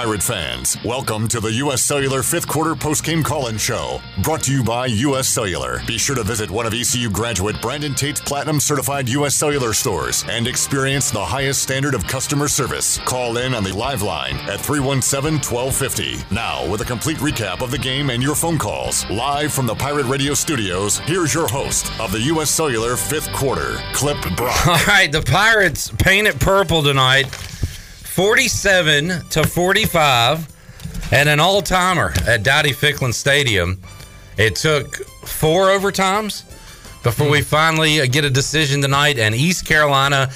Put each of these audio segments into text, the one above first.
Pirate fans, welcome to the U.S. Cellular fifth quarter post-game call-in show, brought to you by U.S. Cellular. Be sure to visit one of ECU graduate Brandon Tate's platinum certified U.S. Cellular stores and experience the highest standard of customer service. Call in on the live line at 317-1250. Now, with a complete recap of the game and your phone calls, live from the Pirate Radio studios, here's your host of the U.S. Cellular fifth quarter, Clip Brock. All right, the Pirates paint it purple tonight. 47 to 45 and an all timer at Dowdy Ficklen Stadium. It took four overtimes before we hmm. finally uh, get a decision tonight, and East Carolina,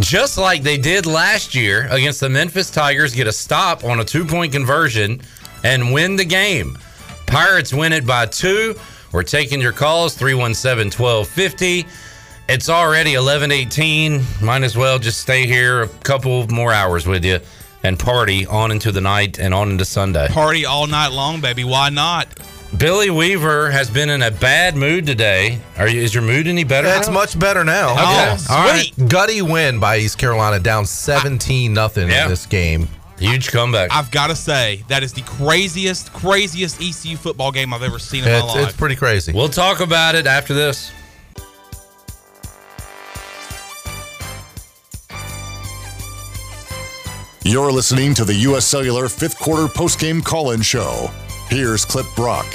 just like they did last year against the Memphis Tigers, get a stop on a two point conversion and win the game. Pirates win it by two. We're taking your calls 317 1250. It's already 11:18. Might as well just stay here a couple more hours with you and party on into the night and on into Sunday. Party all night long, baby. Why not? Billy Weaver has been in a bad mood today. Are you? Is your mood any better? It's now? much better now. Okay. Oh, All right. sweet. Gutty win by East Carolina, down 17 nothing Yeah. in this game. Huge comeback. I've got to say that is the craziest, craziest ECU football game I've ever seen in It's, my life. it's pretty crazy. We'll talk about it after this. You're listening to the U.S. Cellular fifth quarter postgame call-in show. Here's Clip Brock.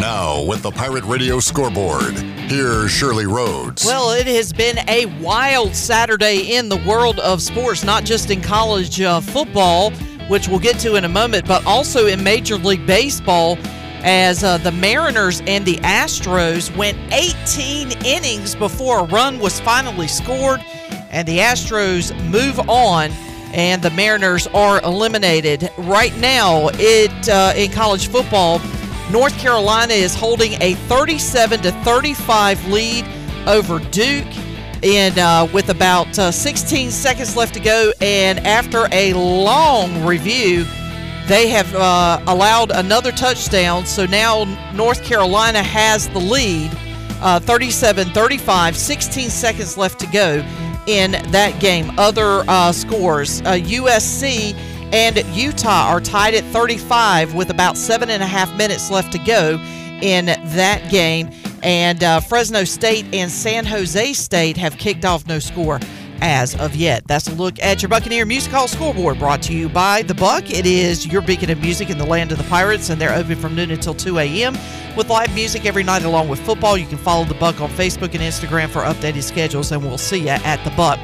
Now, with the Pirate Radio scoreboard, here's Shirley Rhodes. Well, it has been a wild Saturday in the world of sports, not just in college uh, football, which we'll get to in a moment, but also in Major League Baseball. As uh, the Mariners and the Astros went 18 innings before a run was finally scored, and the Astros move on, and the Mariners are eliminated. Right now, it uh, in college football, North Carolina is holding a 37 to 35 lead over Duke. And uh, with about uh, 16 seconds left to go, and after a long review, they have uh, allowed another touchdown. So now North Carolina has the lead uh, 37 35, 16 seconds left to go in that game. Other uh, scores uh, USC and Utah are tied at 35 with about seven and a half minutes left to go in that game. And uh, Fresno State and San Jose State have kicked off no score as of yet. That's a look at your Buccaneer Music Hall scoreboard brought to you by The Buck. It is your beacon of music in the land of the Pirates, and they're open from noon until 2 a.m. with live music every night along with football. You can follow The Buck on Facebook and Instagram for updated schedules, and we'll see you at The Buck.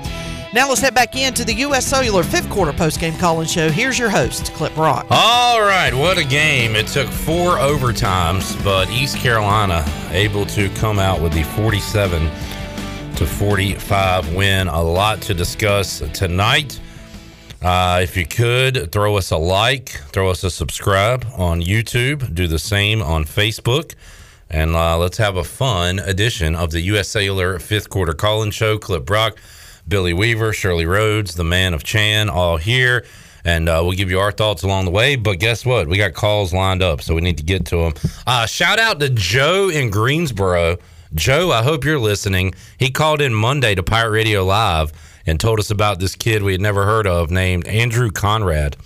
Now let's head back into the U.S. Cellular fifth quarter postgame call-in show. Here's your host, Clip Brock. All right, what a game. It took four overtimes, but East Carolina able to come out with the 47 to 45 win. A lot to discuss tonight. Uh, if you could, throw us a like, throw us a subscribe on YouTube, do the same on Facebook. And uh, let's have a fun edition of the U.S. Cellular fifth quarter call in show. Clip Brock, Billy Weaver, Shirley Rhodes, the man of Chan, all here. And uh, we'll give you our thoughts along the way. But guess what? We got calls lined up, so we need to get to them. Uh, shout out to Joe in Greensboro. Joe, I hope you're listening. He called in Monday to Pirate Radio Live and told us about this kid we had never heard of named Andrew Conrad.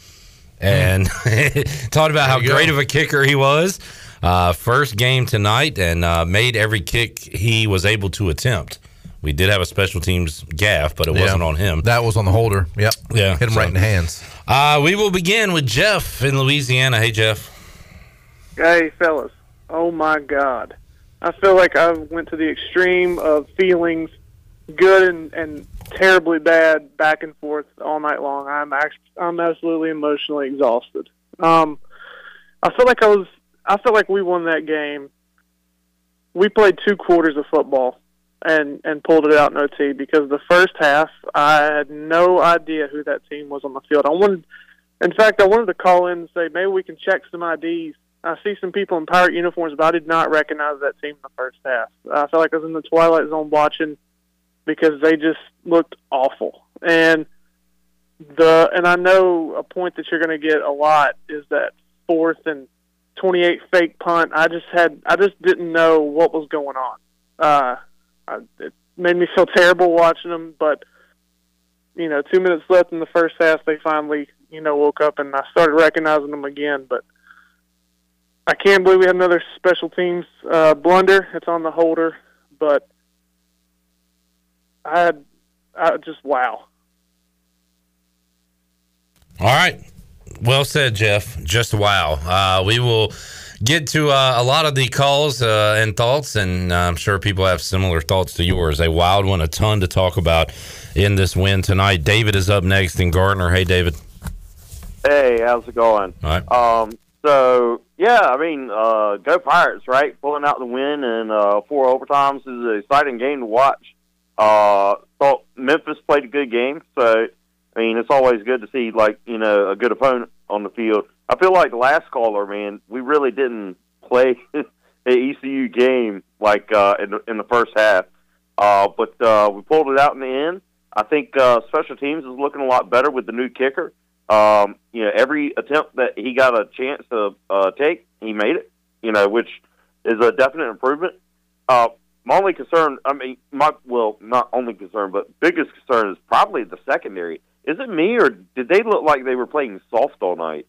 And talked about how you go. great of a kicker he was. Uh, first game tonight and uh, made every kick he was able to attempt. We did have a special teams gaff, but it wasn't on him. That was on the holder. Yep. Yeah, Hit him so- right in the hands. Uh, we will begin with Jeff in Louisiana. Hey, Jeff. Hey, fellas. Oh my God. I feel like I went to the extreme of feelings, good and, and terribly bad, back and forth all night long. I'm actually, I'm absolutely emotionally exhausted. Um, I feel like I was. I felt like we won that game. We played two quarters of football and and pulled it out in OT because the first half I had no idea who that team was on the field. I wanted, in fact, I wanted to call in and say maybe we can check some IDs. I see some people in pirate uniforms, but I did not recognize that team in the first half. I felt like I was in the twilight zone watching because they just looked awful. And the and I know a point that you're going to get a lot is that fourth and 28 fake punt. I just had I just didn't know what was going on. Uh, I, it made me feel terrible watching them, but you know, two minutes left in the first half, they finally you know woke up and I started recognizing them again. But I can't believe we had another special teams uh, blunder. It's on the holder, but I had I just wow. All right. Well said, Jeff. Just wow. Uh, we will get to uh, a lot of the calls uh, and thoughts, and uh, I'm sure people have similar thoughts to yours. A wild one, a ton to talk about in this win tonight. David is up next in Gardner. Hey, David. Hey, how's it going? All right. Um, so yeah, I mean, uh, go Pirates, right? Pulling out the win in uh, four overtimes is an exciting game to watch. Uh, thought Memphis played a good game, so I mean, it's always good to see like you know a good opponent on the field. I feel like last caller, man, we really didn't play an ECU game like uh, in, the, in the first half, uh, but uh, we pulled it out in the end. I think uh, special teams is looking a lot better with the new kicker. Um, you know, every attempt that he got a chance to uh, take, he made it. You know, which is a definite improvement. Uh, my only concern, I mean, my well, not only concern, but biggest concern is probably the secondary. Is it me or did they look like they were playing soft all night?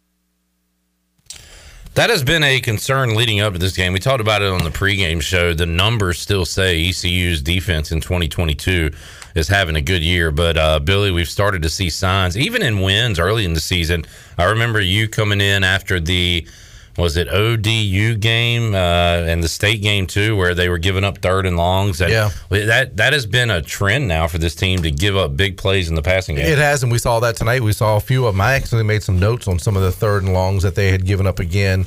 That has been a concern leading up to this game. We talked about it on the pregame show. The numbers still say ECU's defense in 2022 is having a good year. But uh, Billy, we've started to see signs, even in wins early in the season. I remember you coming in after the was it ODU game uh, and the state game too, where they were giving up third and longs. And Yeah. that that has been a trend now for this team to give up big plays in the passing game. It has, and we saw that tonight. We saw a few of them. I actually made some notes on some of the third and longs that they had given up again.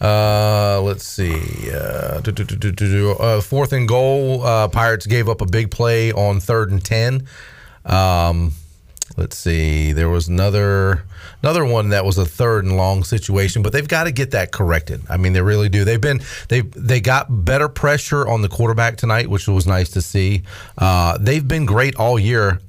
Uh, let's see. Uh, do, do, do, do, do, do. Uh, fourth and goal. Uh, Pirates gave up a big play on third and ten. Um, let's see. There was another another one that was a third and long situation, but they've got to get that corrected. I mean, they really do. They've been they they got better pressure on the quarterback tonight, which was nice to see. Uh, they've been great all year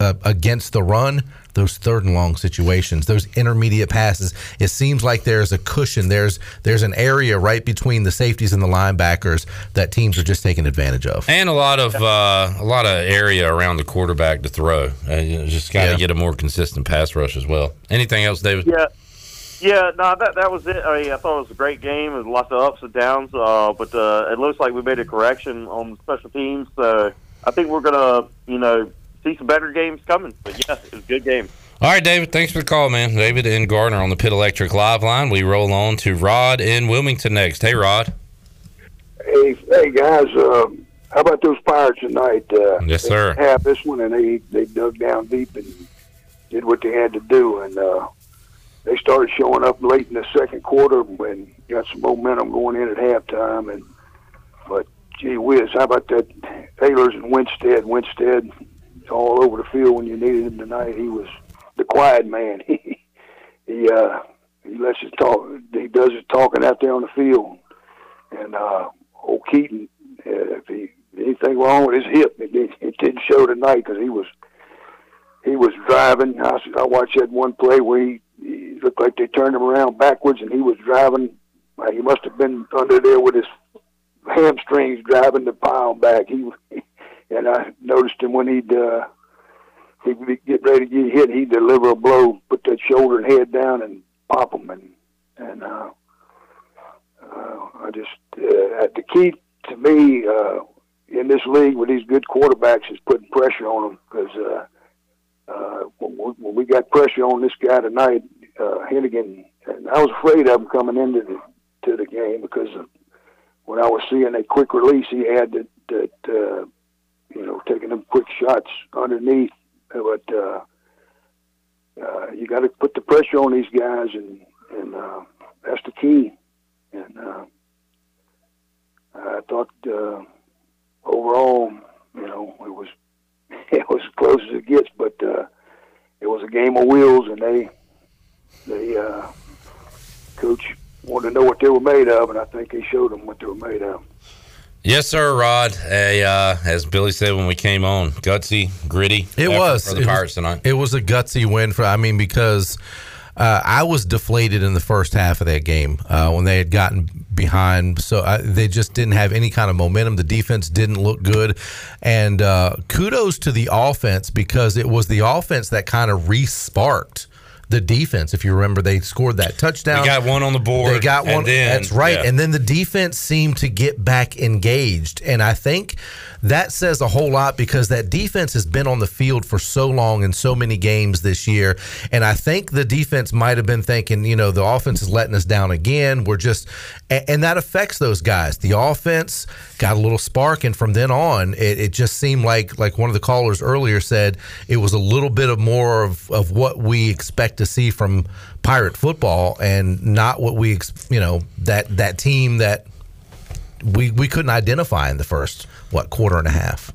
uh, against the run. Those third and long situations, those intermediate passes, it seems like there's a cushion. There's there's an area right between the safeties and the linebackers that teams are just taking advantage of. and a lot of uh, a lot of area around the quarterback to throw. Uh, you just got to Yeah. get a more consistent pass rush as well. Anything else, David? Yeah, yeah. No, that that was it. I mean, I thought it was a great game. There's lots of ups and downs, uh, but uh, it looks like we made a correction on the special teams. So I think we're gonna, you know, see some better games coming. But yeah, it was a good game. All right, David. Thanks for the call, man. David and Gardner on the Pit Electric Live line. We roll on to Rod in Wilmington next. Hey, Rod. Hey, hey guys, uh, how about those Pirates tonight? Uh, Yes, they sir. Have this one, and they they dug down deep and did what they had to do, and uh, they started showing up late in the second quarter and got some momentum going in at halftime. And but gee whiz, how about that Taylor's and Winstead? Winstead all over the field when you needed him tonight. He was the quiet man. he he uh, he lets his talk. He does his talking out there on the field, and uh, old Keaton, uh, if he anything wrong with his hip, it, did, it didn't show tonight because he was he was driving. I, I watched that one play where he, he looked like they turned him around backwards, and he was driving. Uh, he must have been under there with his hamstrings driving the pile back. He and I noticed him when he'd uh, he'd get ready to get hit, he'd deliver a blow, put that shoulder and head down, and pop him. And and uh, uh, I just uh, the key to me uh, in this league with these good quarterbacks is putting pressure on them because uh, uh, when, we, when we got pressure on this guy tonight, uh, Henigan, and I was afraid of him coming into the to the game because of when I was seeing that quick release he had that that uh, you know taking them quick shots underneath, but. Uh, uh, you got to put the pressure on these guys, and and uh, that's the key. And uh, I thought uh, overall, you know, it was it was as close as it gets, but uh, it was a game of wheels, and they they uh, coach wanted to know what they were made of, and I think they showed them what they were made of. Yes, sir, Rod. A, uh, as Billy said when we came on, gutsy, gritty. It was for the It was- Pirates tonight. It was a gutsy win for. I mean, because uh, I was deflated in the first half of that game uh, when they had gotten behind. So uh, they just didn't have any kind of momentum. The defense didn't look good. And uh, kudos to the offense because it was the offense that kind of re sparked the defense. If you remember, they scored that touchdown. They got one on the board. They got one. then- that's right. yeah. And then the defense seemed to get back engaged. And I think that says a whole lot because that defense has been on the field for so long in so many games this year. And I think the defense might have been thinking, you know, the offense is letting us down again. We're just, a- and that affects those guys. The offense got a little spark, and from then on, it, it just seemed like, like one of the callers earlier said, it was a little bit of more of, of what we expect to see from pirate football, and not what we, you know, that that team that we we couldn't identify in the first what quarter and a half.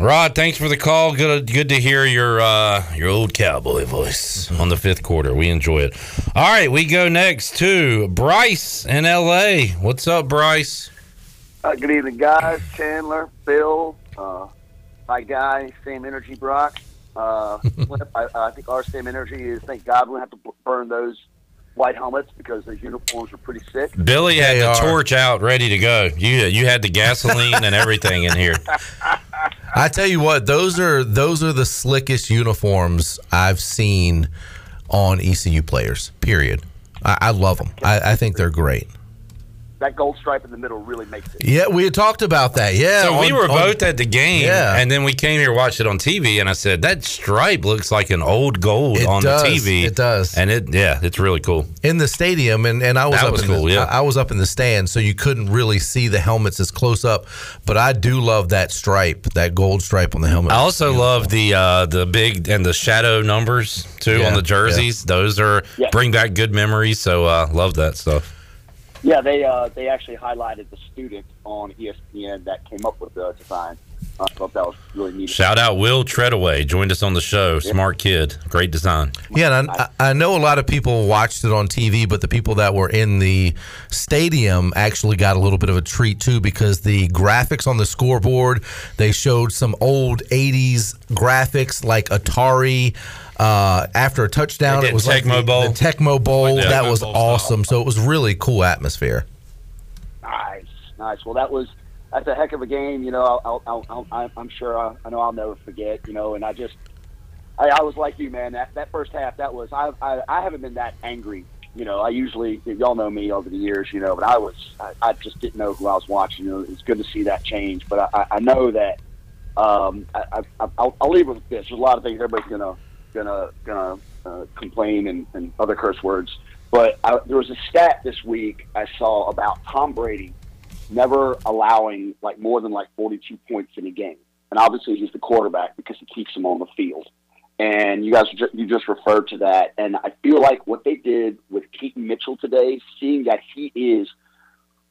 Rod, thanks for the call. Good, good to hear your uh, your old cowboy voice on the fifth quarter. We enjoy it. All right, we go next to Bryce in L.A. What's up, Bryce? Uh, good evening, guys. Chandler, Bill, uh, my guy, Same Energy Brock. Uh, I, I think our Same Energy is thank God we don't have to burn those white helmets because those uniforms are pretty sick. Billy had They the are. torch out, ready to go. You you had the gasoline and everything in here. I tell you what, those are those are the slickest uniforms I've seen on ECU players. Period. I, I love them. I, I think they're great. That gold stripe in the middle really makes it. Yeah, we had talked about that. Yeah, So we were on- both at the game, Yeah. and then we came here watched it on TV, and I said that stripe looks like an old gold It on does. the TV. It does. and it yeah, it's really cool. in the stadium, and, and I was That up was in cool, the, yeah. I, I was up in the stand, so you couldn't really see the helmets as close up. But I do love that stripe, that gold stripe on the helmet. I also love the uh, the big and the shadow numbers too Yeah, on the jerseys. Those are Yeah. bring back good memories. So uh, love that stuff. Yeah, they uh, they actually highlighted the student on ESPN that came up with the design. I thought that was really neat. Shout out Will Treadaway joined us on the show. Smart kid, great design. Yeah, and I, I know a lot of people watched it on TV, but the people that were in the stadium actually got a little bit of a treat too because the graphics on the scoreboard they showed some old '80s graphics like Atari. Uh, after a touchdown, it did was like Tecmo the, Bowl. the Tecmo Bowl. Like that Tecmo was Bowl style. awesome. So it was really cool atmosphere. Nice, nice. Well, that was that's a heck of a game. You know, I'll, I'll, I'll, I'll, I'm sure I, I know I'll never forget. You know, and I just I, I was like you, man. That that first half, that was I, I I haven't been that angry. You know, I usually y'all know me over the years. You know, but I was I, I just didn't know who I was watching. You know, it's good to see that change. But I, I- I know that um, I, I, I'll, I'll leave it with this. There's a lot of things everybody's gonna gonna gonna uh, complain and, and other curse words. But I, there was a stat this week I saw about Tom Brady never allowing like more than like 42 points in a game. And obviously he's the quarterback because he keeps them on the field. And you guys, you just referred to that. And I feel like what they did with Keaton Mitchell today, seeing that he is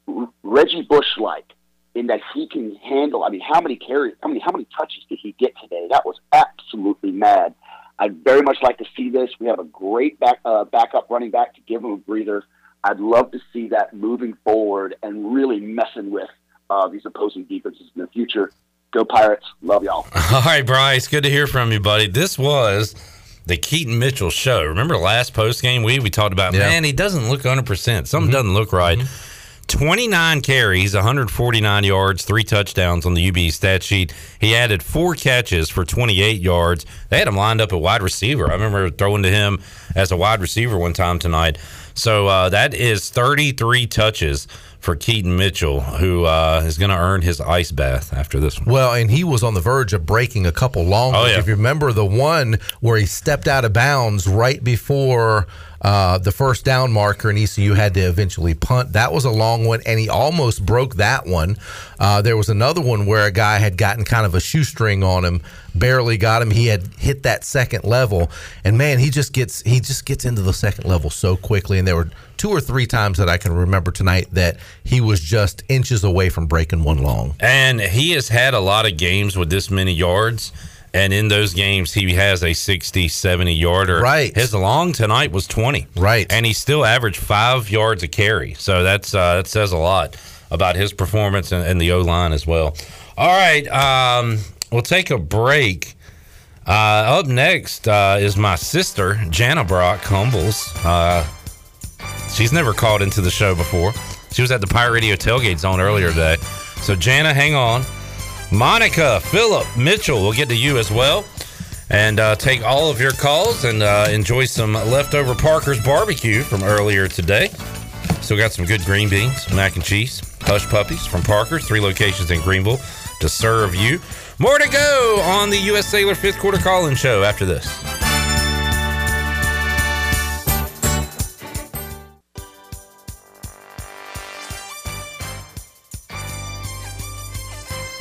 R- Reggie Bush like, in that he can handle. I mean, how many carries? How many? How many touches did he get today? That was absolutely mad. I'd very much like to see this. We have a great back uh, backup running back to give him a breather. I'd love to see that moving forward and really messing with uh, these opposing defenses in the future. Go Pirates! Love y'all. All right, Bryce, good to hear from you, buddy. This was the Keaton Mitchell show. Remember the last post game we we talked about? Yeah. Man, he doesn't look 100. percent Something doesn't look right. 29 carries, 149 yards, three touchdowns on the UB stat sheet. He added four catches for 28 yards. They had him lined up at wide receiver. I remember throwing to him as a wide receiver one time tonight. So uh, that is 33 touches for Keaton Mitchell, who uh, is going to earn his ice bath after this one. Well, and he was on the verge of breaking a couple long Oh, yeah. If you remember the one where he stepped out of bounds right before uh, the first down marker, and ECU had to eventually punt. That was a long one, and he almost broke that one. Uh, there was another one where a guy had gotten kind of a shoestring on him, barely got him. He had hit that second level, and man, he just gets he just gets into the second level so quickly. And there were two or three times that I can remember tonight that he was just inches away from breaking one long. And he has had a lot of games with this many yards. And in those games, he has a 60, 70 yarder. Right. His long tonight was 20. Right. And he still averaged five yards a carry. So that's uh, that says a lot about his performance and, and the O line as well. All right. Um, we'll take a break. Uh, up next uh, is my sister, Jana Brock Humbles. Uh, she's never called into the show before. She was at the Pirate Radio tailgate zone earlier today. So, Jana, hang on. Monica, Philip, Mitchell, we'll get to you as well. And uh, take all of your calls and uh, enjoy some leftover Parker's barbecue from earlier today. Still got some good green beans, mac and cheese, hush puppies from Parker's, three locations in Greenville to serve you. More to go on the U.S. Cellular fifth quarter call in show after this.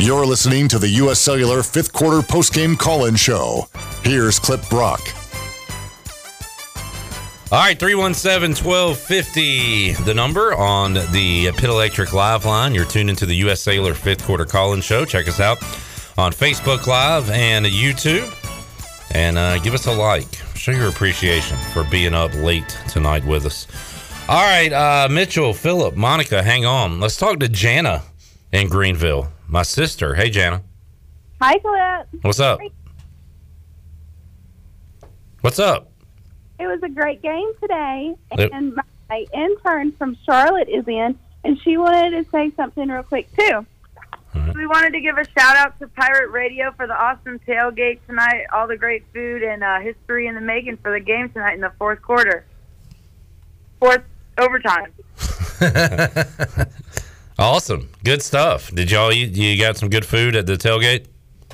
You're listening to the U.S. Cellular fifth quarter postgame call in show. Here's Clip Brock. All right, 317 1250, the number on the Pit Electric Live line. You're tuned into the U.S. Cellular fifth quarter call in show. Check us out on Facebook Live and YouTube. And uh, give us a like. Show your appreciation for being up late tonight with us. All right, uh, Mitchell, Philip, Monica, hang on. Let's talk to Jana in Greenville, my sister. Hey, Jana. Hi, Clip. What's up? What's up? It was a great game today, and my intern from Charlotte is in, and she wanted to say something real quick too. We wanted to give a shout out to Pirate Radio for the awesome tailgate tonight, all the great food and uh, history in the making for the game tonight in the fourth quarter. Fourth overtime. Awesome. Good stuff. Did y'all eat? You got some good food at the tailgate?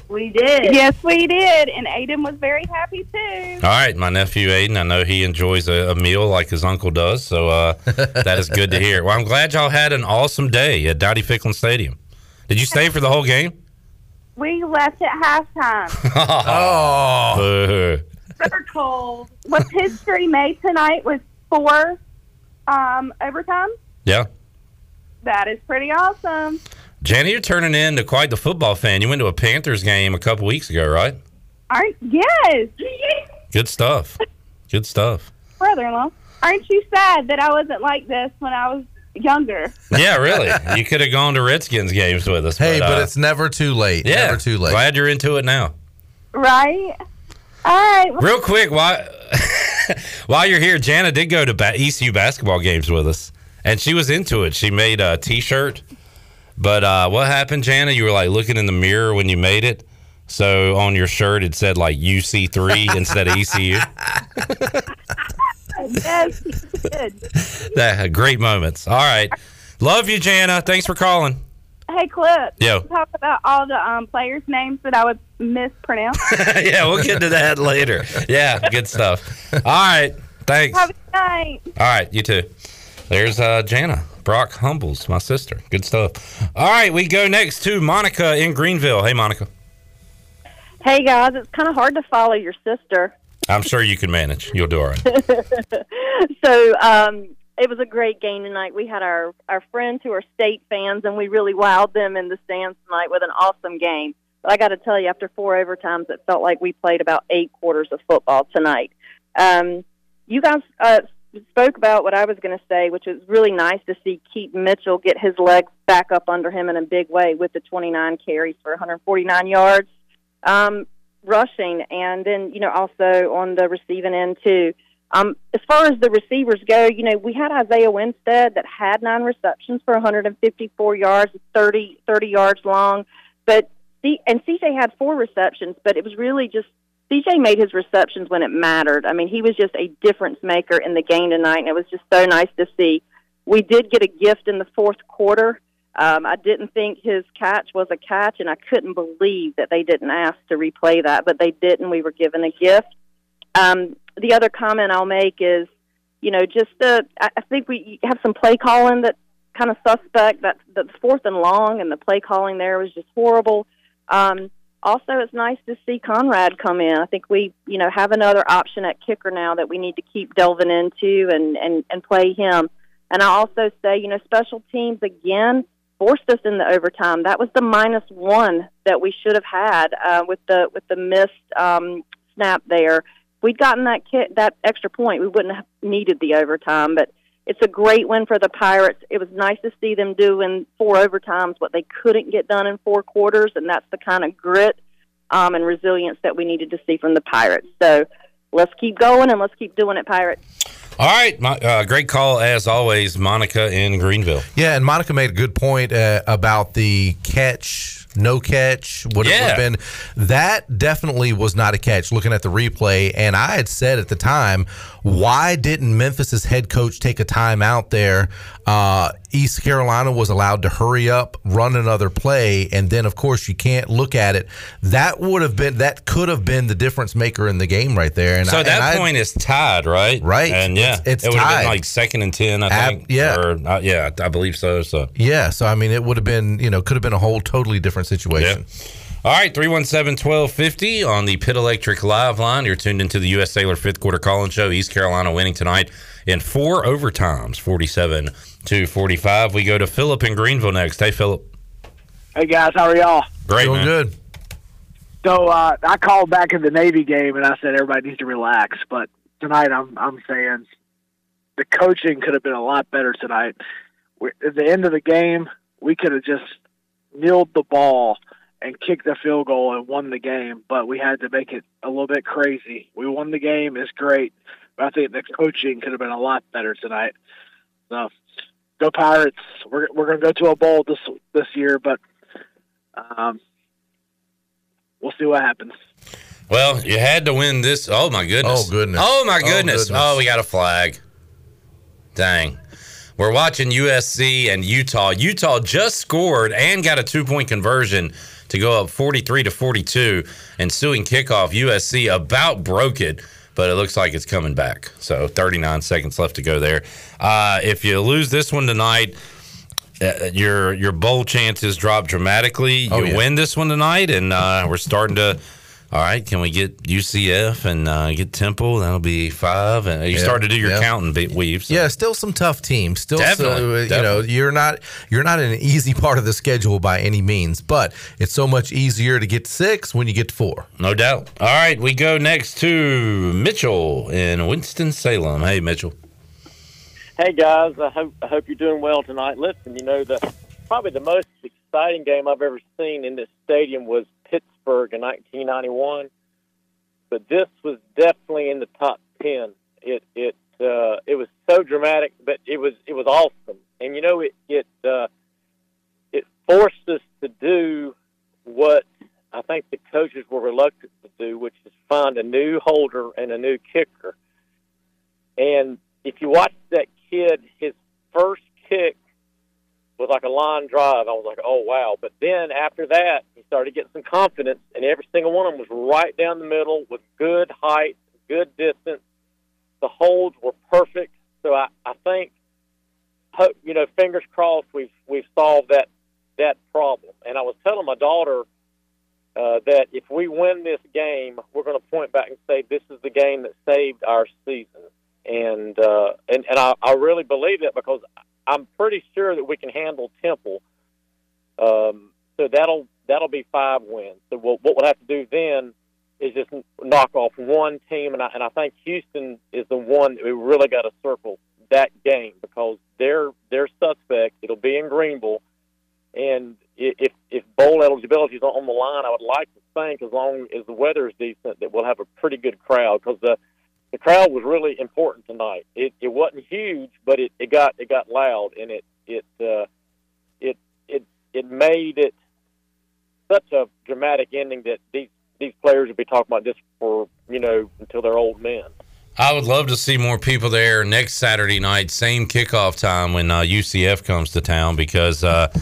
We did. Yes, we did, and Aiden was very happy too. All right, my nephew Aiden. I know he enjoys a, a meal like his uncle does, so uh, that is good to hear. Well, I'm glad y'all had an awesome day at Dowdy Ficklen Stadium. Did you stay for the whole game? We left at halftime. oh. Super cold. What history made tonight was four um, overtime. yeah. That is pretty awesome. Jenny, you're turning into quite the football fan. You went to a Panthers game a couple weeks ago, right? Aren't yes, Good stuff. Good stuff. brother-in-law? Aren't you sad that I wasn't like this when I was younger? Yeah, really. you could have gone to Redskins games with us. Hey, but uh, it's never too late. yeah, Never too late. Glad you're into it now. Right. All right. well, Real quick, while while you're here, Jana did go to ba- ECU basketball games with us, and she was into it. She made a T-shirt, but uh, what happened, Jana? You were like looking in the mirror when you made it. So on your shirt it said like UC three instead of ECU. yes, you did. That great moments. All right, love you, Jana. Thanks for calling. Hey, Clip. Yo. Talk about all the um, players' names that I would mispronounce. yeah, we'll get to that later. Yeah, good stuff. All right, thanks. Have a good night. All right, you too. There's uh, Jana Brock Humbles, my sister. Good stuff. All right, we go next to Monica in Greenville. Hey, Monica. Hey guys, it's kind of hard to follow your sister. I'm sure you can manage. You'll do all right. so um, it was a great game tonight. We had our our friends who are state fans, and we really wowed them in the stands tonight with an awesome game. But I got to tell you, after four overtimes, it felt like we played about eight quarters of football tonight. Um, you guys uh, spoke about what I was going to say, which was really nice to see Keith Mitchell get his legs back up under him in a big way with the 29 carries for 149 yards um, rushing, and then you know also on the receiving end too. Um, as far as the receivers go, you know we had Isaiah Winstead that had nine receptions for 154 yards, 30 30 yards long, but C- and CJ had four receptions, but it was really just CJ made his receptions when it mattered. I mean, he was just a difference maker in the game tonight, and it was just so nice to see. We did get a gift in the fourth quarter. Um, I didn't think his catch was a catch, and I couldn't believe that they didn't ask to replay that, but they did, and we were given a gift. Um, the other comment I'll make is, you know, just the I I think we have some play calling that kind of suspect. That the fourth and long, and the play calling there was just horrible. Um, also, it's nice to see Conrad come in. I think we, you know, have another option at kicker now that we need to keep delving into and and and play him. And I also say, you know, special teams again forced us in the overtime. That was the minus one that we should have had uh, with the with the missed um, snap there. If we'd gotten that kit, that extra point, we wouldn't have needed the overtime. But it's a great win for the Pirates. It was nice to see them do in four overtimes what they couldn't get done in four quarters, and that's the kind of grit um, and resilience that we needed to see from the Pirates. So let's keep going and let's keep doing it, Pirates. All right, my, uh, great call as always, Monica in Greenville. Yeah, and Monica made a good point uh, about the catch, no catch, what it would have been. That definitely was not a catch. Looking at the replay, and I had said at the time, why didn't Memphis's head coach take a time out there? Uh, East Carolina was allowed to hurry up, run another play, and then of course you can't look at it. That would have been that could have been the difference maker in the game right there. And so I- that and I- point is tied, right? Right. And yeah, It's- it's it would have been like second and ten, I Ab- think. yeah. Or, uh, yeah, I believe so. So Yeah, so I mean, it would have been, you know, could have been a whole totally different situation. All right, 317 1250 on the Pit Electric Live line. You're tuned into the U.S. Cellular fifth quarter call in show. East Carolina winning tonight in four overtimes, 47 to 45. We go to Philip in Greenville next. Hey, Philip. Hey guys, how are y'all? Great, man. good. So uh, I called back in the Navy game and I said everybody needs to relax, but tonight I'm I'm saying the coaching could have been a lot better tonight. we at the end of the game, we could have just kneeled the ball and kicked the field goal and won the game, but we had to make it a little bit crazy. We won the game, it's great, but I think the coaching could have been a lot better tonight. So, go Pirates! We're we're gonna go to a bowl this this year, but um, we'll see what happens. Well, you had to win this. Oh, my goodness. Oh, goodness. Oh, my Oh, goodness. goodness. Oh, we got a flag. Dang. We're watching USC and Utah. Utah just scored and got a two point conversion to go up 43 to 42. Ensuing kickoff, USC about broke it, but it looks like it's coming back. So 39 seconds left to go there. Uh, if you lose this one tonight, uh, your your bowl chances drop dramatically. Oh, you yeah. win this one tonight, and uh, we're starting to. All right, can we get UCF and uh, get Temple? That'll be five. And you Yeah, start to do your yeah. counting, be- weaves. Yeah, still some tough teams. Still, Definitely, so, uh, you know, you're not you're not in an easy part of the schedule by any means, but it's so much easier to get six when you get to four. No doubt. All right, we go next to Mitchell in Winston Salem. Hey, Mitchell. Hey guys, I hope I hope you're doing well tonight. Listen, you know the probably the most exciting game I've ever seen in this stadium was Pittsburgh in 1991, but this was definitely in the top ten. It it uh, it was so dramatic, but it was it was awesome, and you know it it uh, it forced us to do what I think the coaches were reluctant to do, which is find a new holder and a new kicker. And if you watch that kid, his first kick was like a line drive. I was like, oh, wow. But then after that, he started getting some confidence, and every single one of them was right down the middle with good height, good distance. The holds were perfect. So I, I think, hope, you know, fingers crossed, we've, we've solved that, that problem. And I was telling my daughter uh, that if we win this game, we're going to point back and say this is the game that saved our season. And uh, and and I, I really believe that because I'm pretty sure that we can handle Temple. Um, so that'll that'll be five wins. So what, what we'll have to do then is just knock off one team, and I and I think Houston is the one that we really got to circle that game because they're they're suspect. It'll be in Greenville, and if if bowl eligibility is on the line, I would like to think as long as the weather is decent that we'll have a pretty good crowd because the the crowd was really important tonight. It it wasn't huge, but it, it got it got loud and it it uh, it it it made it such a dramatic ending that these these players will be talking about this for you know until they're old men. I would love to see more people there next Saturday night, same kickoff time when uh, UCF comes to town because uh,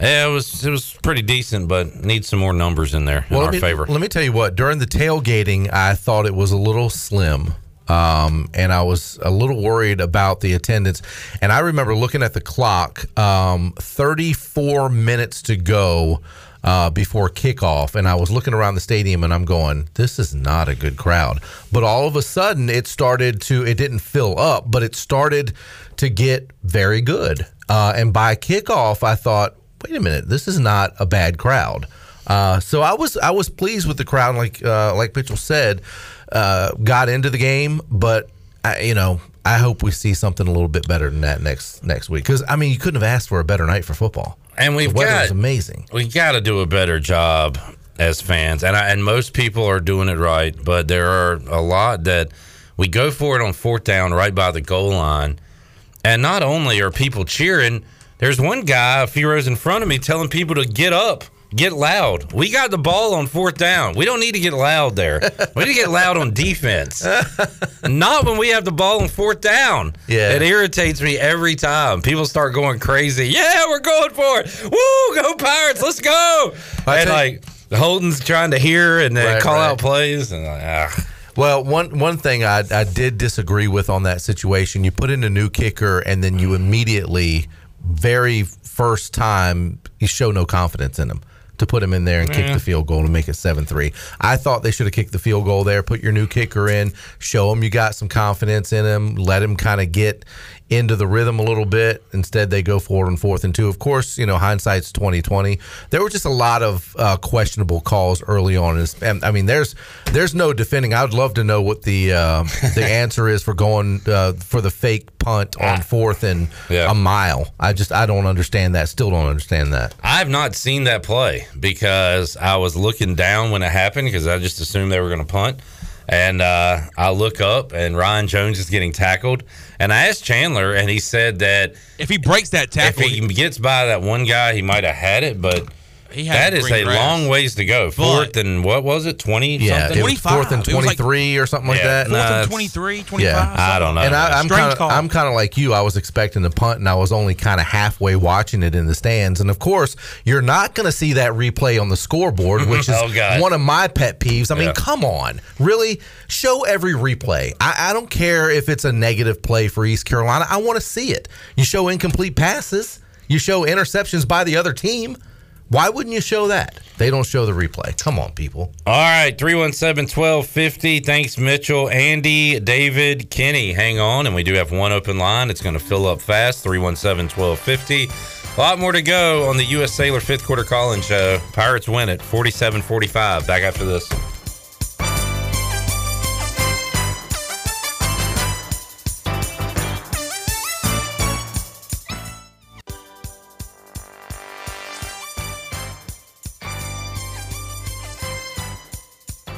yeah, it was it was pretty decent, but needs some more numbers in there in our me, favor. Let me tell you what. During the tailgating, I thought it was a little slim, um, and I was a little worried about the attendance. And I remember looking at the clock, um, 34 minutes to go. Uh, before kickoff, and I was looking around the stadium, and I'm going, "This is not a good crowd." But all of a sudden, it started to. It didn't fill up, but it started to get very good. Uh, and by kickoff, I thought, "Wait a minute, this is not a bad crowd." Uh, so I was I was pleased with the crowd, like uh, like Mitchell said, uh, got into the game, but I, you know I hope we see something a little bit better than that next next week because I mean you couldn't have asked for a better night for football. And we've the weather got was amazing. We got to do a better job as fans, and I, and most people are doing it right, but there are a lot that we go for it on fourth down right by the goal line, and not only are people cheering, there's one guy a few rows in front of me telling people to get up. Get loud. We got the ball on fourth down. We don't need to get loud there. We need to get loud on defense. Not when we have the ball on fourth down. Yeah. It irritates me every time. People start going crazy. Yeah, we're going for it. Woo, go Pirates. Let's go. I and like Holton's trying to hear and then Right, call right. out plays and like, ah. Well, one one thing I, I did disagree with on that situation, you put in a new kicker and then you immediately, very first time, you show no confidence in him to put him in there and kick the field goal to make it 7 3. I thought they should have kicked the field goal there, put your new kicker in, show him you got some confidence in him, let him kind of get into the rhythm a little bit. Instead, they go forward and fourth and two. Of course, you know hindsight's twenty twenty. There were just a lot of uh, questionable calls early on. And I mean, there's there's no defending. I would love to know what the uh, the answer is for going uh, for the fake punt on fourth and a mile. I just I don't understand that. Still don't understand that. I've not seen that play because I was looking down when it happened because I just assumed they were going to punt. And uh, I look up and Ryan Jones is getting tackled. And I asked Chandler, and he said that if he breaks that tackle, if he gets by that one guy, he might have had it. But He had that it is green a grass. long ways to go. Fourth and what was it? Twenty? Yeah, something? it was fourth and twenty three or something like Yeah, that. nah, and 23, Yeah, I don't know. And I, I'm Strange kind of call. I'm kind of like you. I was expecting the punt, and I was only kind of halfway watching it in the stands. And of course, you're not going to see that replay on the scoreboard, which is Oh, God. one of my pet peeves. I mean, Yeah. come on, really show every replay. I, I don't care if it's a negative play for East Carolina. I want to see it. You show incomplete passes. You show interceptions by the other team. Why wouldn't you show that? They don't show the replay. Come on, people. All right, 317 1250. Thanks, Mitchell, Andy, David, Kenny. Hang on, and we do have one open line. It's going to fill up fast 317 1250. A lot more to go on the U.S. Cellular fifth quarter call in show. Pirates win it 47 45. Back after this.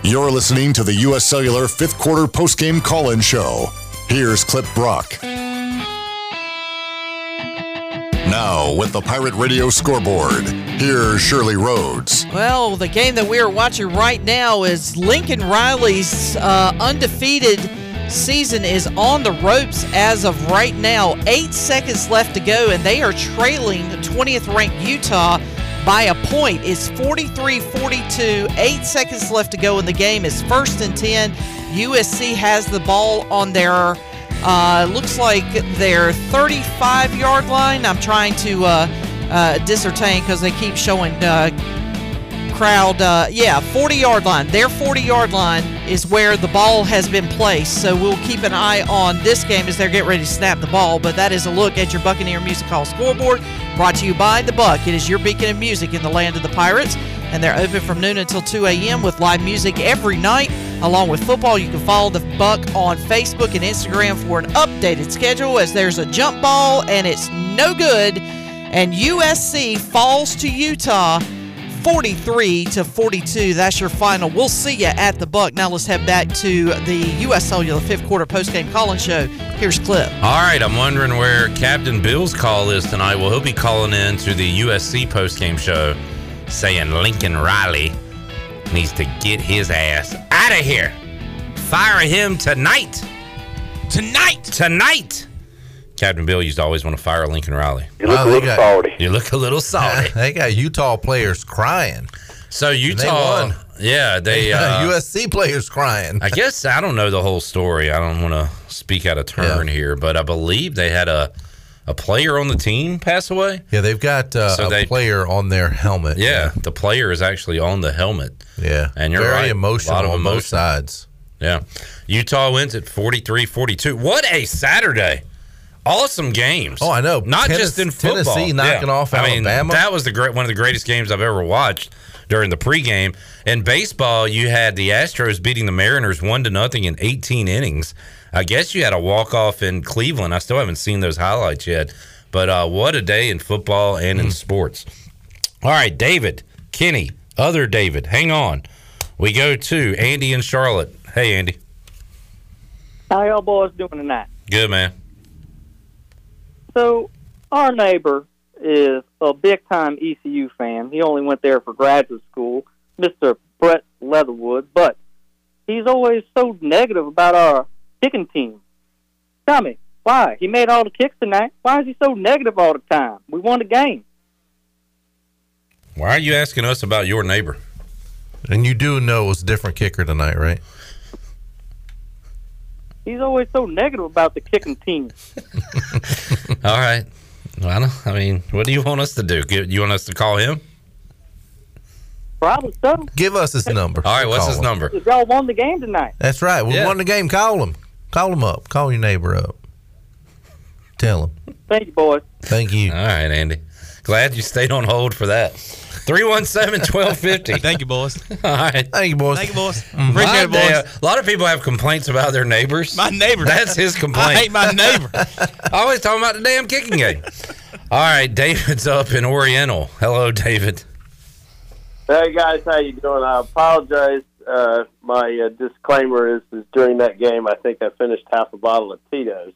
You're listening to the U.S. Cellular fifth quarter postgame call in show. Here's Clip Brock. Now, with the Pirate Radio scoreboard, here's Shirley Rhodes. Well, the game that we are watching right now is Lincoln Riley's uh, undefeated season is on the ropes as of right now. Eight seconds left to go, and they are trailing 20th ranked Utah by a point. It's 43 42. Eight seconds left to go in the game. It's first and 10. USC has the ball on their uh, looks like their 35 yard line. I'm trying to uh, uh, discertain because they keep showing uh, crowd. Uh, yeah, 40 yard line. Their 40 yard line is where the ball has been placed. So we'll keep an eye on this game as they're getting ready to snap the ball. But that is a look at your Buccaneer Music Hall scoreboard brought to you by The Buck. It is your beacon of music in the land of the Pirates. And they're open from noon until 2 a.m. with live music every night, along with football. You can follow The Buck on Facebook and Instagram for an updated schedule as there's a jump ball and it's no good. And USC falls to Utah 43 to 42. That's your final. We'll see you at the Buck. Now let's head back to the U.S. Cellular fifth quarter postgame call-in show. Here's Clip. All right, I'm wondering where Captain Bill's call is tonight. Well, he'll be calling in to the USC postgame show saying Lincoln Riley needs to get his ass out of here. Fire him tonight. Tonight. Tonight. Captain Bill used to always want to fire Lincoln Riley. You look a little salty. You look a little salty. they got Utah players crying. So they Utah, won. yeah, they uh, USC players crying. I guess I don't know the whole story. I don't want to speak out of turn here, but I believe they had a a player on the team pass away. Yeah, they've got uh, So a they- player on their helmet. Yeah, the player is actually on the helmet. Yeah, and you're very right. emotional a lot of on both sides. Yeah, Utah wins at 43-42. What a Saturday! Awesome games. Oh, I know. Not Tennes- just in football. Tennessee knocking off I mean, Alabama. that was the great one of the greatest games I've ever watched during the pregame. In baseball, you had the Astros beating the Mariners one to nothing in 18 innings. I guess you had a walk off in Cleveland. I still haven't seen those highlights yet. But uh, what a day in football and in sports. All right, David, Kenny, Other David, hang on. We go to Andy and Charlotte. Hey, Andy. How y'all boys doing tonight? Good, man. So, our neighbor is a big time ECU fan. He only went there for graduate school, Mr. Brett Leatherwood, but he's always so negative about our kicking team. Tell me, why? He made all the kicks tonight. Why is he so negative all the time? We won the game. Why are you asking us about your neighbor? And you do know it was a different kicker tonight, right? He's always so negative about the kicking team. All right. Well, I mean, what do you want us to do? Give- You want us to call him? Probably so. Give us his number. All right, what's Call his him. number? If y'all won the game tonight. That's right. We won the game. Call him. Call him up. Call your neighbor up. Tell him. Thank you, boys. Thank you. All right, Andy. Glad you stayed on hold for that. 317 1250. Thank you, boys. All right. Thank you, boys. Thank you, boys. Appreciate it, boys. damn- A lot of people have complaints about their neighbors. My neighbor. That's his complaint. I hate my neighbor. Always talking about the damn kicking game. All right, David's up in Oriental. Hello, David. Hey guys, how you doing? I apologize. Uh, my uh, disclaimer is, is during that game, I think I finished half a bottle of Tito's.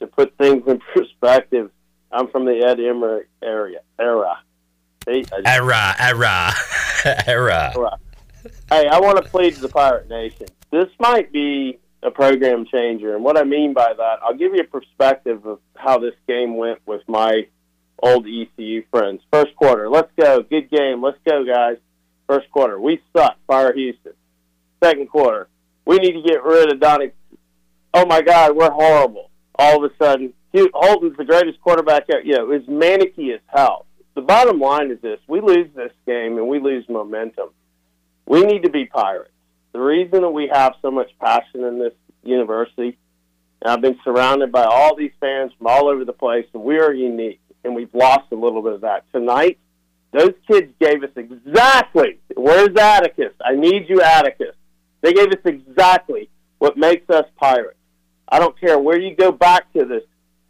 To put things in perspective, I'm from the Ed Emery area era. See, Era, era, era. Hey, I want to plead to the Pirate Nation. This might be a program changer, and what I mean by that, I'll give you a perspective of how this game went with my old ECU friends. First quarter, let's go, good game, let's go, guys. First quarter, we suck, fire Houston. Second quarter, we need to get rid of Donnie. Oh my God, we're horrible. All of a sudden, Hugh- Holton's the greatest quarterback ever. You know, it was manicky as hell. The bottom line is this: we lose this game and we lose momentum. We need to be pirates. The reason that we have so much passion in this university, and I've been surrounded by all these fans from all over the place, and we are unique, and we've lost a little bit of that. Tonight, those kids gave us exactly, where's Atticus? I need you, Atticus. They gave us exactly what makes us pirates. I don't care where you go back to this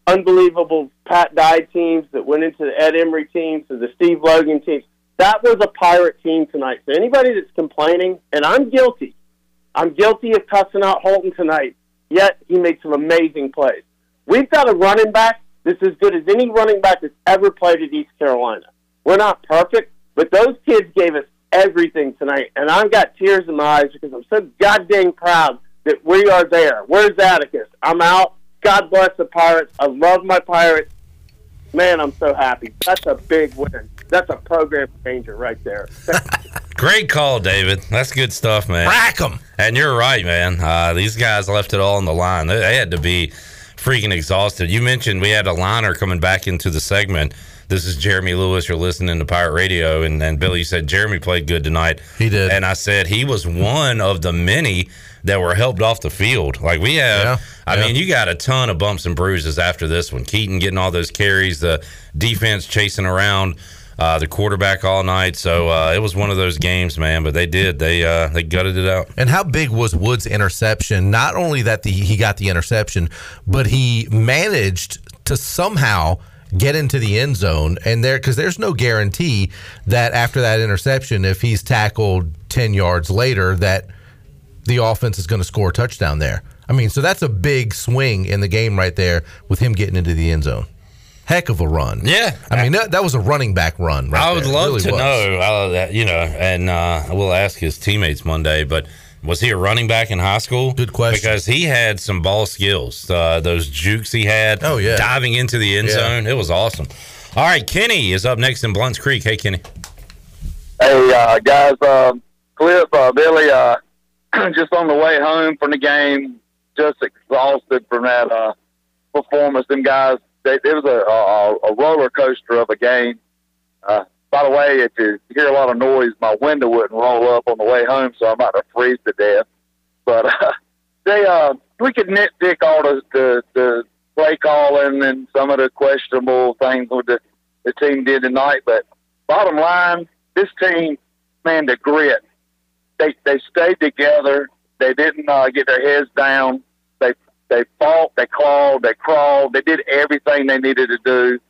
unbelievable Pat Dye teams that went into the Ed Emery teams to the Steve Logan teams. That was a pirate team tonight. So anybody that's complaining, and I'm guilty, I'm guilty of cussing out Holton tonight. Yet he made some amazing plays. We've got a running back that's as good as any running back that's ever played at East Carolina. We're not perfect, but those kids gave us everything tonight, and I've got tears in my eyes because I'm so goddamn proud that we are there. Where's Atticus? I'm out. God bless the Pirates. I love my Pirates. Man, I'm so happy. That's a big win. That's a program changer right there. Great call, David. That's good stuff, man. Rack 'em. And you're right, man. Uh, these guys left it all on the line. They, they had to be freaking exhausted. You mentioned we had a liner coming back into the segment. This is Jeremy Lewis. You're listening to Pirate Radio, and, and Billy said Jeremy played good tonight. He did, and I said he was one of the many that were helped off the field. Like we have, I yeah. mean, you got a ton of bumps and bruises after this one. Keaton getting all those carries, the defense chasing around uh, the quarterback all night. So uh, it was one of those games, man. But they did. They uh, they gutted it out. And how big was Wood's interception? Not only that the, he got the interception, but he managed to somehow get into the end zone. And there, because there's no guarantee that after that interception, if he's tackled 10 yards later, that the offense is going to score a touchdown there. I mean, so that's a big swing in the game right there with him getting into the end zone. Heck of a run. Yeah. I mean, that, that was a running back run. Right I would there. Love really to was. know, uh, that, you know, and uh, we'll ask his teammates Monday. But was he a running back in high school? Good question. Because he had some ball skills. Uh, those jukes he had. Oh, yeah. diving into the end Yeah. zone. It was awesome. All right, Kenny is up next in Blounts Creek. Hey, Kenny. Hey, uh, guys, uh, Clip, uh, Billy, uh, just on the way home from the game, just exhausted from that uh, performance. Them guys, they, it was a, a, a roller coaster of a game. Uh, by the way, if you hear a lot of noise, my window wouldn't roll up on the way home, so I'm about to freeze to death. But uh, they, uh, we could nitpick all the, the, the play calling and some of the questionable things with the, the team did tonight. But bottom line, this team, man, the grit. They they stayed together. They didn't uh, get their heads down. They they fought, they clawed, they crawled. They did everything they needed to do.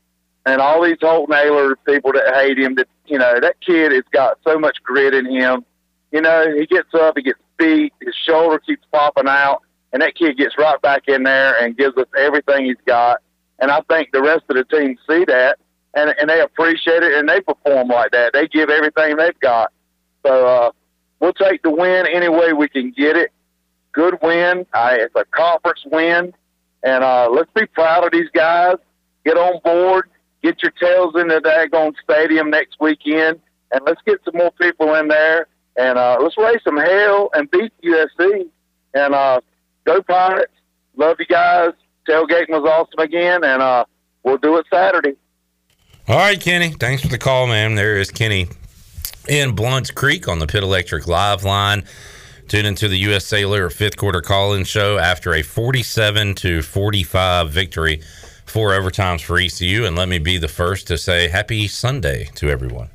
and all these Holton Ahlers people that hate him. That you know, that kid has got so much grit in him. You know, he gets up, he gets beat, his shoulder keeps popping out, and that kid gets right back in there and gives us everything he's got. And I think the rest of the team see that, and and they appreciate it, and they perform like that. They give everything they've got. So uh, we'll take the win any way we can get it. Good win. Uh, it's a conference win, and uh, let's be proud of these guys. Get on board. Get your tails in the daggone stadium next weekend, and let's get some more people in there, and uh, let's raise some hell and beat USC. And uh, go Pirates! Love you guys. Tailgating was awesome again, and uh, we'll do it Saturday. All right, Kenny. Thanks for the call, man. There is Kenny in Blounts Creek on the Pit Electric Live line. Tune into the U.S. Cellular fifth quarter call in show after a 47 to 45 victory, four overtimes for ECU. And let me be the first to say happy Sunday to everyone.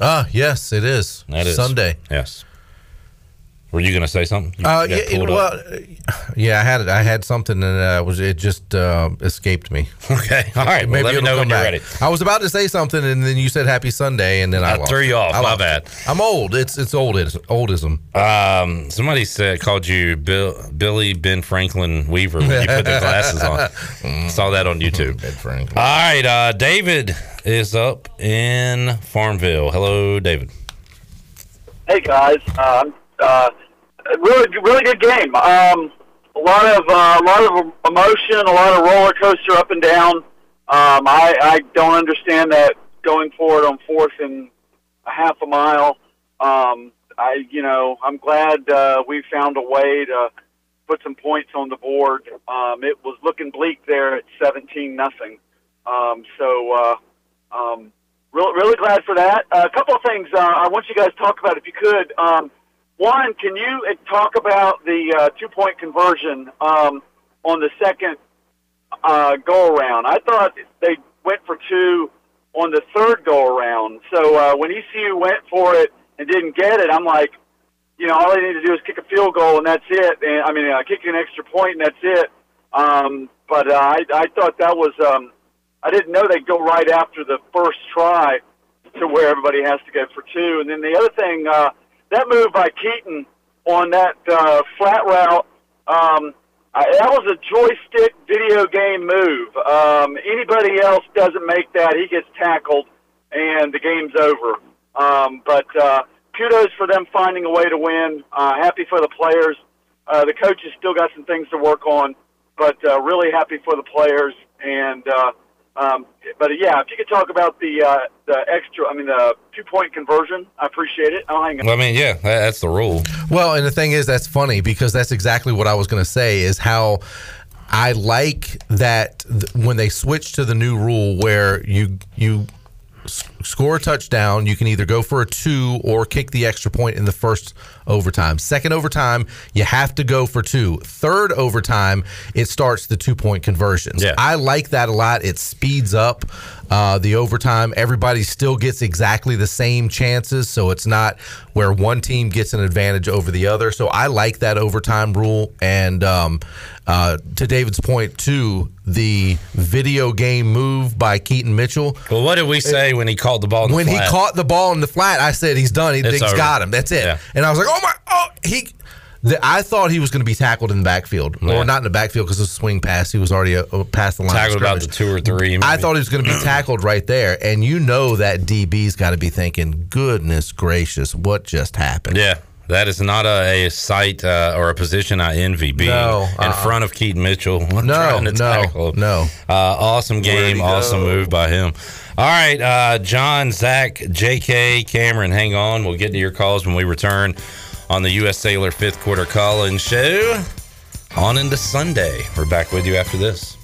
Ah, yes, it is. That is Sunday. Yes. Were you going to say something? Uh, yeah, it- well, yeah, I had it. I had something, and uh, was it just uh, escaped me. Okay, all right. Well, let me know come when you're back. ready. I was about to say something, and then you said Happy Sunday, and then I, I lost threw you off. I My lost bad. it. I'm old. It's it's old. It's oldism. Um, somebody said called you Bill, Billy Ben Franklin Weaver when you put the glasses on. Saw that on YouTube. Ben Franklin. All right, uh, David is up in Farmville. Hello, David. Hey guys, um, uh, really, really good game. Um, a lot of uh, a lot of emotion, a lot of roller coaster up and down. Um, I, I don't understand that going forward on fourth and a half a mile. Um, I, you know, I'm glad uh, we found a way to put some points on the board. Um, it was looking bleak there at 17 nothing. Um, so, uh, um, really, really glad for that. Uh, a couple of things uh, I want you guys to talk about, if you could. Um, one, can you uh, talk about the uh, two-point conversion um, on the second uh, go around? I thought they went for two on the third go around. So uh, when ECU went for it and didn't get it, I'm like, you know, all they need to do is kick a field goal and that's it. And I mean, uh, kick an extra point and that's it. Um, but uh, I, I thought that was, um, I didn't know they'd go right after the first try to where everybody has to go for two. And then the other thing, uh, that move by Keaton on that uh, flat route, um, I, that was a joystick video game move. Um, anybody else doesn't make that, he gets tackled, and the game's over. Um, but uh, kudos for them finding a way to win. Uh, happy for the players. Uh, the coaches still got some things to work on, but uh, really happy for the players. And uh, um, but yeah, if you could talk about the uh, the extra, I mean the two point conversion, I appreciate it. I'll hang up. Well, I mean, yeah, that, that's the rule. Well, and the thing is, that's funny because that's exactly what I was going to say is how I like that th- when they switch to the new rule where you you s- score a touchdown, you can either go for a two or kick the extra point in the first overtime. Second overtime, you have to go for two. Third overtime, it starts the two point conversions. Yeah. I like that a lot. It speeds up uh, the overtime. Everybody still gets exactly the same chances, so it's not where one team gets an advantage over the other. So I like that overtime rule. And um, uh, to David's point, too, the video game move by Keaton Mitchell. Well, what did we say when he called the ball? In the when he caught the ball in the flat, I said he's done. He, It's he's over. got him. That's it. Yeah. And I was like, oh my, oh he. The, I thought he was going to be tackled in the backfield, Yeah. or not in the backfield because of the swing pass. He was already uh, uh, past the line. tackled about the two or three. I thought he was going to be tackled right there, and you know that DB's got to be thinking, "Goodness gracious, what just happened?" Yeah, that is not a, a site uh, or a position I envy being No, in uh-uh. front of Keaton Mitchell. No, trying to no, tackle. no. Uh, awesome game, awesome go? move by him. All right, uh, John, Zach, J.K., Cameron, hang on. We'll get to your calls when we return on the U.S. Cellular fifth quarter call-in show. On into Sunday. We're back with you after this.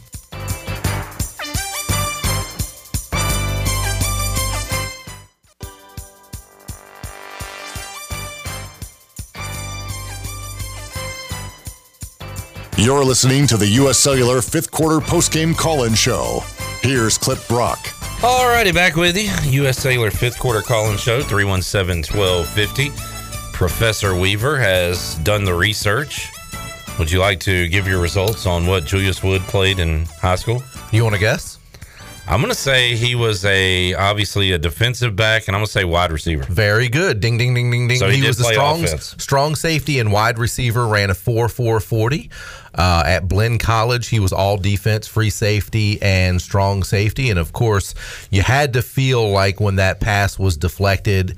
You're listening to the U.S. Cellular fifth quarter postgame call-in show. Here's Clip Brock. All righty, back with you. U.S. Cellular fifth quarter call-in show, 317-1250. Professor Weaver has done the research. Would you like to give your results on what Julius Wood played in high school? You want to guess? I'm going to say he was a obviously a defensive back, and I'm going to say wide receiver. Very good. Ding, ding, ding, ding, ding. So he did was a strong, offense. strong safety and wide receiver, ran a 4 4 40. Uh, at Blinn College, he was all defense, free safety, and strong safety. And of course, you had to feel like when that pass was deflected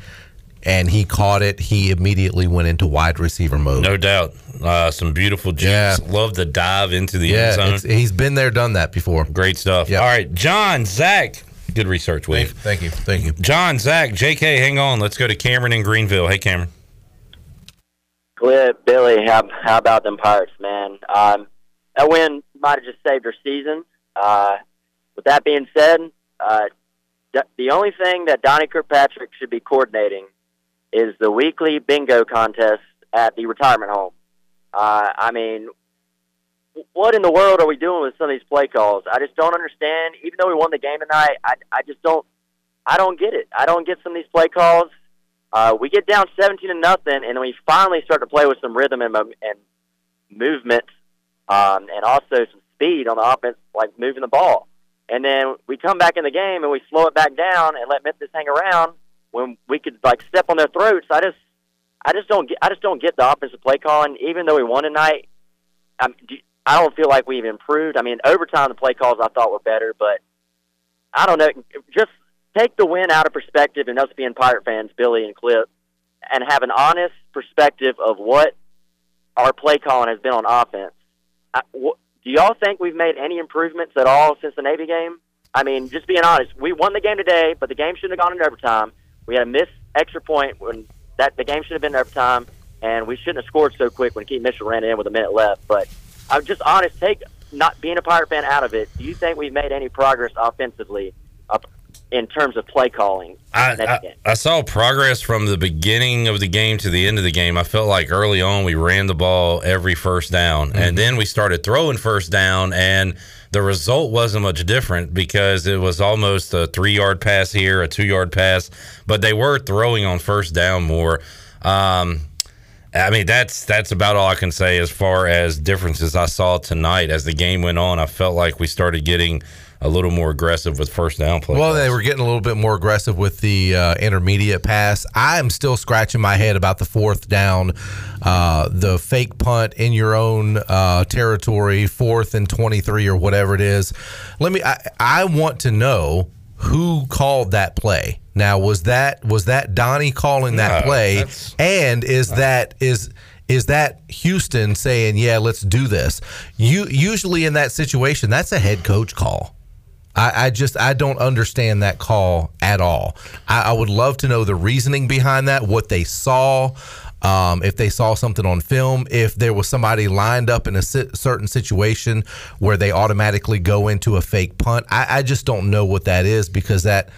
and he caught it, he immediately went into wide receiver mode. No doubt. Uh, some beautiful jumps. Love the dive into the yeah, end zone. it's- he's been there, done that before. Great stuff. All right, John, Zach. Good research, Wave. Thank you. Thank you. John, Zach, JK, hang on. Let's go to Cameron in Greenville. Hey, Cameron. Clip, Billy, how, how about them Pirates, man? Um, that win might have just saved their season. Uh, with that being said, uh, d- the only thing that Donnie Kirkpatrick should be coordinating is the weekly bingo contest at the retirement home. Uh, I mean, what in the world are we doing with some of these play calls? I just don't understand. Even though we won the game tonight, I, I just don't, I don't get it. I don't get some of these play calls. Uh, we get down 17 to nothing, and we finally start to play with some rhythm and, and movement, um, and also some speed on the offense, like moving the ball. And then we come back in the game and we slow it back down and let Memphis hang around when we could like step on their throats. I just, I just don't get, I just don't get the offensive play calling. Even though we won tonight, I'm, I don't feel like we've improved. I mean, overtime the play calls I thought were better, but I don't know. Just take the win out of perspective and us being Pirate fans, Billy and Clip, and have an honest perspective of what our play calling has been on offense. I, wh- do y'all think we've made any improvements at all since the Navy game? I mean, just being honest, we won the game today, but the game shouldn't have gone into overtime. We had a missed extra point when that the game should have been overtime, and we shouldn't have scored so quick when Keith Mitchell ran in with a minute left. But I'm just honest. Take not being a Pirate fan out of it. Do you think we've made any progress offensively up in terms of play calling I, I. I saw progress from the beginning of the game to the end of the game. I felt like early on we ran the ball every first down, and mm-hmm. then we started throwing first down, and the result wasn't much different because it was almost a three yard pass here, a two yard pass, but they were throwing on first down more. Um, I mean, that's that's about all I can say as far as differences I saw tonight. As the game went on, I felt like we started getting a little more aggressive with first down play. Well, they were getting a little bit more aggressive with the uh, intermediate pass. I'm still scratching my head about the fourth down, uh, the fake punt in your own uh, territory, fourth and 23 or whatever it is. Let me. I, I want to know who called that play. Now, was that was that Donnie calling that No, play, and is that is is that Houston saying, "Yeah, let's do this"? You usually in that situation, that's a head coach call. I, I just I don't understand that call at all. I, I would love to know the reasoning behind that, what they saw, um, if they saw something on film, if there was somebody lined up in a si- certain situation where they automatically go into a fake punt. I, I just don't know what that is because that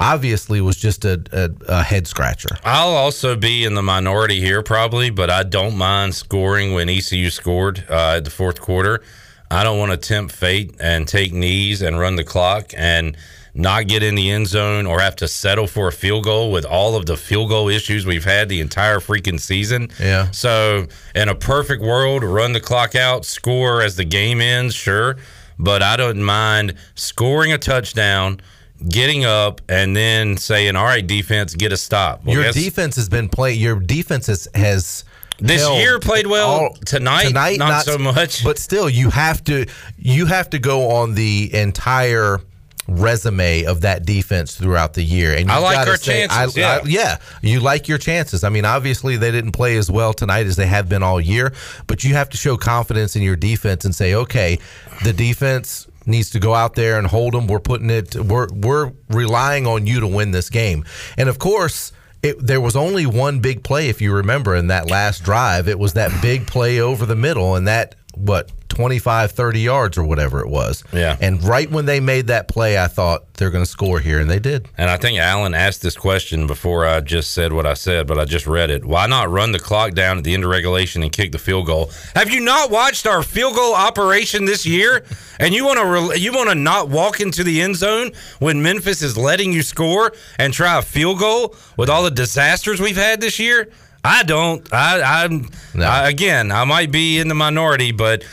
obviously was just a, a, a head scratcher. I'll also be in the minority here, probably, but I don't mind scoring when ECU scored uh, the fourth quarter. I don't want to tempt fate and take knees and run the clock and not get in the end zone or have to settle for a field goal with all of the field goal issues we've had the entire freaking season. Yeah. So, in a perfect world, run the clock out, score as the game ends, sure. But I don't mind scoring a touchdown, getting up, and then saying, all right, defense, get a stop. Well, your defense has been playing. Your defense has, has This held year played well. Tonight, tonight, not so much. But still, you have to you have to go on the entire resume of that defense throughout the year. And I like our say- chances, I- yeah. I- yeah, you like your chances. I mean, obviously they didn't play as well tonight as they have been all year, but you have to show confidence in your defense and say, okay, the defense needs to go out there and hold them. We're putting it. We're we're relying on you to win this game. And of course. It, there was only one big play, if you remember, in that last drive. It was that big play over the middle, and that, what, 25, 30 yards or whatever it was. Yeah. And right when they made that play, I thought they're going to score here, and they did. And I think Alan asked this question before I just said what I said, but I just read it. Why not run the clock down at the end of regulation and kick the field goal? Have you not watched our field goal operation this year? And you want to re- you want to not walk into the end zone when Memphis is letting you score and try a field goal with all the disasters we've had this year? I don't. I, I'm I, again. I might be in the minority, but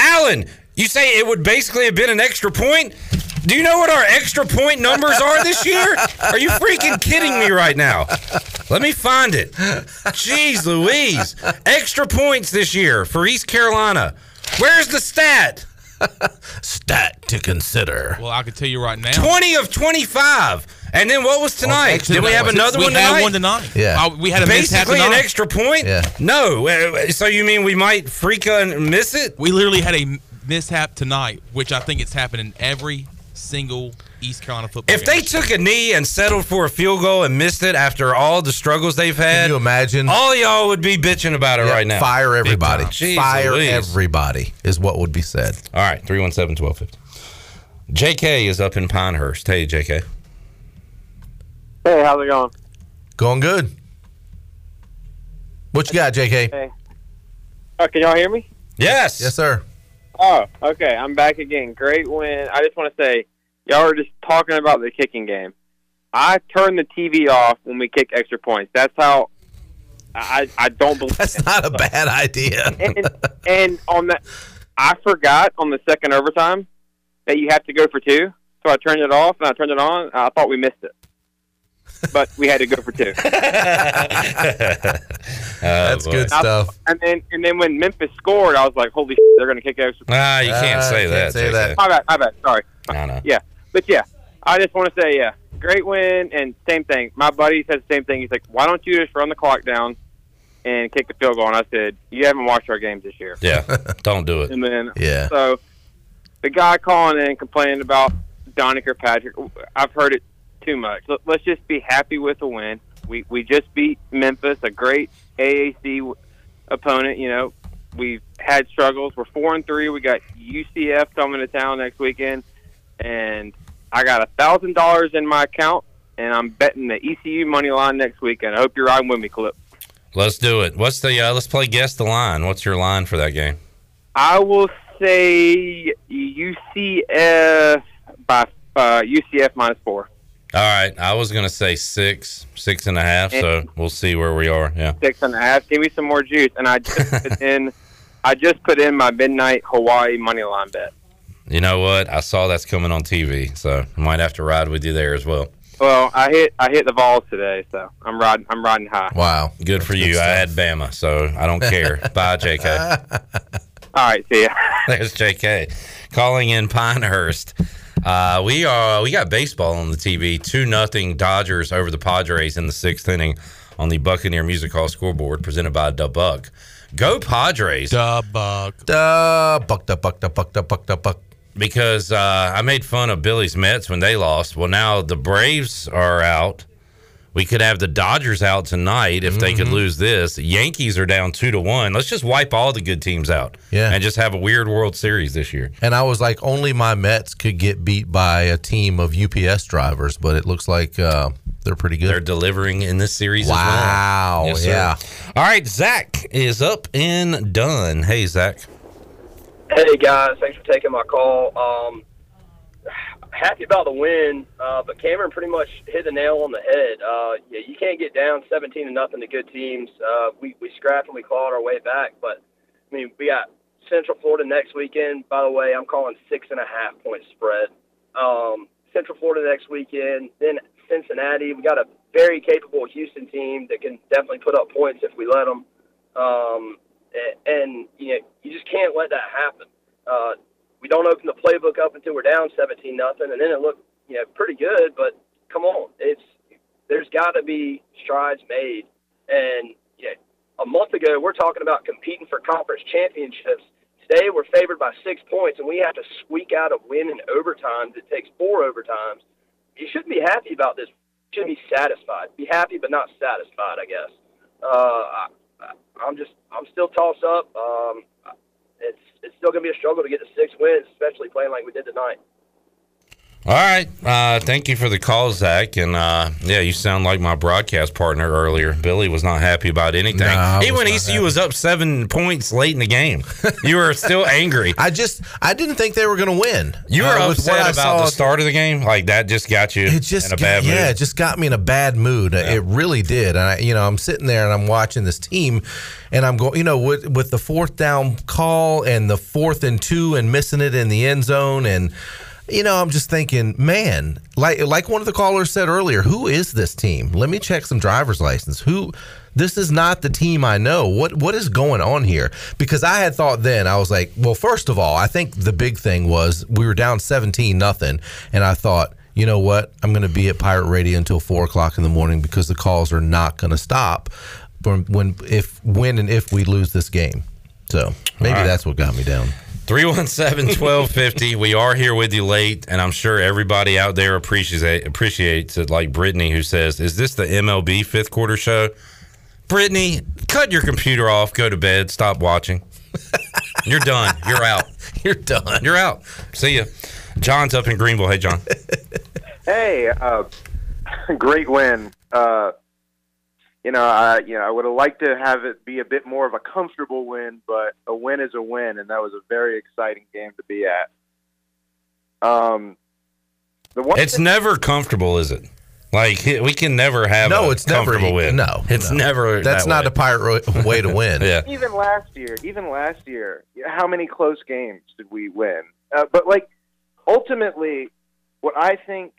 Alan, you say it would basically have been an extra point. Do you know what our extra point numbers are this year? Are you freaking kidding me right now? Let me find it. Jeez Louise. Extra points this year for East Carolina. Where's the stat? Stat to consider. Well, I can tell you right now. 20 of 25. And then what was tonight? extra Did we have another We one had tonight? one tonight. Yeah. Uh, we had a mishap Basically an extra point? Yeah. No. Uh, So you mean we might freak and miss it? We literally had a mishap tonight, which I think it's happened in every single East Carolina football If they took a knee and settled for a field goal and missed it after all the struggles they've had, Can you imagine? all y'all would be bitching about it Yeah, right now. Fire everybody. Jeez Fire Louise. everybody is what would be said. All right, 317 1250. JK is up in Pinehurst. Hey, JK. Hey, how's it going? Going good. What you got, JK? Hey. Oh, can y'all hear me? Yes. Yes, sir. Oh, okay. I'm back again. Great win. I just want to say, y'all were just talking about the kicking game. I turn the TV off when we kick extra points. That's how. I I don't believe that's not a bad idea. and, and on that, I forgot on the second overtime that you have to go for two. So I turned it off and I turned it on. And I thought we missed it, but we had to go for two. That's boy. good stuff. And then and then when Memphis scored, I was like, "Holy, shit, they're going to kick extra." Ah, you can't say that. JK. My bad. My bad. Sorry. No, no. Yeah, but yeah, I just want to say, yeah, great win, and same thing. My buddy said the same thing. He's like, "Why don't you just run the clock down and kick the field goal?" And I said, "You haven't watched our games this year." Yeah, don't do it. And then Yeah. so the guy calling in complaining about Donnie Kirkpatrick, I've heard it too much. Let- Let's just be happy with a win. We we just beat Memphis, a great AAC opponent. You know, we've had struggles. We're four and three. We got UCF coming to town next weekend, and I got a thousand dollars in my account, and I'm betting the ECU money line next weekend. I hope you're riding with me, Clip. Let's do it. What's the? Uh, let's play guess the line. What's your line for that game? I will say UCF by uh, UCF minus four. All right, I was gonna say six, six and a half. So we'll see where we are. Yeah. six and a half. Give me some more juice. And I just put in, I just put in my midnight Hawaii money line bet. You know what? I saw that's coming on TV, so I might have to ride with you there as well. Well, I hit I hit the balls today, so I'm riding I'm riding high. Wow. Good for you. I had Bama, so I don't care. Bye, JK. All right, see ya. There's JK calling in Pinehurst. Uh, we are we got baseball on the TV. Two nothing Dodgers over the Padres in the sixth inning on the Buccaneer Music Hall scoreboard, presented by Da Buck. Go Padres! Da Buck. Da Buck, da Buck, da Buck, da Buck, da Buck. Because uh, I made fun of Billy's Mets when they lost. Well, now the Braves are out. We could have the Dodgers out tonight if they could Mm-hmm. lose this. Yankees are down two to one. Let's just wipe all the good teams out. Yeah. and just have a weird World Series this year. And I was like, only my Mets could get beat by a team of UPS drivers, but it looks like uh, they're pretty good. They're delivering in this series Wow, as well. sir. yeah. All right, Zach is up and done. Hey, Zach. Hey guys, thanks for taking my call. Um, happy about the win, uh, but Cameron pretty much hit the nail on the head. Uh, yeah, you can't get down 17 to nothing to good teams. Uh, we we scrapped and we clawed our way back, but I mean we got Central Florida next weekend. By the way, I'm calling six and a half point spread. Um, Central Florida next weekend, then Cincinnati. We got a very capable Houston team that can definitely put up points if we let them. Um, a- and you know you just can't let that happen. Uh, we don't open the playbook up until we're down 17 nothing, and then it looked you know pretty good. But come on, it's there's got to be strides made. And you know, a month ago we're talking about competing for conference championships. Today we're favored by six points, and we have to squeak out a win in overtimes. It takes four overtimes. You shouldn't be happy about this. You should be satisfied. Be happy, but not satisfied. I guess. Uh, I, I'm just I'm still tossed up. Um, it's it's still going to be a struggle to get to six wins, especially playing like we did tonight. All right. Uh, thank you for the call, Zach. And uh, yeah, you sound like my broadcast partner earlier. Billy was not happy about anything. No, Even when ECU happy. was up seven points late in the game, you were still angry. I just I didn't think they were going to win. You were Uh, upset about the start of the game. Like that just got you It just in a got, bad mood. yeah, it just got me in a bad mood. It really did. And I, you know, I'm sitting there and I'm watching this team, and I'm going, you know, with with the fourth down call and the fourth and two and missing it in the end zone, and you know, I'm just thinking, man, like like one of the callers said earlier, who is this team? Let me check some driver's license. Who this is not the team I know. What what is going on here? Because I had thought then I was like, well, first of all, I think the big thing was we were down 17 nothing, and I thought, you know what, I'm going to be at Pirate Radio until four o'clock in the morning because the calls are not going to stop. When when if when and if we lose this game, so maybe right. that's what got me down. 317 1250. We are here with you late, and I'm sure everybody out there appreciates appreciates it, like Brittany, who says, Is this the MLB fifth quarter show? Brittany, cut your computer off, go to bed, stop watching. You're done. You're out. You're done. You're out. See ya. John's up in Greenville. Hey, John. Hey, uh, great win. Uh, you know, I you know I would have liked to have it be a bit more of a comfortable win, but a win is a win, and that was a very exciting game to be at. Um, the one It's never comfortable, is it? Like we can never have No, a it's never- comfortable win. no, it's no. never. That's that not way. a pirate way to win. yeah. even last year, even last year, how many close games did we win? Uh, but like ultimately, what I think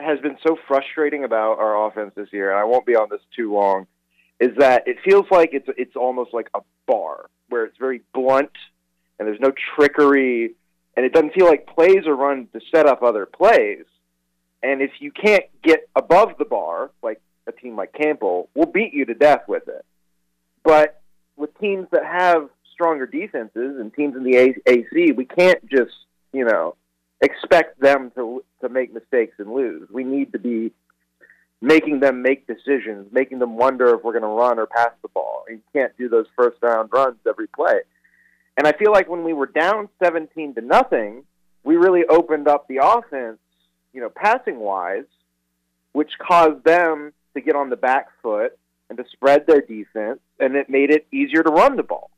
has been so frustrating about our offense this year, and I won't be on this too long, is that it feels like it's it's almost like a bar where it's very blunt and there's no trickery, and it doesn't feel like plays are run to set up other plays. And if you can't get above the bar, like a team like Campbell, we'll beat you to death with it. But with teams that have stronger defenses and teams in the AC, we can't just, you know, expect them to to make mistakes and lose. We need to be making them make decisions, making them wonder if we're going to run or pass the ball. You can't do those first round runs every play. And I feel like when we were down 17 to nothing, we really opened up the offense, you know, passing wise, which caused them to get on the back foot and to spread their defense, and it made it easier to run the ball.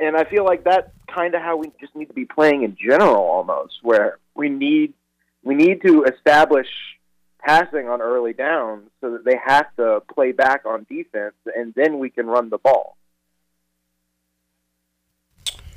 And I feel like that's kind of how we just need to be playing in general, almost, where we need we need to establish passing on early downs so that they have to play back on defense, and then we can run the ball.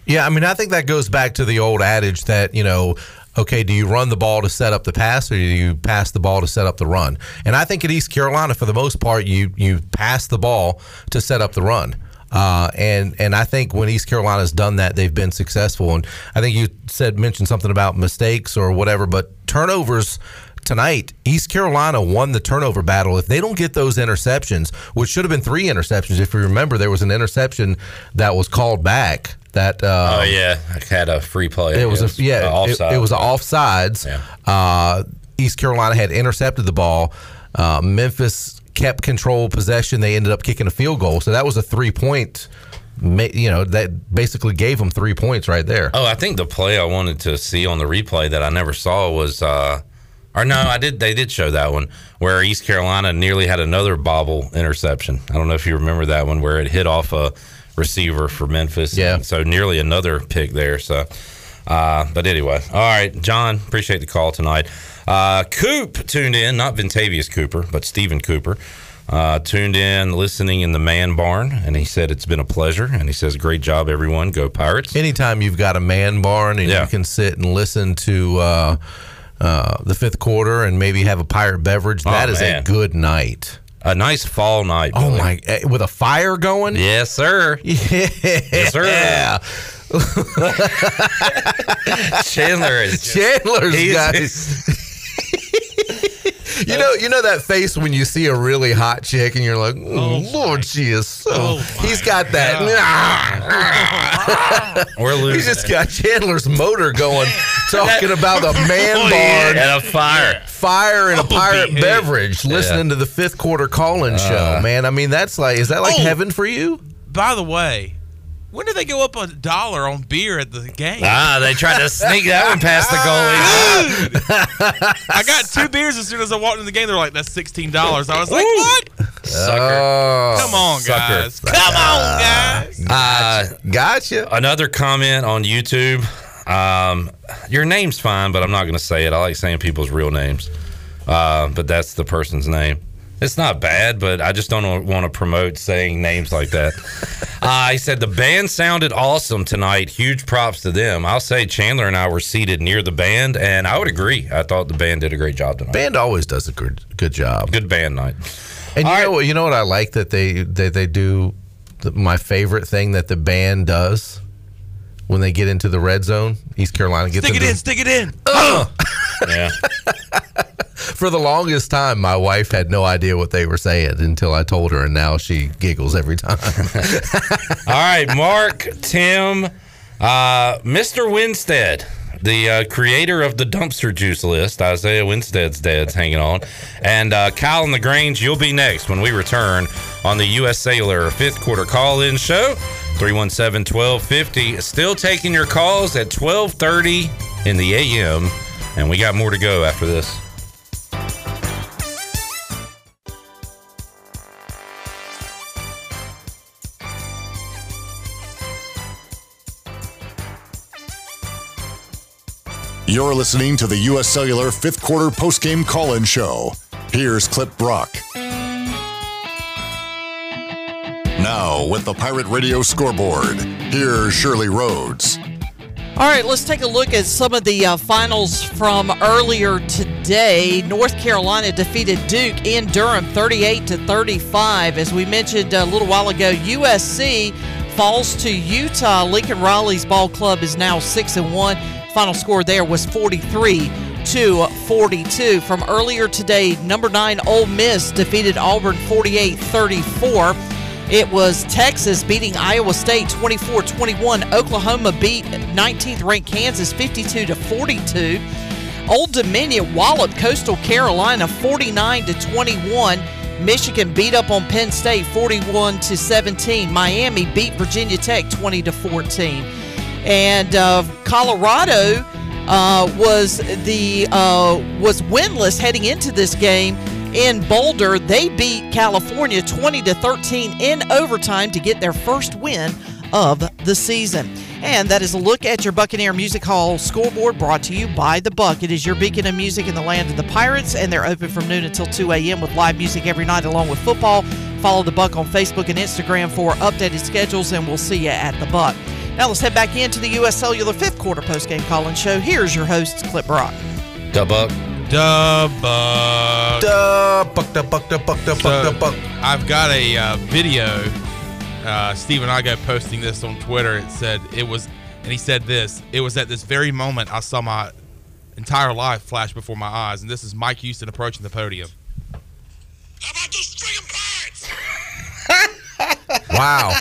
Yeah, I mean, I think that goes back to the old adage that, you know, okay, do you run the ball to set up the pass or do you pass the ball to set up the run? And I think at East Carolina, for the most part, you you pass the ball to set up the run. Uh, and and I think when East Carolina's done that, they've been successful. And I think you said mentioned something about mistakes or whatever, but turnovers tonight, East Carolina won the turnover battle. If they don't get those interceptions, which should have been three interceptions, if you remember, there was an interception that was called back. That uh, Oh yeah, I had a free play. It was a yeah, Uh, it, offside. it was offsides. Uh, East Carolina had intercepted the ball. Uh, Memphis kept control possession. They ended up kicking a field goal, so that was a three point. You know that basically gave them three points right there. Oh, I think the play I wanted to see on the replay that I never saw was, uh, or no, I did. They did show that one where East Carolina nearly had another bobble interception. I don't know if you remember that one where it hit off a receiver for Memphis. Yeah. So nearly another pick there. So, uh, but anyway, all right, John, appreciate the call tonight. Uh, Coop tuned in, not Ventavious Cooper, but Stephen Cooper. Uh, tuned in, listening in the man barn, and he said it's been a pleasure. And he says, "Great job, everyone! Go Pirates!" Anytime you've got a man barn and Yeah. you can sit and listen to uh, uh, the fifth quarter and maybe have a pirate beverage, that Oh, is a good night. A nice fall night. Oh my! eh, With a fire going. Yes, sir. Yeah. Yes, sir. Yeah. Chandler is just- Chandler's got You know, you know that face when you see a really hot chick and you're like, oh, Lord, she is so. he's got that. We're losing. He's just it. got Chandler's motor going, talking about a man Oh, barn yeah. and a fire, fire, and a Oh, pirate behave. beverage. Listening Yeah. to the fifth quarter call-in show, Uh. man. I mean, that's like, is that like Oh. heaven for you? By the way, when did they go up a dollar on beer at the game? Ah, they tried to sneak that one past the goalie. I got two beers as soon as I walked in the game. They're like, "That's sixteen dollars." I was like, "What? Sucker. Come on, Sucker. guys! Come on, guys!" Uh, gotcha. Another comment on YouTube. Um, your name's fine, but I'm not going to say it. I like saying people's real names. Uh, but that's the person's name. It's not bad, but I just don't want to promote saying names like that. uh, he said the band sounded awesome tonight. Huge props to them. I'll say Chandler and I were seated near the band, and I would agree. I thought the band did a great job tonight. Band always does a good good job. Good band night. And you know what? You know what I like that they they, they do. The, my favorite thing that the band does when they get into the red zone, East Carolina gets Stick it into, in, stick it in. yeah. For the longest time, my wife had no idea what they were saying until I told her, and now she giggles every time. All right, Mark, Tim, uh, Mr. Winstead, the uh, creator of the dumpster juice list. Isaiah Winstead's dad's hanging on. And uh, Kyle and LaGrange, you'll be next when we return on the U.S. Cellular fifth quarter call in show. 317 1250. Still taking your calls at 1230 in the a.m. And we got more to go after this. You're listening to the U.S. Cellular fifth quarter postgame call in show. Here's Clip Brock. Now, with the Pirate Radio scoreboard, here's Shirley Rhodes. All right, let's take a look at some of the uh, finals from earlier today. North Carolina defeated Duke in Durham 38 to 35. As we mentioned a little while ago, USC falls to Utah. Lincoln Riley's ball club is now 6 and 1. Final score there was 43 to 42. From earlier today, number 9 Ole Miss defeated Auburn 48-34. It was Texas beating Iowa State 24-21. Oklahoma beat 19th ranked Kansas 52 to 42. Old Dominion walloped Coastal Carolina 49 to 21. Michigan beat up on Penn State 41 to 17. Miami beat Virginia Tech 20 to 14. And uh, Colorado uh, was the uh, was winless heading into this game in Boulder. They beat California 20 to 13 in overtime to get their first win of the season. And that is a look at your Buccaneer Music Hall scoreboard brought to you by The Buck. It is your beacon of music in the land of the Pirates, and they're open from noon until 2 a.m. with live music every night along with football. Follow The Buck on Facebook and Instagram for updated schedules, and we'll see you at The Buck. Now let's head back into the U.S. Cellular fifth quarter postgame call-in show. Here's your host, Clip Brock. Da buck. Da buck. Da buck, da buck, da buck, da buck, da buck. I've got a uh, video. Uh, Steve and I got posting this on Twitter. It said it was, and he said this. It was at this very moment I saw my entire life flash before my eyes, and this is Mike Houston approaching the podium. Wow.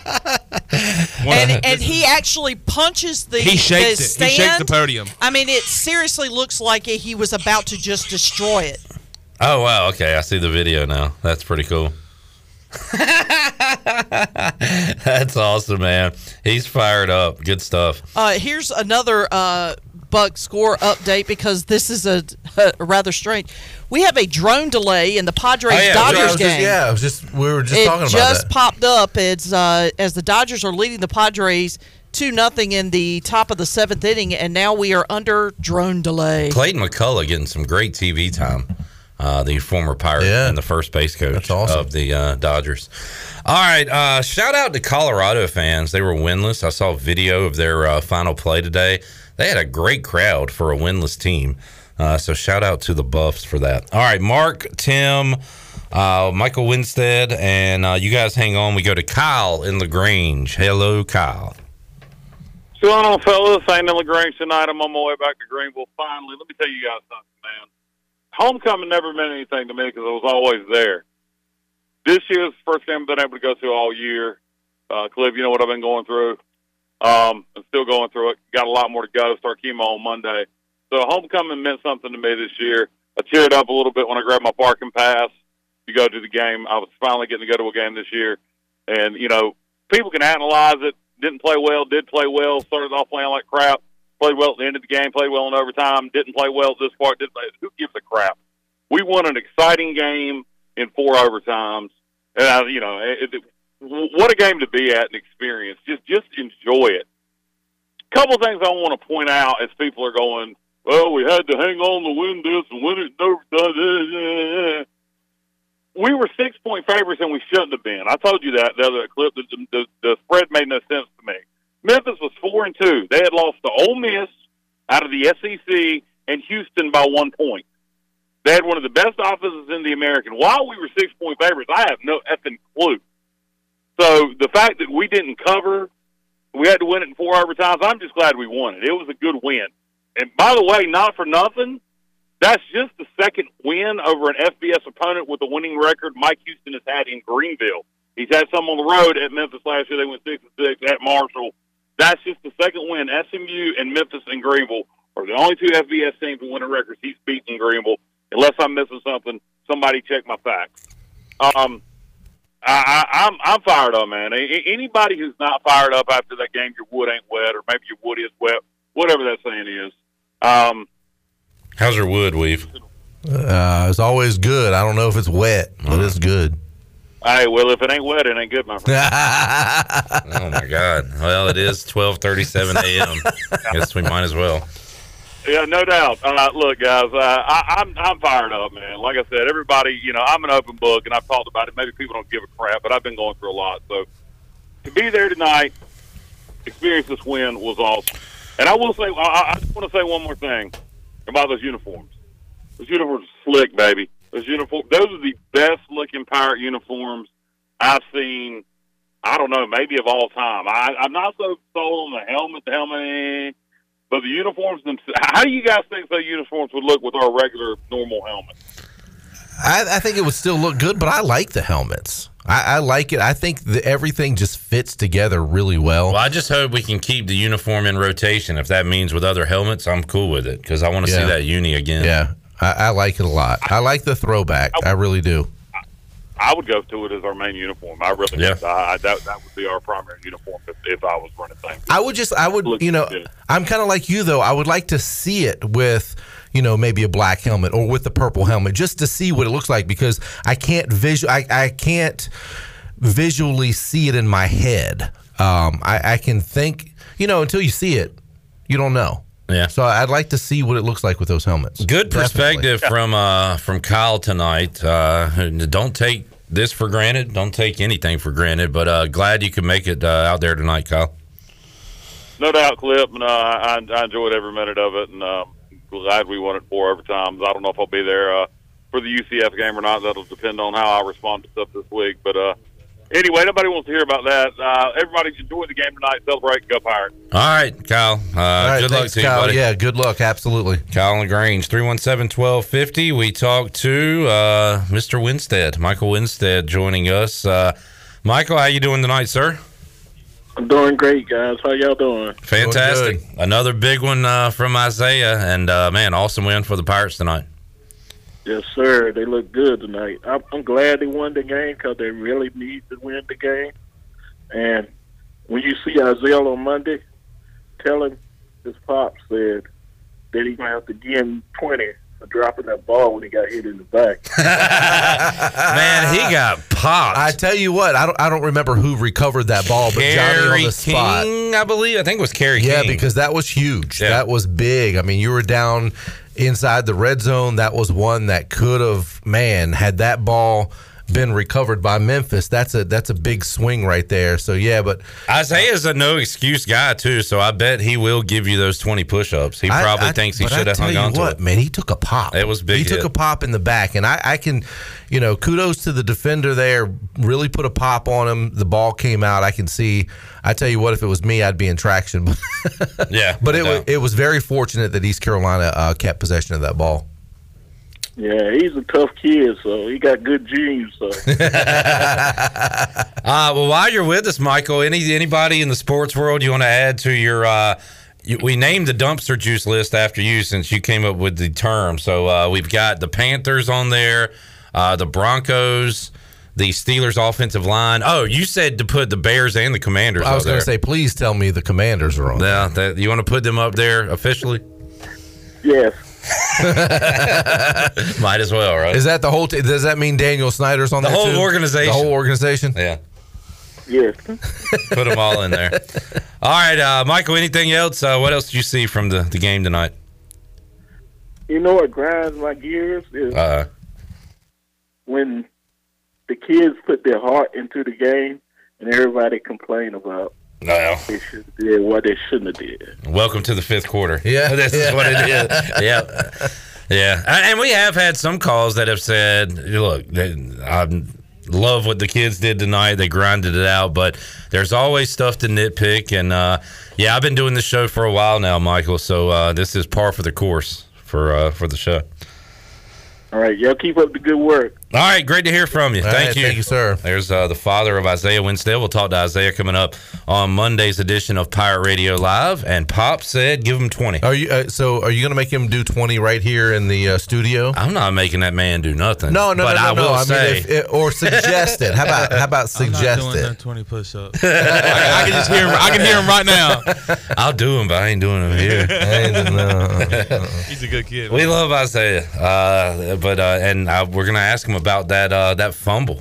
And, and he actually punches the, He shakes the it. He shakes the podium. I mean, it seriously looks like he was about to just destroy it. Oh wow, okay, I see the video now. That's pretty cool. That's awesome, man. He's fired up. Good stuff. Uh, here's another uh, Buck score update because this is a, a rather strange. We have a drone delay in the Padres Oh, yeah, I Dodgers was just- game. yeah, I was just we were just it talking about just that. popped up. It's uh, as the Dodgers are leading the Padres two nothing in the top of the seventh inning, and now we are under drone delay. Clayton McCullough getting some great TV time. Uh, the former Pirate and the first base coach of the uh, Dodgers. All right, uh, shout out to Colorado fans. They were winless. I saw a video of their uh, final play today. They had a great crowd for a winless team. Uh, so shout out to the Buffs for that. All right, Mark, Tim, uh, Michael Winstead, and uh, you guys hang on. We go to Kyle in Lagrange. Hello, Kyle. What's going on, fellas? Ain't in LaGrange tonight. I'm on my way back to Greenville. Finally, let me tell you guys something, man. Homecoming never meant anything to me because I was always there. This year's the first game I've been able to go to all year. Uh, Clip, you know what I've been going through. Um, I'm still going through it. Got a lot more to go. Start chemo on Monday. So homecoming meant something to me this year. I teared up a little bit when I grabbed my parking pass to go to the game. I was finally getting to go to a game this year. And, you know, people can analyze it. Didn't play well, did play well, started off playing like crap, played well at the end of the game, played well in overtime, didn't play well this part, didn't play. Who gives a crap? We won an exciting game in four overtimes. And, I, you know, it, it, what a game to be at and experience. Just, just enjoy it. Couple things I want to point out as people are going, well, we had to hang on to win this and win it. We were six point favorites and we shouldn't have been. I told you that the other clip. The, the, the spread made no sense to me. Memphis was four and two. They had lost to Ole Miss out of the SEC and Houston by one point. They had one of the best offenses in the American. While we were six point favorites, I have no effing clue. So the fact that we didn't cover, we had to win it in four overtimes. I'm just glad we won it. It was a good win. And by the way, not for nothing, that's just the second win over an FBS opponent with a winning record Mike Houston has had in Greenville. He's had some on the road at Memphis last year. They went six and six at Marshall. That's just the second win. SMU and Memphis and Greenville are the only two FBS teams with winning records he's beaten in Greenville. Unless I'm missing something, somebody check my facts. Um, I, I, I'm I'm fired up, man. Anybody who's not fired up after that game, your wood ain't wet, or maybe your wood is wet, whatever that saying is. Um, How's your wood weave? Uh, it's always good. I don't know if it's wet, but it's good. hey, well, if it ain't wet, it ain't good, my friend. oh my God! Well, it is twelve thirty-seven a.m. Guess we might as well. Yeah, no doubt. Uh, look, guys, uh, I, I'm I'm fired up, man. Like I said, everybody, you know, I'm an open book, and I've talked about it. Maybe people don't give a crap, but I've been going through a lot. So to be there tonight, experience this win was awesome. And I will say, I, I just want to say one more thing about those uniforms. Those uniforms are slick, baby. Those uniform, those are the best looking pirate uniforms I've seen. I don't know, maybe of all time. I, I'm not so sold on the helmet. The helmet. but the uniforms themselves, how do you guys think the uniforms would look with our regular, normal helmets? I, I think it would still look good, but I like the helmets. I, I like it. I think the, everything just fits together really well. Well, I just hope we can keep the uniform in rotation. If that means with other helmets, I'm cool with it because I want to Yeah. see that uni again. Yeah, I, I like it a lot. I like the throwback. I really do. I would go to it as our main uniform. I really, Yeah. I, I, that that would be our primary uniform if, if I was running things. I would just, I would, you know, I'm kind of like you though. I would like to see it with, you know, maybe a black helmet or with the purple helmet, just to see what it looks like because I can't visual, I, I can't visually see it in my head. Um, I, I can think, you know, until you see it, you don't know. Yeah. So I'd like to see what it looks like with those helmets. Good Definitely. perspective from uh, from Kyle tonight. Uh, don't take this for granted. Don't take anything for granted. But uh, glad you could make it uh, out there tonight, Kyle. No doubt, Clip, and uh, I, I enjoyed every minute of it, and um, glad we won it four overtimes. I don't know if I'll be there uh, for the UCF game or not. That'll depend on how I respond to stuff this week. But uh, anyway, nobody wants to hear about that. Uh, everybody enjoy the game tonight. Celebrate, go Pirates. All right, Kyle. Uh, All right, good luck thanks, to you, buddy. Yeah, good luck. Absolutely. Kyle LaGrange, 317-1250. We talked to uh, Mr. Winstead, Michael Winstead, joining us. Uh, Michael, how you doing tonight, sir? I'm doing great, guys. How y'all doing? Fantastic. Another big one uh, from Isaiah, and uh, man, awesome win for the Pirates tonight. Yes, sir. They look good tonight. I'm, I'm glad they won the game because they really need to win the game. And when you see Isaiah on Monday, tell him his pop said that he's gonna have to give him twenty for dropping that ball when he got hit in the back. Man, he got popped. I tell you what, I don't, I don't remember who recovered that ball, but Johnny on Kerry the spot. King, I believe. I think it was Kerry Yeah, King. because that was huge. That was big. I mean, you were down inside the red zone. That was one that could have, man, had that ball been recovered by Memphis. That's a that's a big swing right there. So yeah, but Isaiah's a no excuse guy too, so I bet he will give you those twenty push ups. He probably I- thinks he should have hung on to what, it. Man, he took a pop. It was big. he took a pop in the back, and I, I can, you know, kudos to the defender there. Really put a pop on him. The ball came out. I can see. I tell you what, if it was me, I'd be in traction. But yeah, but it no was it was very fortunate that East Carolina uh, kept possession of that ball. Yeah, he's a tough kid, so he got good genes. So Uh, well, while you're with us, Michael, any anybody in the sports world you want to add to your? Uh, you, we named the dumpster juice list after you since you came up with the term. So uh, we've got the Panthers on there, uh, the Broncos, the Steelers offensive line. Oh, you said to put the Bears and the Commanders. I was going to say, please tell me the Commanders are on. Yeah, that, you want to put them up there officially? yes. Might as well, right? Is that the whole? T- does that mean Daniel Snyder's on The whole too? organization. The whole organization. Yeah. Yes. Put them all in there. All right, uh, Michael. Anything else? Uh, what else did you see from the, the game tonight? you know what grinds my gears is Uh, when the kids put their heart into the game, and everybody complain about Well, they should have did what they shouldn't have did. welcome to the fifth quarter. Yeah, this is what it is. yeah, yeah. And we have had some calls that have said, "Look, I love what the kids did tonight. They grinded it out, but there's always stuff to nitpick." And uh, yeah, I've been doing this show for a while now, Michael. So uh, this is par for the course for uh, for the show. All right, y'all keep up the good work. All right, great to hear from you. All thank right, you. thank you, sir. There's uh, the father of Isaiah Winstead. We'll talk to Isaiah coming up on Monday's edition of Pirate Radio Live. And Pop said, give him 20. Are you uh, so? Are you going to make him do twenty right here in the uh, studio? I'm not making that man do nothing. No, no, but no, no, I no. will I say, mean, if, it, or suggest it. How about how about suggest doing it? them 20 push-ups. I, I can just hear him. I can hear him right now. I'll do him, but I ain't doing him here. He's a good kid. we love Isaiah, uh, but uh, and uh, we're gonna ask him about that uh, that fumble.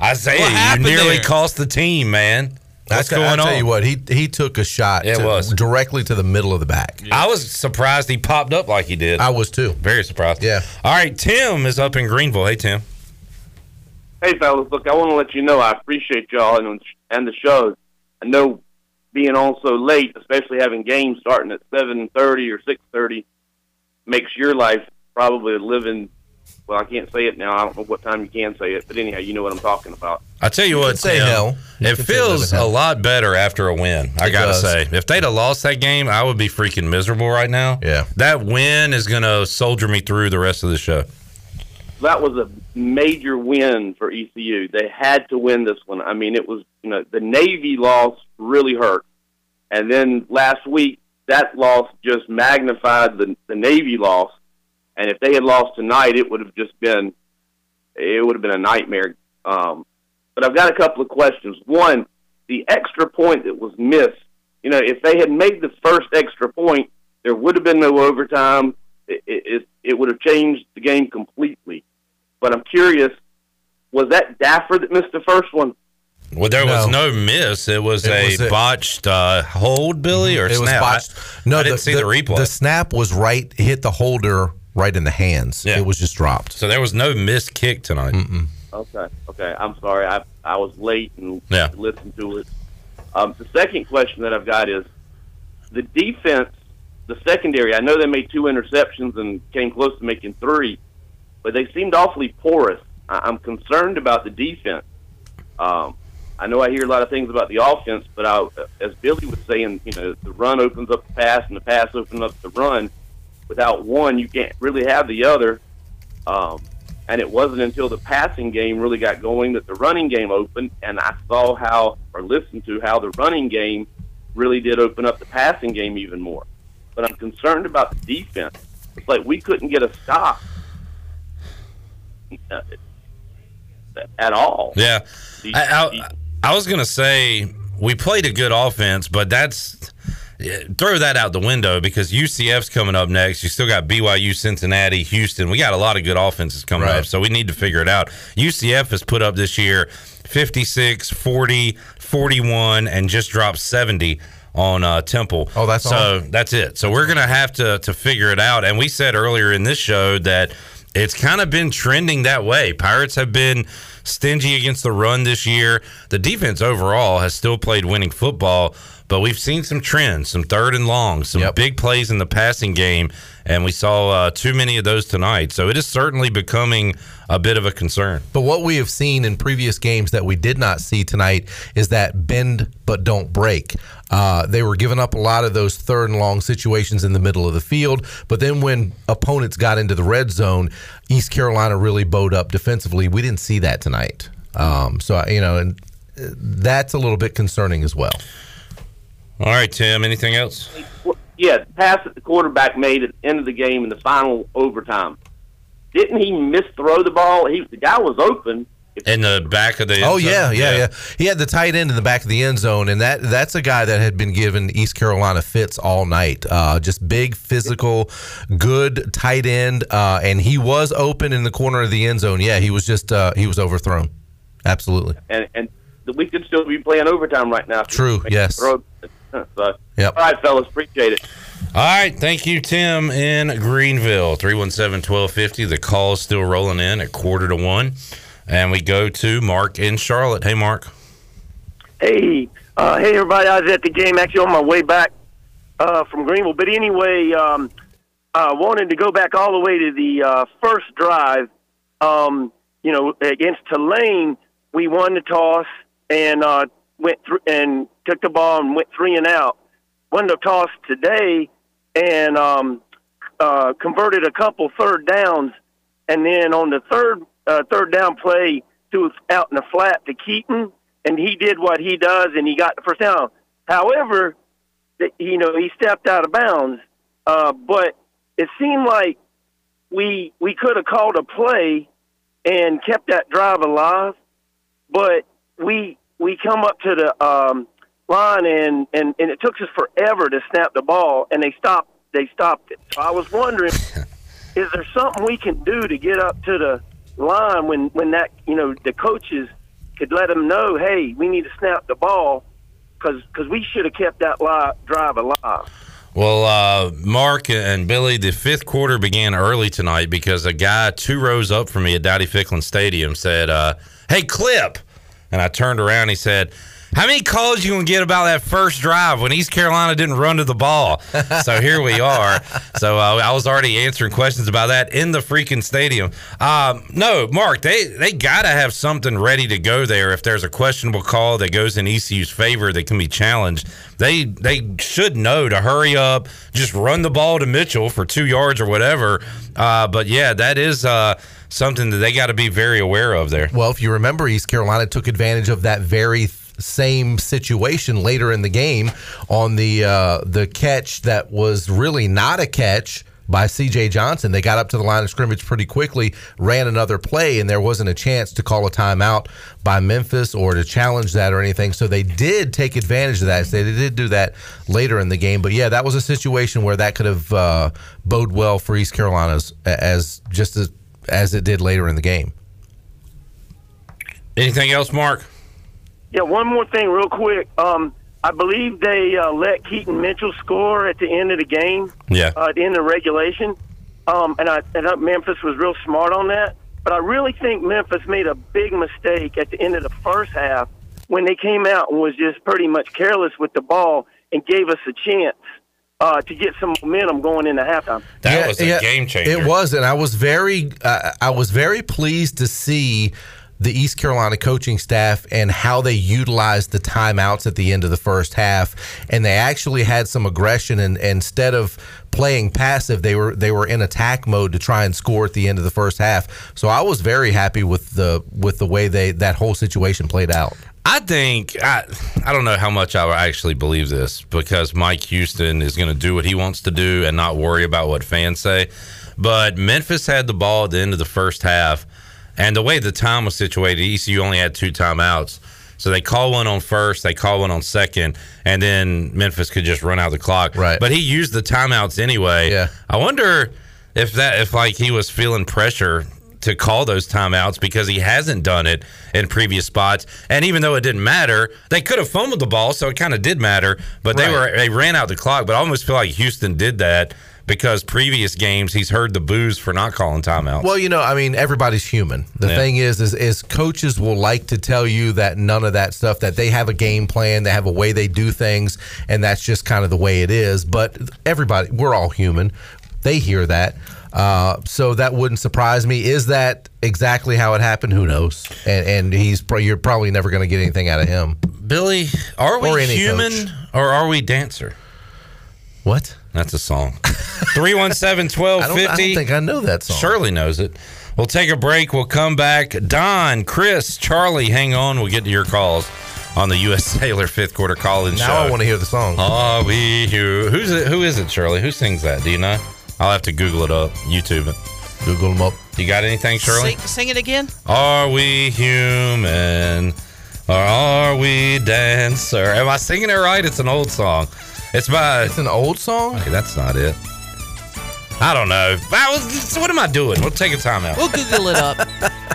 Isaiah, What you nearly there? cost the team, man. What's I, going I tell on? you what, he he took a shot. It to- was. directly to the middle of the back. I was surprised he popped up like he did. I was too. Very surprised. Yeah. All right, Tim is up in Greenville. Hey, Tim. Hey, fellas, look, I want to let you know I appreciate y'all and and the shows. I know being on so late, especially having games starting at seven thirty or six thirty, makes your life probably a living. Well, I can't say it now. I don't know what time you can say it, but anyhow, you know what I'm talking about. I tell you, You what, say Tim, hell. It feels a lot better after a win. I It gotta does. say, if they'd have lost that game, I would be freaking miserable right now. Yeah, that win is gonna soldier me through the rest of the show. that was a major win for ECU. They had to win this one. I mean, it was you know the Navy loss really hurt, and then last week that loss just magnified the the Navy loss. And if they had lost tonight, it would have just been it would have been a nightmare. Um, but I've got a couple of questions. One, the extra point that was missed. You know, if they had made the first extra point, there would have been no overtime. It, it, it, it would have changed the game completely. But I'm curious, was that Daffer that missed the first one? Well, there was no miss. It was It a was a- botched uh, hold, Billy, or it was snap. botched. I, No, I didn't see the, replay. The snap was right, hit the holder right in the hands. It was just dropped. so there was no missed kick tonight. Okay, okay. I'm sorry. I I was late and Yeah. listened to it. Um, the second question that I've got is the defense, the secondary. I know they made two interceptions and came close to making three, but they seemed awfully porous. I, I'm concerned about the defense. Um, I know I hear a lot of things about the offense, but I, as Billy was saying, you know, the run opens up the pass and the pass opens up the run. Without one, you can't really have the other. Um, and it wasn't until the passing game really got going that the running game opened, and I saw how or listened to how the running game really did open up the passing game even more. But I'm concerned about the defense. It's like we couldn't get a stop uh, at all. Yeah, I, I, I was gonna say we played a good offense, but that's throw that out the window because UCF's coming up next. You still got BYU, Cincinnati, Houston. We got a lot of good offenses coming up, so we need to figure it out. UCF has put up this year 56, 40, 41, and just dropped 70 on uh, Temple. Oh, that's so that's it. So we're gonna have to to figure it out. And we said earlier in this show that it's kind of been trending that way. Pirates have been stingy against the run this year. The defense overall has still played winning football, but we've seen some trends, some third and long, some big plays in the passing game, and we saw uh, too many of those tonight. So it is certainly becoming a bit of a concern. But what we have seen in previous games that we did not see tonight is that bend but don't break. Uh, they were giving up a lot of those third and long situations in the middle of the field. But then when opponents got into the red zone, East Carolina really bowed up defensively. We didn't see that tonight. Um, so, you know, and uh, that's a little bit concerning as well. All right, Tim, anything else? Yeah, the pass that the quarterback made at the end of the game in the final overtime. Didn't he misthrow the ball? He the guy was open. In the back of the Oh end zone? yeah, yeah, yeah. He had the tight end in the back of the end zone, and that that's a guy that had been given East Carolina fits all night. Uh, just big, physical, good tight end, uh, and he was open in the corner of the end zone. Yeah, he was just uh, he was overthrown. Absolutely. and and we could still be playing overtime right now. True, makes yes. The throw. So, Yep. all right, fellas, appreciate it. All right. Thank you, Tim in Greenville. 317 1250. The call's still rolling in at quarter to one. And we go to Mark in Charlotte. Hey, Mark. Hey, uh, hey, everybody! I was at the game actually on my way back uh, from Greenville. But anyway, um, I wanted to go back all the way to the uh, first drive. Um, you know, against Tulane, we won the toss and uh, went through and took the ball and went three and out. Won the toss today and um, uh, converted a couple third downs, and then on the third uh, third down play, threw out in the flat to Keaton, and he did what he does, and he got the first down. However, you know he stepped out of bounds, uh, but it seemed like we we could have called a play and kept that drive alive, but we we come up to the um, line and, and and it took us forever to snap the ball, and they stopped they stopped it. So I was wondering, is there something we can do to get up to the line when when that you know the coaches could let them know, hey, we need to snap the ball because cause we should have kept that li- drive alive. Well, uh, Mark and Billy, the fifth quarter began early tonight because a guy two rows up from me at Dowdy Ficklen Stadium said, uh, "Hey, Clip," and I turned around. He said. How many calls you gonna get about that first drive when East Carolina didn't run to the ball? so here we are. So uh, I was already answering questions about that in the freaking stadium. Um, no, Mark, they they gotta have something ready to go there if there's a questionable call that goes in ECU's favor that can be challenged. They they should know to hurry up, just run the ball to Mitchell for two yards or whatever. Uh, but yeah, that is. Uh, Something that they got to be very aware of there. Well, if you remember, East Carolina took advantage of that very same situation later in the game on the uh, the catch that was really not a catch by C.J. Johnson. They got up to the line of scrimmage pretty quickly, ran another play, and there wasn't a chance to call a timeout by Memphis or to challenge that or anything. So they did take advantage of that. They did do that later in the game. But yeah, that was a situation where that could have uh, bode well for East Carolina's as just as as it did later in the game. Anything else, Mark? Yeah, one more thing, real quick. Um, I believe they uh, let Keaton Mitchell score at the end of the game. Yeah. Uh, at the end of regulation, um, and I and Memphis was real smart on that. But I really think Memphis made a big mistake at the end of the first half when they came out and was just pretty much careless with the ball and gave us a chance uh, to get some momentum going into halftime. That was a game changer. It was, and I was very, uh, I was very pleased to see the East Carolina coaching staff and how they utilized the timeouts at the end of the first half, and they actually had some aggression. And, and instead of playing passive, they were they were in attack mode to try and score at the end of the first half. So I was very happy with the with the way they that whole situation played out. I think I I don't know how much I actually believe this because Mike Houston is going to do what he wants to do and not worry about what fans say. But Memphis had the ball at the end of the first half, and the way the time was situated, ECU only had two timeouts. So they call one on first, they call one on second, and then Memphis could just run out the clock. Right. But he used the timeouts anyway. Yeah. I wonder if that if like he was feeling pressure to call those timeouts because he hasn't done it in previous spots. And even though it didn't matter, they could have fumbled the ball, so it kind of did matter. But they Right. were they ran out the clock. But I almost feel like Houston did that because previous games he's heard the boos for not calling timeouts. Well, you know, I mean, everybody's human. The Yeah. thing is, is, is coaches will like to tell you that none of that stuff. That they have a game plan, they have a way they do things, and that's just kind of the way it is. But everybody, we're all human. They hear that, uh, so that wouldn't surprise me. Is that exactly how it happened? Who knows? And, and he's pro- you're probably never going to get anything out of him. Billy, are we Or human coach. or are we dancer? What? That's a song. 317 1250. I don't- think I know that song. Shirley knows it. We'll take a break. We'll come back. Don, Chris, Charlie, hang on. We'll get to your calls on the U.S. Cellular fifth quarter call-in show. Now I want to hear the song. Are we here? Who's it? Who is it, Shirley? Who sings that? Do you know? I'll have to Google it up, YouTube it. Google them up. You got anything, Shirley? Sing, sing it again. Are we human or are we dancer? Am I singing it right? It's an old song. It's by. It's an old song. Okay, that's not it. I don't know. I was, what am I doing? We'll take a time out. We'll Google it up.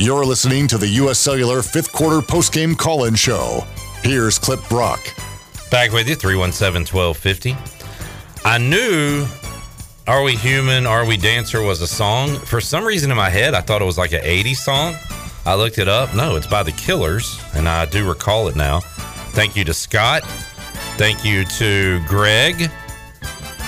You're listening to the U.S. Cellular fifth quarter postgame call in show. Here's Clip Brock. Back with you, 317 1250. I knew Are We Human, Are We Dancer was a song. For some reason in my head, I thought it was like an 80s song. I looked it up. No, it's by the Killers, and I do recall it now. Thank you to Scott. Thank you to Greg.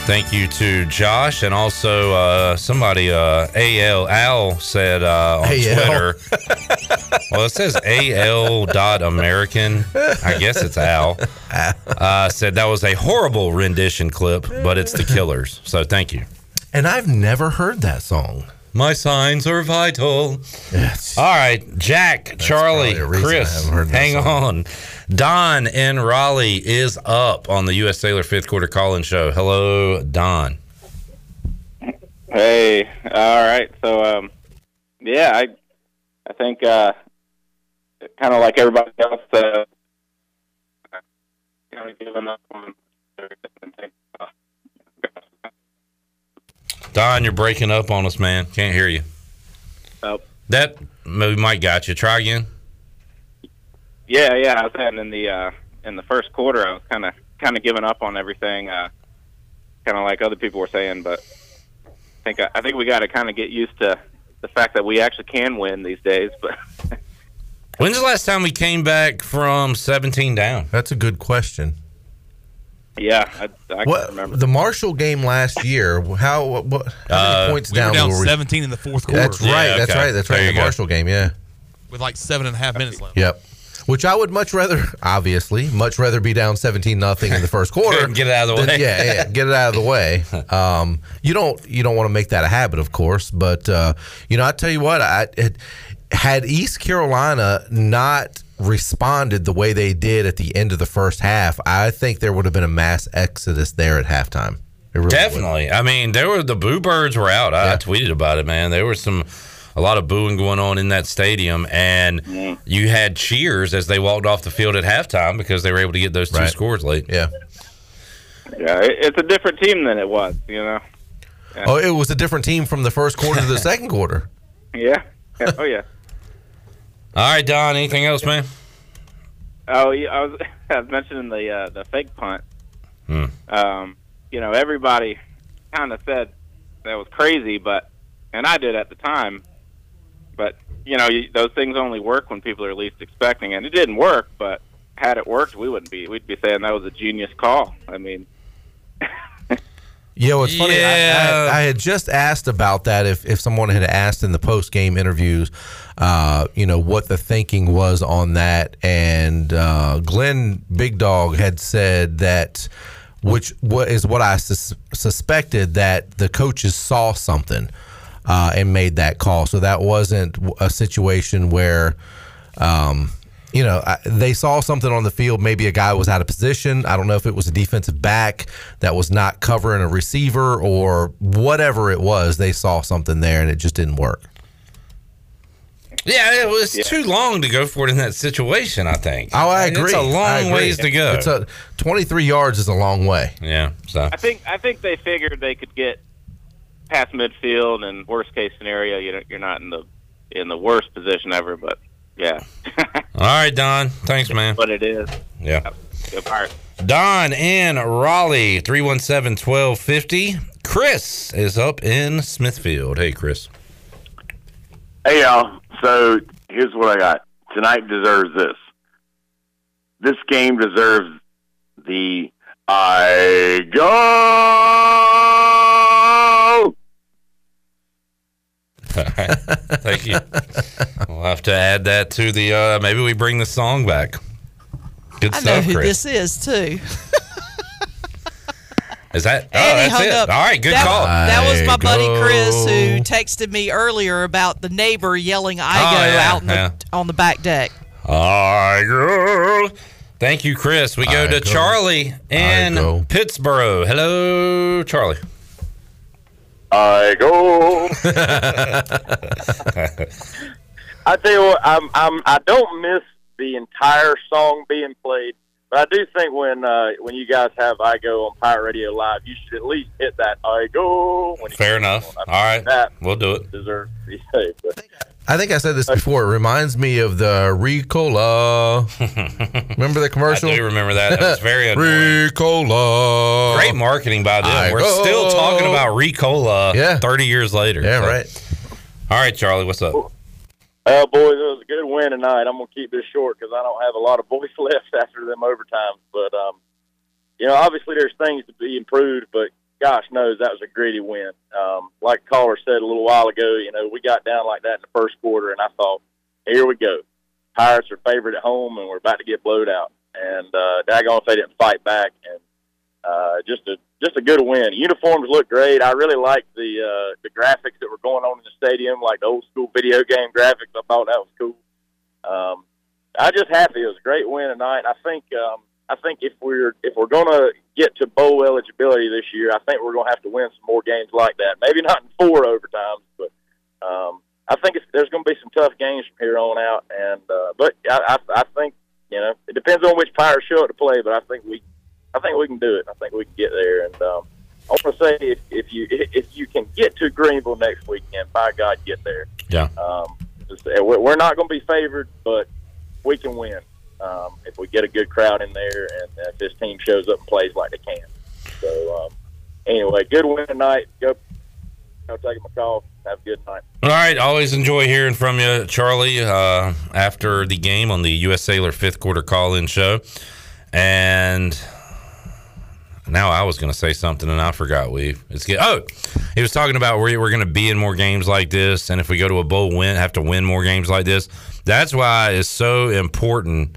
Thank you to Josh and also uh, somebody uh, AL Al said uh, on AL. Twitter. well, it says AL dot American. I guess it's Al. Uh, said that was a horrible rendition clip, but it's the Killers. So thank you. And I've never heard that song. My signs are vital. Yes. All right, Jack, Charlie, reason I Chris, hang on. Don in Raleigh is up on the U.S. Cellular fifth quarter call-in show. Hello, Don. Hey, all right. So, um, yeah, I, I think, uh, kind of like everybody else, uh, kind of giving up on. Don, you're breaking up on us, man. Can't hear you. Oh. That maybe might got you. Try again. Yeah, yeah. I was saying in the uh, in the first quarter, I was kind of kind of giving up on everything, uh, kind of like other people were saying. But I think I think we got to kind of get used to the fact that we actually can win these days. But When's the last time we came back from 17 down? That's a good question. yeah, I, I What can remember. the Marshall game last year? How what, what how many Uh, points we were down? down were 17 in the fourth quarter. That's Yeah, right. That's right. That's There right. The go. Marshall game. Yeah. with like seven and a half minutes left. Yep. Which I would much rather, obviously, much rather be down seventeen nothing in the first quarter. Get it out of the than- way. Yeah, yeah, get it out of the way. Um, you don't you don't want to make that a habit, of course, but uh, you know I tell you what, I it, had East Carolina not responded the way they did at the end of the first half, I think there would have been a mass exodus there at halftime. Really would. Definitely. I mean, there were the boo birds were out. I, I tweeted about it, man. There were some a lot of booing going on in that stadium, and you had cheers as they walked off the field at halftime because they were able to get those two Right. scores late. Yeah. Yeah, it's a different team than it was. You know. Yeah. Oh, it was a different team from the first quarter to the second quarter. Yeah. Oh yeah. All right, Don. Anything else, man? Oh, yeah, I was I was mentioning the uh, the fake punt. Hmm. Um, you know, everybody kind of said that was crazy, but and I did at the time. But you know, you, those things only work when people are least expecting, and it didn't work. But had it worked, we wouldn't be. We'd be saying that was a genius call. I mean, Yeah, what's funny, I, Yeah. I, I had just asked about that if, if someone had asked in the post game interviews, uh, you know, what the thinking was on that. And uh, Glenn Big Dog had said that, which what is what I sus- suspected, that the coaches saw something uh, and made that call. So that wasn't a situation where. Um, you know, I- they saw something on the field. Maybe a guy was out of position. I don't know if it was a defensive back that was not covering a receiver or whatever it was. They saw something there and it just didn't work. Yeah, it was too long to go for it in that situation. I think. Oh, I It's agree. a I long ways to go. It's a 23 yards is a long way. Yeah. So I think I think they figured they could get past midfield, and worst case scenario, you know, you're not in the in the worst position ever. But yeah, All right, Don. Thanks, man. what it is. Yeah. Go Pirates. Don in Raleigh, 317 1250. Chris is up in Smithfield. Hey, Chris. Hey y'all. So here's what I got. Tonight deserves this. This game deserves the I go. Thank you. we'll have to add that to the. Uh, maybe we bring the song back. Good I know stuff, who Chris. this is too. Is that? Oh, And he that's hung it. up. All right, good that, call. That was my buddy Chris who texted me earlier about the neighbor yelling "I Oh, go" yeah, out in the, on the back deck. I go. Thank you, Chris. We go I to go. Charlie in Pittsburgh. Hello, Charlie. I go. I tell you what, I'm, I'm, I don't miss the entire song being played, but I do think when uh, when you guys have "I Go" on Pirate Radio Live, you should at least hit that "I Go." When Fair enough. All right, that we'll do it. deserves to be saved. But I think I said this before. It reminds me of the Ricola. remember the commercial? I do remember that. That was very annoying. Ricola. Great marketing by them. I We're go. still talking about Ricola Yeah. 30 years later. Yeah, So- right. All right, Charlie, what's up? Uh, boys, it was a good win tonight. I'm gonna keep this short because I don't have a lot of voice left after them overtime. But um, you know, obviously there's things to be improved. But gosh knows that was a gritty win. Um, like caller said a little while ago, you know, we got down like that in the first quarter, and I thought, here we go. Pirates are favored at home, and we're about to get blowed out. And uh, daggone if they didn't fight back, and uh, just a just a good win. Uniforms look great. I really like the uh, the graphics that were going on in the stadium, like the old school video game graphics. I thought that was cool. Um, I just happy it was a great win tonight. I think um, I think if we're if we're gonna get to bowl eligibility this year, I think we're gonna have to win some more games like that. Maybe not in four overtimes, but um, I think it's, there's gonna be some tough games from here on out. And uh, but I, I, I think you know it depends on which Pirates show up to play, but I think we I think we can do it. I think we can get there. And um, I want to say if, if you if you can get to Greenville next weekend, by God, get there. Yeah. Um, we're not going to be favored, but we can win um, if we get a good crowd in there and if this team shows up and plays like they can. So um, anyway, good win tonight. Go, go taking my call. Have a good night. All right, always enjoy hearing from you, Charlie, uh, after the game on the U.S. Cellular fifth quarter call in show. And now I was going to say something and I forgot. We it's good. Oh, he was talking about where we're going to be in more games like this, and if we go to a bowl win, have to win more games like this. That's why it's so important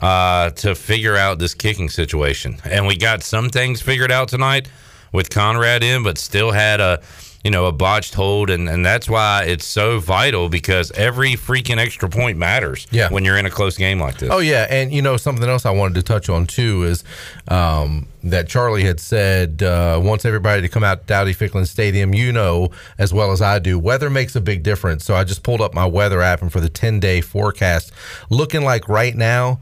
uh, to figure out this kicking situation. And we got some things figured out tonight with Conrad in, but still had a you know a botched hold, and and that's why it's so vital because every freaking extra point matters. Yeah. when you're in a close game like this. Oh yeah, and you know something else I wanted to touch on too is um, that Charlie had said uh, wants everybody to come out to Dowdy Ficklen Stadium. You know as well as I do, weather makes a big difference. So I just pulled up my weather app and for the ten day forecast, looking like right now,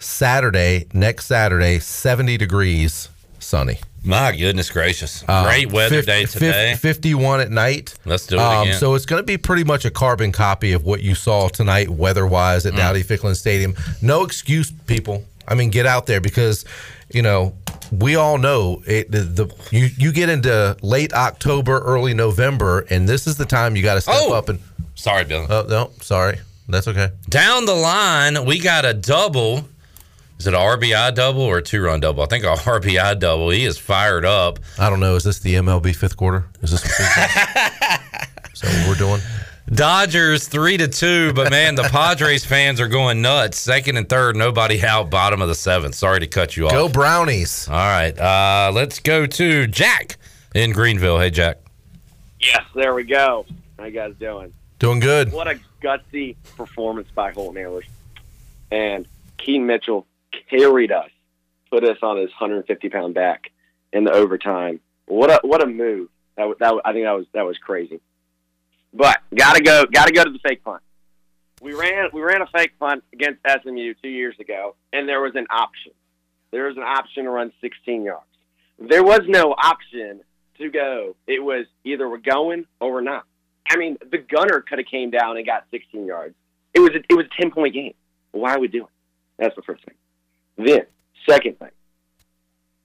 Saturday next Saturday, seventy degrees, sunny. My goodness gracious! Uh, Great weather fif- day fif- today. 51 at night. Let's do it Um, again. so it's going to be pretty much a carbon copy of what you saw tonight, weather-wise, Mm. at Dowdy Ficklen Stadium. No excuse, people. I mean, get out there because you know we all know it. The, the you you get into late October, early November, and this is the time you got to step Oh! up and. Sorry, Bill. Oh no, sorry. That's okay. Down the line, we got a double. Is it a RBI double or a two run double? I think a RBI double. He is fired up. I don't know. Is this the MLB fifth quarter? Is this? What is that what we're doing? Dodgers three to two, but man, the Padres fans are going nuts. Second and third, nobody out. Bottom of the seventh. Sorry to cut you off. Go Brownies! All right, uh, let's go to Jack in Greenville. Hey, Jack. Yes, there we go. How you guys doing? Doing good. What a gutsy performance by Holton Ahlers. And Keaton Mitchell carried us, put us on his 150 pound back in the overtime. What a what a move! That that I think that was that was crazy. But gotta go gotta go to the fake punt. We ran we ran a fake punt against SMU two years ago, and there was an option. There was an option to run 16 yards. There was no option to go. It was either we're going or we're not. I mean, the gunner could have came down and got 16 yards. It was a, it was a 10 point game. Why are we doing? That's the first thing. Then, second thing,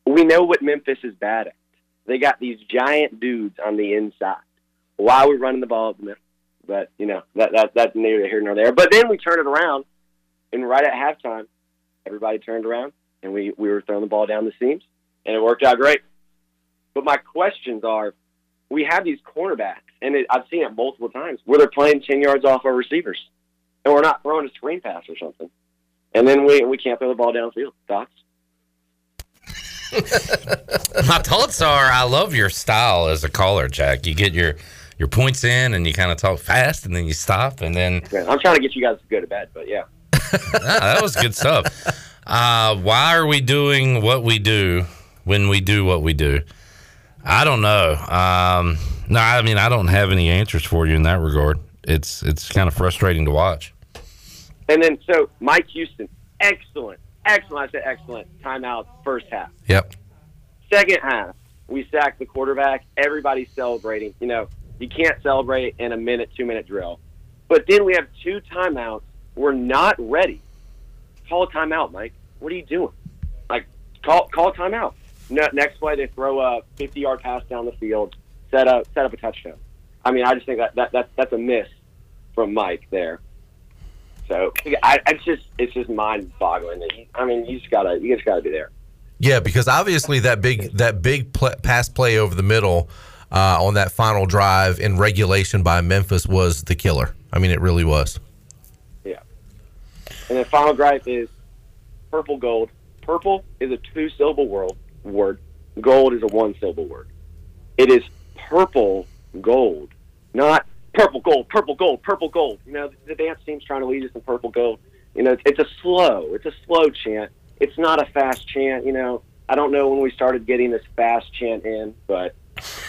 we know what Memphis is bad at. They got these giant dudes on the inside. Why we running the ball the middle? But you know that that that's neither here nor there. But then we turn it around, and right at halftime, everybody turned around and we we were throwing the ball down the seams, and it worked out great. But my questions are, we have these cornerbacks, and it, I've seen it multiple times where they're playing ten yards off our receivers, and we're not throwing a screen pass or something, and then we we can't throw the ball downfield. Thoughts? My thoughts are I love your style as a caller, Jack. You get your your points in and you kind of talk fast and then you stop and then I'm trying to get you guys to go to bed, but yeah. Ah, that was good stuff. Uh, why are we doing what we do when we do what we do? I don't know. Um, no, I mean I don't have any answers for you in that regard. It's it's kind of frustrating to watch. And then so Mike Houston, excellent, excellent. I said excellent. Timeout first half. Yep. Second half, we sacked the quarterback. Everybody's celebrating. You know, you can't celebrate in a minute, two minute drill. But then we have two timeouts. We're not ready. Call a timeout, Mike. What are you doing? Like, call call a timeout. Ne- next play, they throw a 50 yard pass down the field, set up set up a touchdown. I mean, I just think that, that, that that's a miss from Mike there. So I, it's just it's just mind boggling. I mean, you just gotta you just gotta be there. Yeah, because obviously that big that big pl- pass play over the middle uh, on that final drive in regulation by Memphis was the killer. I mean, it really was. Yeah. And the final gripe is purple gold. Purple is a two syllable word. Word. Gold is a one syllable word. It is purple gold, not purple gold, purple gold, purple gold. You know, the dance team's trying to lead us in purple gold. You know, it's a slow, it's a slow chant. It's not a fast chant. You know, I don't know when we started getting this fast chant in, but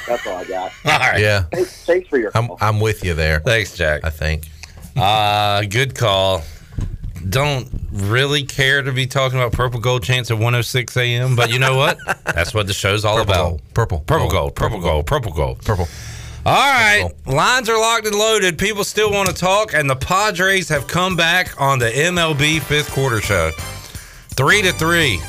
that's all I got. All right. Yeah. Thanks, thanks for your I'm, I'm with you there. Thanks, Jack. I think. Uh, good call. Don't really care to be talking about purple gold chants at 106 a.m., but you know what? That's what the show's all Purple about. gold. Purple. Purple gold. Purple gold. Purple gold. Purple. All right. Lines are locked and loaded. People still want to talk, and the Padres have come back on the MLB fifth quarter show. Three to three.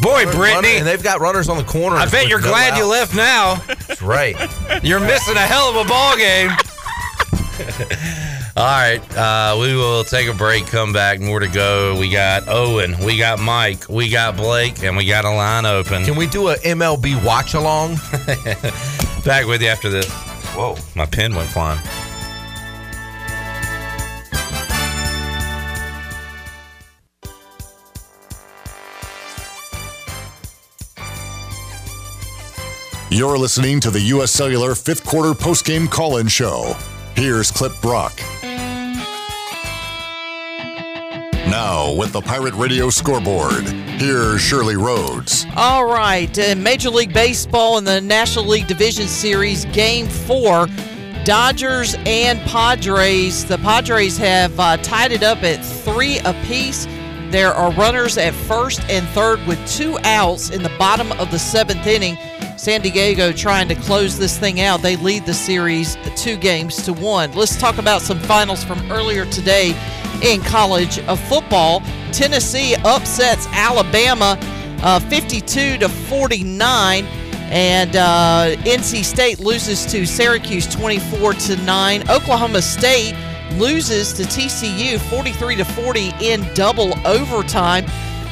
Boy, Brittany. and they've got runners on the corner. I bet you're glad you left now. That's right. You're missing a hell of a ball game. All right, uh, we will take a break, come back, more to go. We got Owen, we got Mike, we got Blake, and we got a line open. Can we do a MLB watch along? Back with you after this. Whoa, my pen went flying. You're listening to the U.S. Cellular fifth quarter postgame call in show. Here's Clip Brock. Now, with the Pirate Radio scoreboard, here's Shirley Rhodes. All right, uh, Major League Baseball in the National League Division Series, Game Four, Dodgers and Padres. The Padres have uh, tied it up at three apiece. There are runners at first and third with two outs in the bottom of the seventh inning. San Diego trying to close this thing out. They lead the series two games to one. Let's talk about some finals from earlier today in college of football. Tennessee upsets Alabama uh, 52 to 49, and uh, NC State loses to Syracuse 24 to 9. Oklahoma State loses to TCU 43 to 40 in double overtime.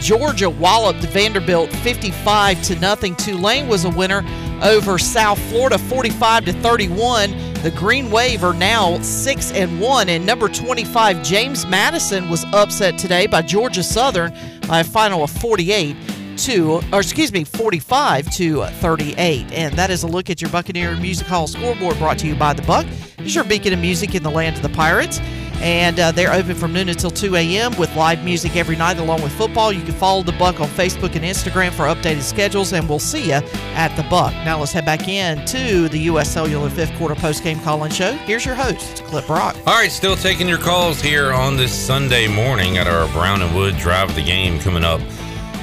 Georgia walloped Vanderbilt 55 to nothing. Tulane was a winner over South Florida 45 to 31. The Green Wave are now 6 and 1 and number 25 James Madison was upset today by Georgia Southern by a final of 48 to or excuse me 45 to 38 and that is a look at your Buccaneer Music Hall scoreboard brought to you by the Buck. It's your beacon of music in the land of the Pirates and uh, they're open from noon until 2 a.m. with live music every night along with football. You can follow the Buck on Facebook and Instagram for updated schedules, and we'll see you at the Buck. Now let's head back in to the U.S. Cellular fifth quarter post-game call-in show. Here's your host, Clip Brock. All right, still taking your calls here on this Sunday morning at our Brown and Wood Drive of the Game coming up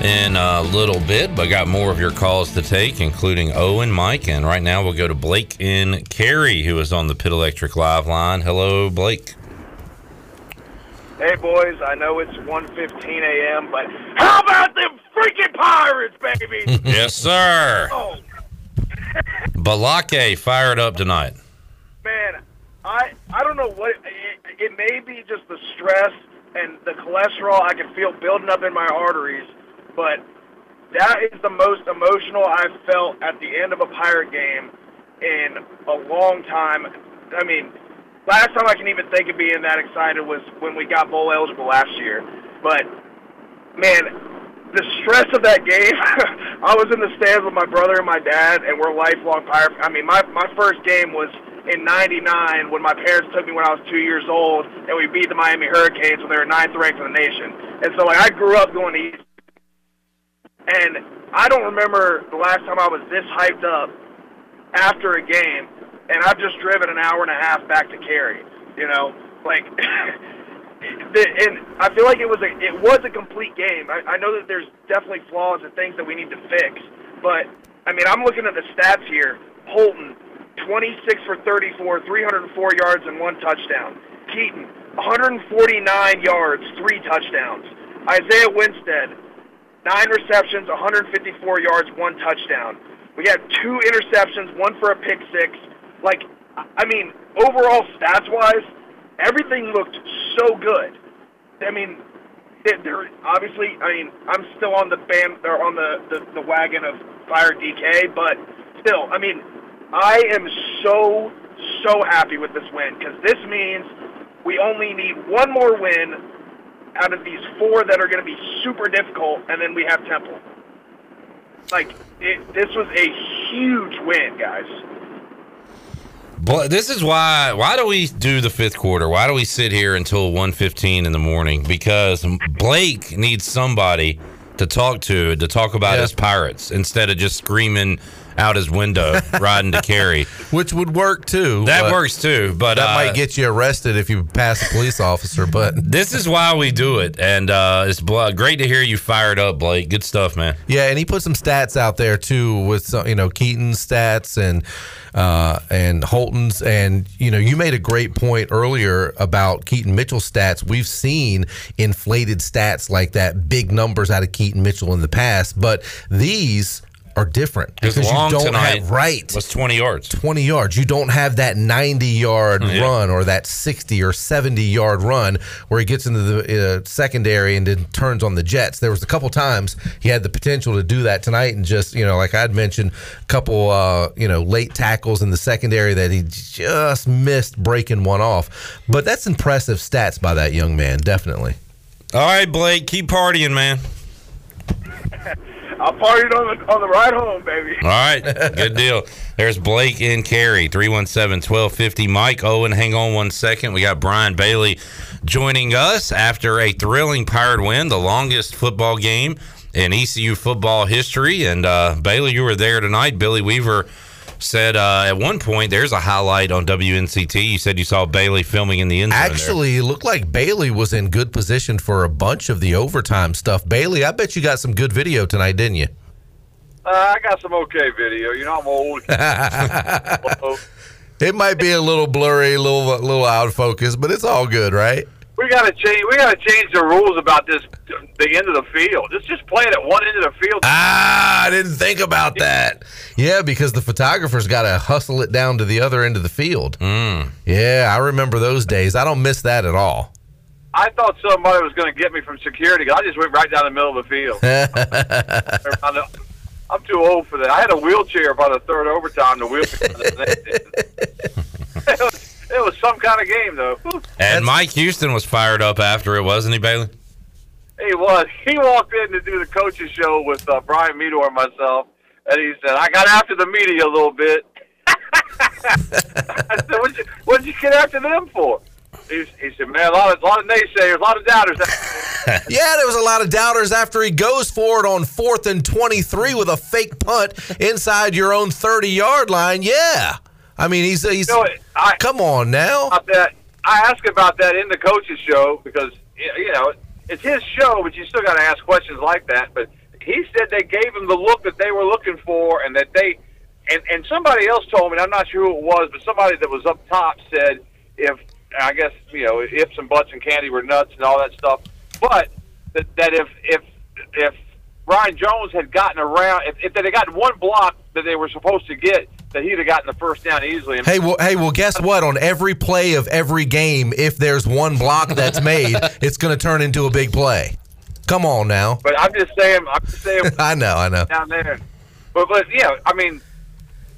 in a little bit, but got more of your calls to take, including Owen, Mike, and right now we'll go to Blake in Cary, who is on the Pit Electric Live line. Hello, Blake. Hey boys, I know it's 1:15 a.m., but how about them freaking Pirates, baby? yes, sir. oh Blake fired up tonight. man, I I don't know what it, it may be just the stress and the cholesterol I can feel building up in my arteries, but that is the most emotional I've felt at the end of a Pirate game in a long time. I mean, last time I can even think of being that excited was when we got bowl eligible last year. But man, the stress of that game. I was in the stands with my brother and my dad, and we're lifelong Pirate. I mean, my my first game was in '99 when my parents took me when I was two years old, and we beat the Miami Hurricanes when they were ninth ranked in the nation. And so, like, I grew up going to East, and I don't remember the last time I was this hyped up after a game. And I've just driven an hour and a half back to Cary. You know, like. and I feel like it was a it was a complete game. I, I know that there's definitely flaws and things that we need to fix, but I mean I'm looking at the stats here. Holton, 26 for 34, 304 yards and one touchdown. Keaton, 149 yards, three touchdowns. Isaiah Winstead, nine receptions, 154 yards, one touchdown. We had two interceptions, one for a pick six. Like, I mean, overall stats wise, everything looked so good. I mean, there- obviously, I mean, I'm still on the band or on the, the, the wagon of fire DK, but still, I mean, I am so so happy with this win because this means we only need one more win out of these four that are going to be super difficult, and then we have Temple. Like, it, this was a huge win, guys. But this is why. Why do we do the fifth quarter? Why do we sit here until 1.15 in the morning? Because Blake needs somebody to talk to to talk about his Pirates instead of just screaming out his window riding to Cary. Which would work too. That works too, but that uh, might get you arrested if you pass a police officer. But This is why we do it, and uh, it's great to hear you fired up, Blake. Good stuff, man. Yeah, and he put some stats out there too with some, you know Keaton's stats and uh, and Holton's and you know you made a great point earlier about Keaton Mitchell stats. We've seen inflated stats like that, big numbers out of Keaton Mitchell in the past, but these are different because you don't have right was 20 yards. 20 yards. You don't have that 90 yard Yeah. run or that 60 or 70 yard run where he gets into the uh, secondary and then turns on the Jets. There was a couple times he had the potential to do that tonight and just, you know, like I'd mentioned, a couple, uh, you know, late tackles in the secondary that he just missed breaking one off. But that's impressive stats by that young man, definitely. All right, Blake, keep partying, man. I partied on the on the ride home, baby. All right, good deal. There's Blake and Cary, 317-1250. Mike Owen, hang on one second. We got Brian Bailey joining us after a thrilling Pirate win, the longest football game in ECU football history. And uh, Bailey, you were there tonight. Billy Weaver said uh, at one point there's a highlight on WNCT. You said you saw Bailey filming in the end zone. there. Actually, it looked like Bailey was in good position for a bunch of the overtime stuff. Bailey, I bet you got some good video tonight, didn't you? Uh, I got some okay video. You know, I'm old. It might be a little blurry, a little little out of focus, but it's all good, right? We gotta change. We gotta change the rules about this. The end of the field. Let's just play it at one end of the field. Ah, I didn't think about that. Yeah, because the photographer's got to hustle it down to the other end of the field. Yeah, I remember those days. I don't miss that at all. I thought somebody was going to get me from security. 'cause I just went right down the middle of the field. I know- I'm too old for that. I had a wheelchair by the third overtime. The wheelchair. it, was, some kind of game, though. Whew. And Mike Houston was fired up after it, wasn't he, Bailey? He was. He walked in to do the coaches show with uh, Brian Meador and myself, and he said, "I got after the media a little bit." I said, "What'd you, what'd you get after them for?" He, he said, "Man, a lot of, a lot of naysayers, a lot of doubters." yeah, there was a lot of doubters after he goes for it on fourth and 23 with a fake punt inside your own 30 yard line. Yeah. I mean, he's, he's come on now. about that. I asked about that in the coaches show because you know it's his show, but you still got to ask questions like that. But he said they gave him the look that they were looking for, and that they and and somebody else told me, I'm not sure who it was, but somebody that was up top said if I guess you know ifs and buts and candy were nuts and all that stuff, but that, that if if if Ryan Jones had gotten around, if, if they had gotten one block that they were supposed to get, that he'd have gotten the first down easily. Hey, well, hey, well, guess what? On every play of every game, if there's one block that's made, it's going to turn into a big play. Come on now. But I'm just saying, I'm just saying. I know, I know. Down there, but but yeah, I mean,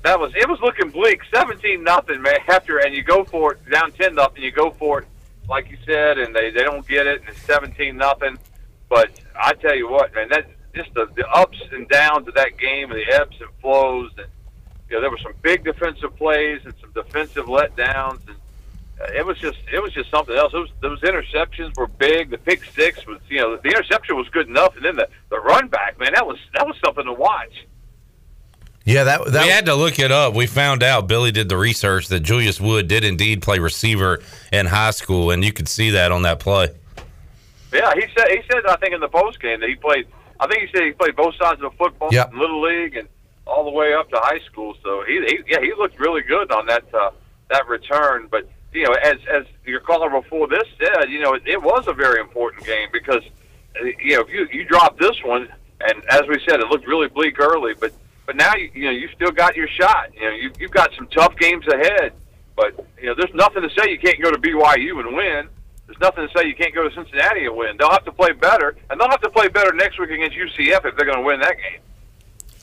that was it was looking bleak. Seventeen nothing, man. After and you go for it down ten nothing, you go for it, like you said, and they they don't get it, and it's seventeen nothing. But I tell you what, man, that just the, the ups and downs of that game, and the ebbs and flows, and you know there were some big defensive plays and some defensive letdowns, and uh, it was just it was just something else. Those those interceptions were big. The pick six was you know the interception was good enough, and then the the run back, man, that was that was something to watch. Yeah, that, we had to look it up. We found out Billy did the research that Julius Wood did indeed play receiver in high school, and you could see that on that play. Yeah, he said he said I think in the post game that he played. I think he said he played both sides of the football, Yep. in little league and all the way up to high school. So he, he yeah he looked really good on that uh, that return. But you know, as as your caller before this said, you know, it, it was a very important game because, uh, you know, if you you drop this one, and as we said, it looked really bleak early, but but now you you know you still got your shot. You know, you you've got some tough games ahead, but you know, there's nothing to say you can't go to BYU and win. There's nothing to say you can't go to Cincinnati and win. They'll have to play better, and they'll have to play better next week against UCF if they're going to win that game.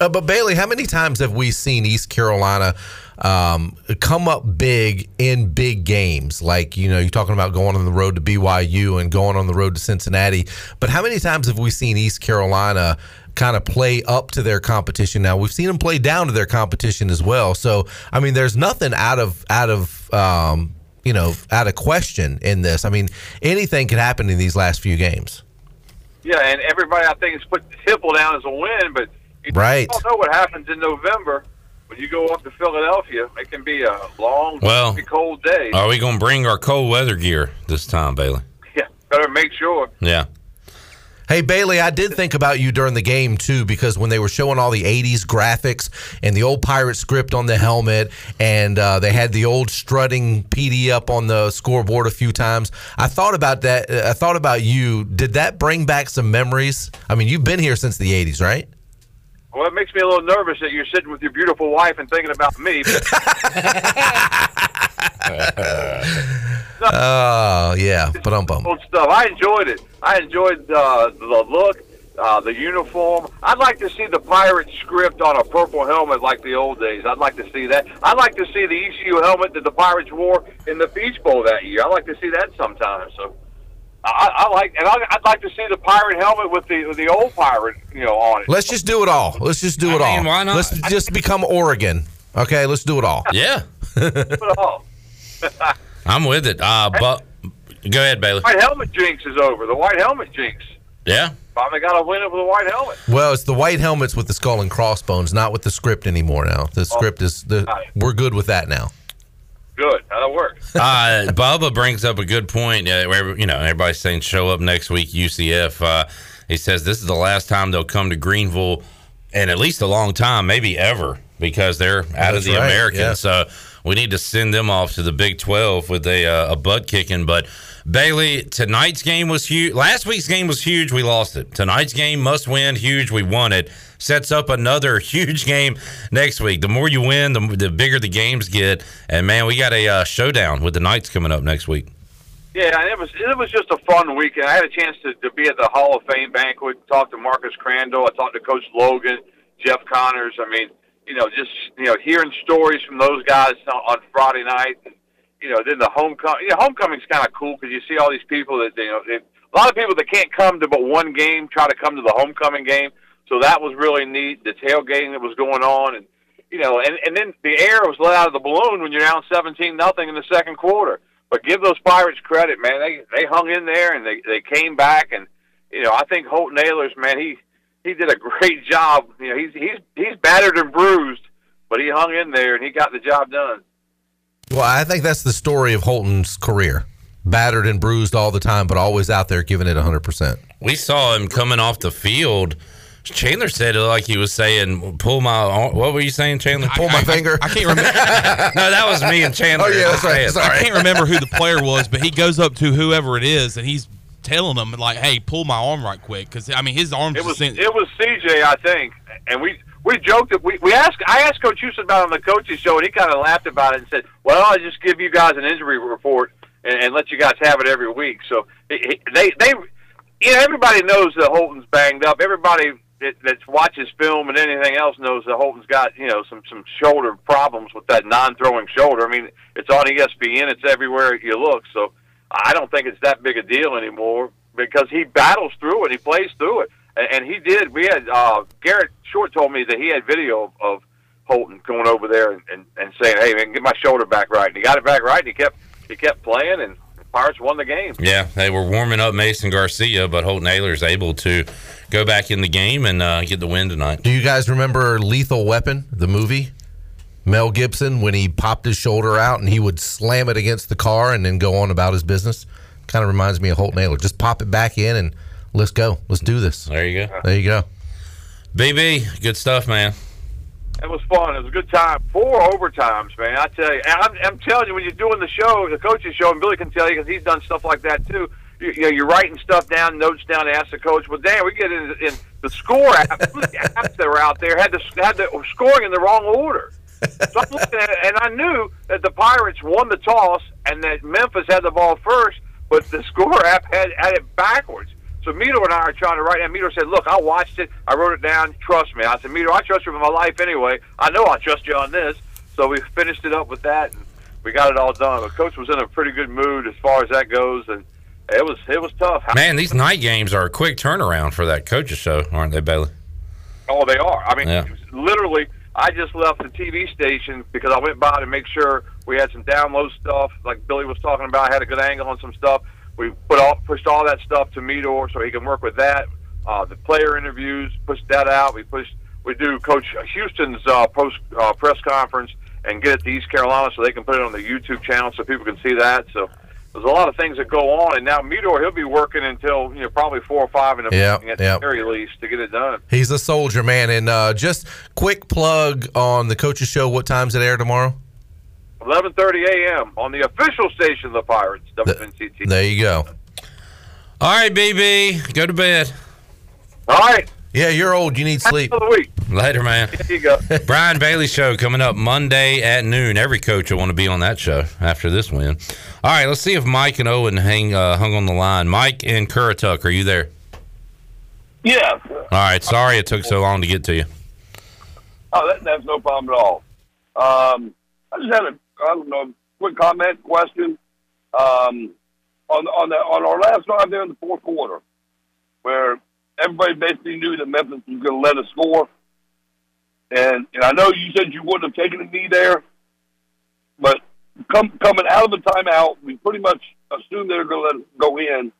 Uh, but Bailey, how many times have we seen East Carolina um, come up big in big games? Like you know, you're talking about going on the road to BYU and going on the road to Cincinnati. But how many times have we seen East Carolina kind of play up to their competition? Now we've seen them play down to their competition as well. So I mean, there's nothing out of out of um, you know out of question in this. I mean, anything could happen in these last few games. Yeah, and everybody I think has put Hipple down as a win, but you Right. don't know what happens in November when you go up to Philadelphia. It can be a long, Well, cold day. Are we going to bring our cold weather gear this time, Bailey? yeah, better make sure. Yeah. Hey Bailey, I did think about you during the game too because when they were showing all the '80s graphics and the old pirate script on the helmet, and uh, they had the old strutting PeeDee up on the scoreboard a few times, I thought about that. uh, I thought about you. Did that bring back some memories? I mean, you've been here since the '80s, right? Well, it makes me a little nervous that you're sitting with your beautiful wife and thinking about me. Oh yeah, but I'm bummed. old stuff. I enjoyed it. I enjoyed uh, the look, uh, the uniform. I'd like to see the pirate script on a purple helmet like the old days. I'd like to see that. I'd like to see the ECU helmet that the Pirates wore in the Peach Bowl that year. I'd like to see that sometime. So. I, I like, and I'd, I'd like to see the pirate helmet with the with the old pirate, you know, on it. Let's just do it all. Let's just do it all. mean, why not? Let's just become Oregon. Okay, let's do it all. Yeah. It all. I'm with it. Uh, but go ahead, Bailey. White helmet jinx is over. The white helmet jinx. Yeah. Finally got to win it with a white helmet. Well, it's the white helmets with the skull and crossbones, not with the script anymore. Now the script is the. We're good with that now. Good. How That'll work. uh, Bubba brings up a good point. Uh, where, you know, everybody's saying show up next week, UCF. Uh, he says this is the last time they'll come to Greenville in at least a long time, maybe ever, because they're out of the right, American. yeah. So we need to send them off to the Big 12 with a, uh, a butt kicking. But Bailey, tonight's game was huge. Last week's game was huge. We lost it. Tonight's game must win. Huge. We won it. Sets up another huge game next week. The more you win, the, the bigger the games get. And man, we got a uh, showdown with the Knights coming up next week. Yeah, it was it was just a fun weekend. I had a chance to, to be at the Hall of Fame banquet, talk to Marcus Crandall, I talked to Coach Logan, Jeff Connors. I mean, you know, just you know, hearing stories from those guys on, Friday night. And, you know, then the homecoming. Yeah, homecoming's kind of cool because you see all these people that you know, they, a lot of people that can't come to but one game try to come to the homecoming game. So that was really neat. The tailgating that was going on, and you know, and and then the air was let out of the balloon when you're down seventeen nothing in the second quarter. But give those Pirates credit, man. They they hung in there and they they came back, and you know, I think Holton Ahlers, man, he he did a great job. You know, he's he's he's battered and bruised, but he hung in there and he got the job done. Well, I think that's the story of Holton's career. Battered and bruised all the time, but always out there giving it 100%. We saw him coming off the field. Chandler said it like he was saying, "Pull my." arm- What were you saying, Chandler? Pull my finger. I can't remember. no, that was me and Chandler. Oh, yeah, that's right. Say it. I can't remember who the player was, but he goes up to whoever it is and he's telling them like, "Hey, pull my arm right quick," because I mean his arm. It was just it was CJ, I think, and we we joked that we we asked I asked Coach Houston about it on the coaches show, and he kind of laughed about it and said, "Well, I'll just give you guys an injury report and, and let you guys have it every week." So he, he- they they you know everybody knows that Holton's banged up. Everybody that, watches film and anything else knows that Holton's got you know some some shoulder problems with that non-throwing shoulder. I mean, it's on ESPN, it's everywhere you look. So I don't think it's that big a deal anymore because he battles through it, he plays through it, and, and he did. We had uh, Garrett Short told me that he had video of, of Holton going over there and, and, and saying, "Hey man, get my shoulder back right." And he got it back right. And he kept he kept playing, and Pirates won the game. Yeah, they were warming up Mason Garcia, but Holton Ahlers able to go back in the game and uh, get the win tonight. Do you guys remember Lethal Weapon, the movie? Mel Gibson, when he popped his shoulder out and he would slam it against the car and then go on about his business? Kind of reminds me of Holton Ahlers. Just pop it back in and let's go. Let's do this. There you go. There you go. BB, good stuff, man. It was fun. It was a good time. Four overtimes, man. I tell you, and I'm, I'm telling you, when you're doing the show, the coaches show, and Billy can tell you because he's done stuff like that too. You, know, you're writing stuff down, notes down, to ask the coach. Well, damn, we get in, in the score app, the apps that were out there had the had the scoring in the wrong order. So I'm looking at it, and I knew that the Pirates won the toss and that Memphis had the ball first, but the score app had had it backwards. So Mito and I are trying to write, and Mito said, "Look, I watched it. I wrote it down. Trust me." I said, "Mito, I trust you with my life anyway. I know I trust you on this." So we finished it up with that, and we got it all done. But Coach was in a pretty good mood as far as that goes, and it was it was tough. Man, these night games are a quick turnaround for that coaches show, aren't they, Bailey? Oh, they are. I mean, Yeah. literally, I just left the TV station because I went by to make sure we had some download stuff, like Billy was talking about. I had a good angle on some stuff. We put all pushed all that stuff to Meador so he can work with that. Uh, the player interviews, pushed that out. We pushed. We do Coach Houston's uh, post uh, press conference and get it to East Carolina so they can put it on the YouTube channel so people can see that. So there's a lot of things that go on, and now Meador he'll be working until you know probably four or five in the Yeah, morning at yeah. the very least to get it done. He's a soldier, man. And uh, just quick plug on the coaches show. What time's it air tomorrow? 11:30 a.m. on the official station of the Pirates, WNCT. There you go. All right, BB, go to bed. All right. Yeah, you're old. You need sleep. Later, man. There you go. Brian Bailey show coming up Monday at noon. Every coach will want to be on that show after this win. All right, let's see if Mike and Owen hang uh, hung on the line. Mike and Currituck, are you there? Yeah. All right, sorry it took so long to get to you. Oh, that, that's no problem at all. Um, I just had a, I don't know, quick comment, question. Um, on on the on our last drive there in the fourth quarter, where everybody basically knew that Memphis was going to let us score, and and I know you said you wouldn't have taken a knee there, but come, coming out of the timeout, we pretty much assumed they were going to let us go in.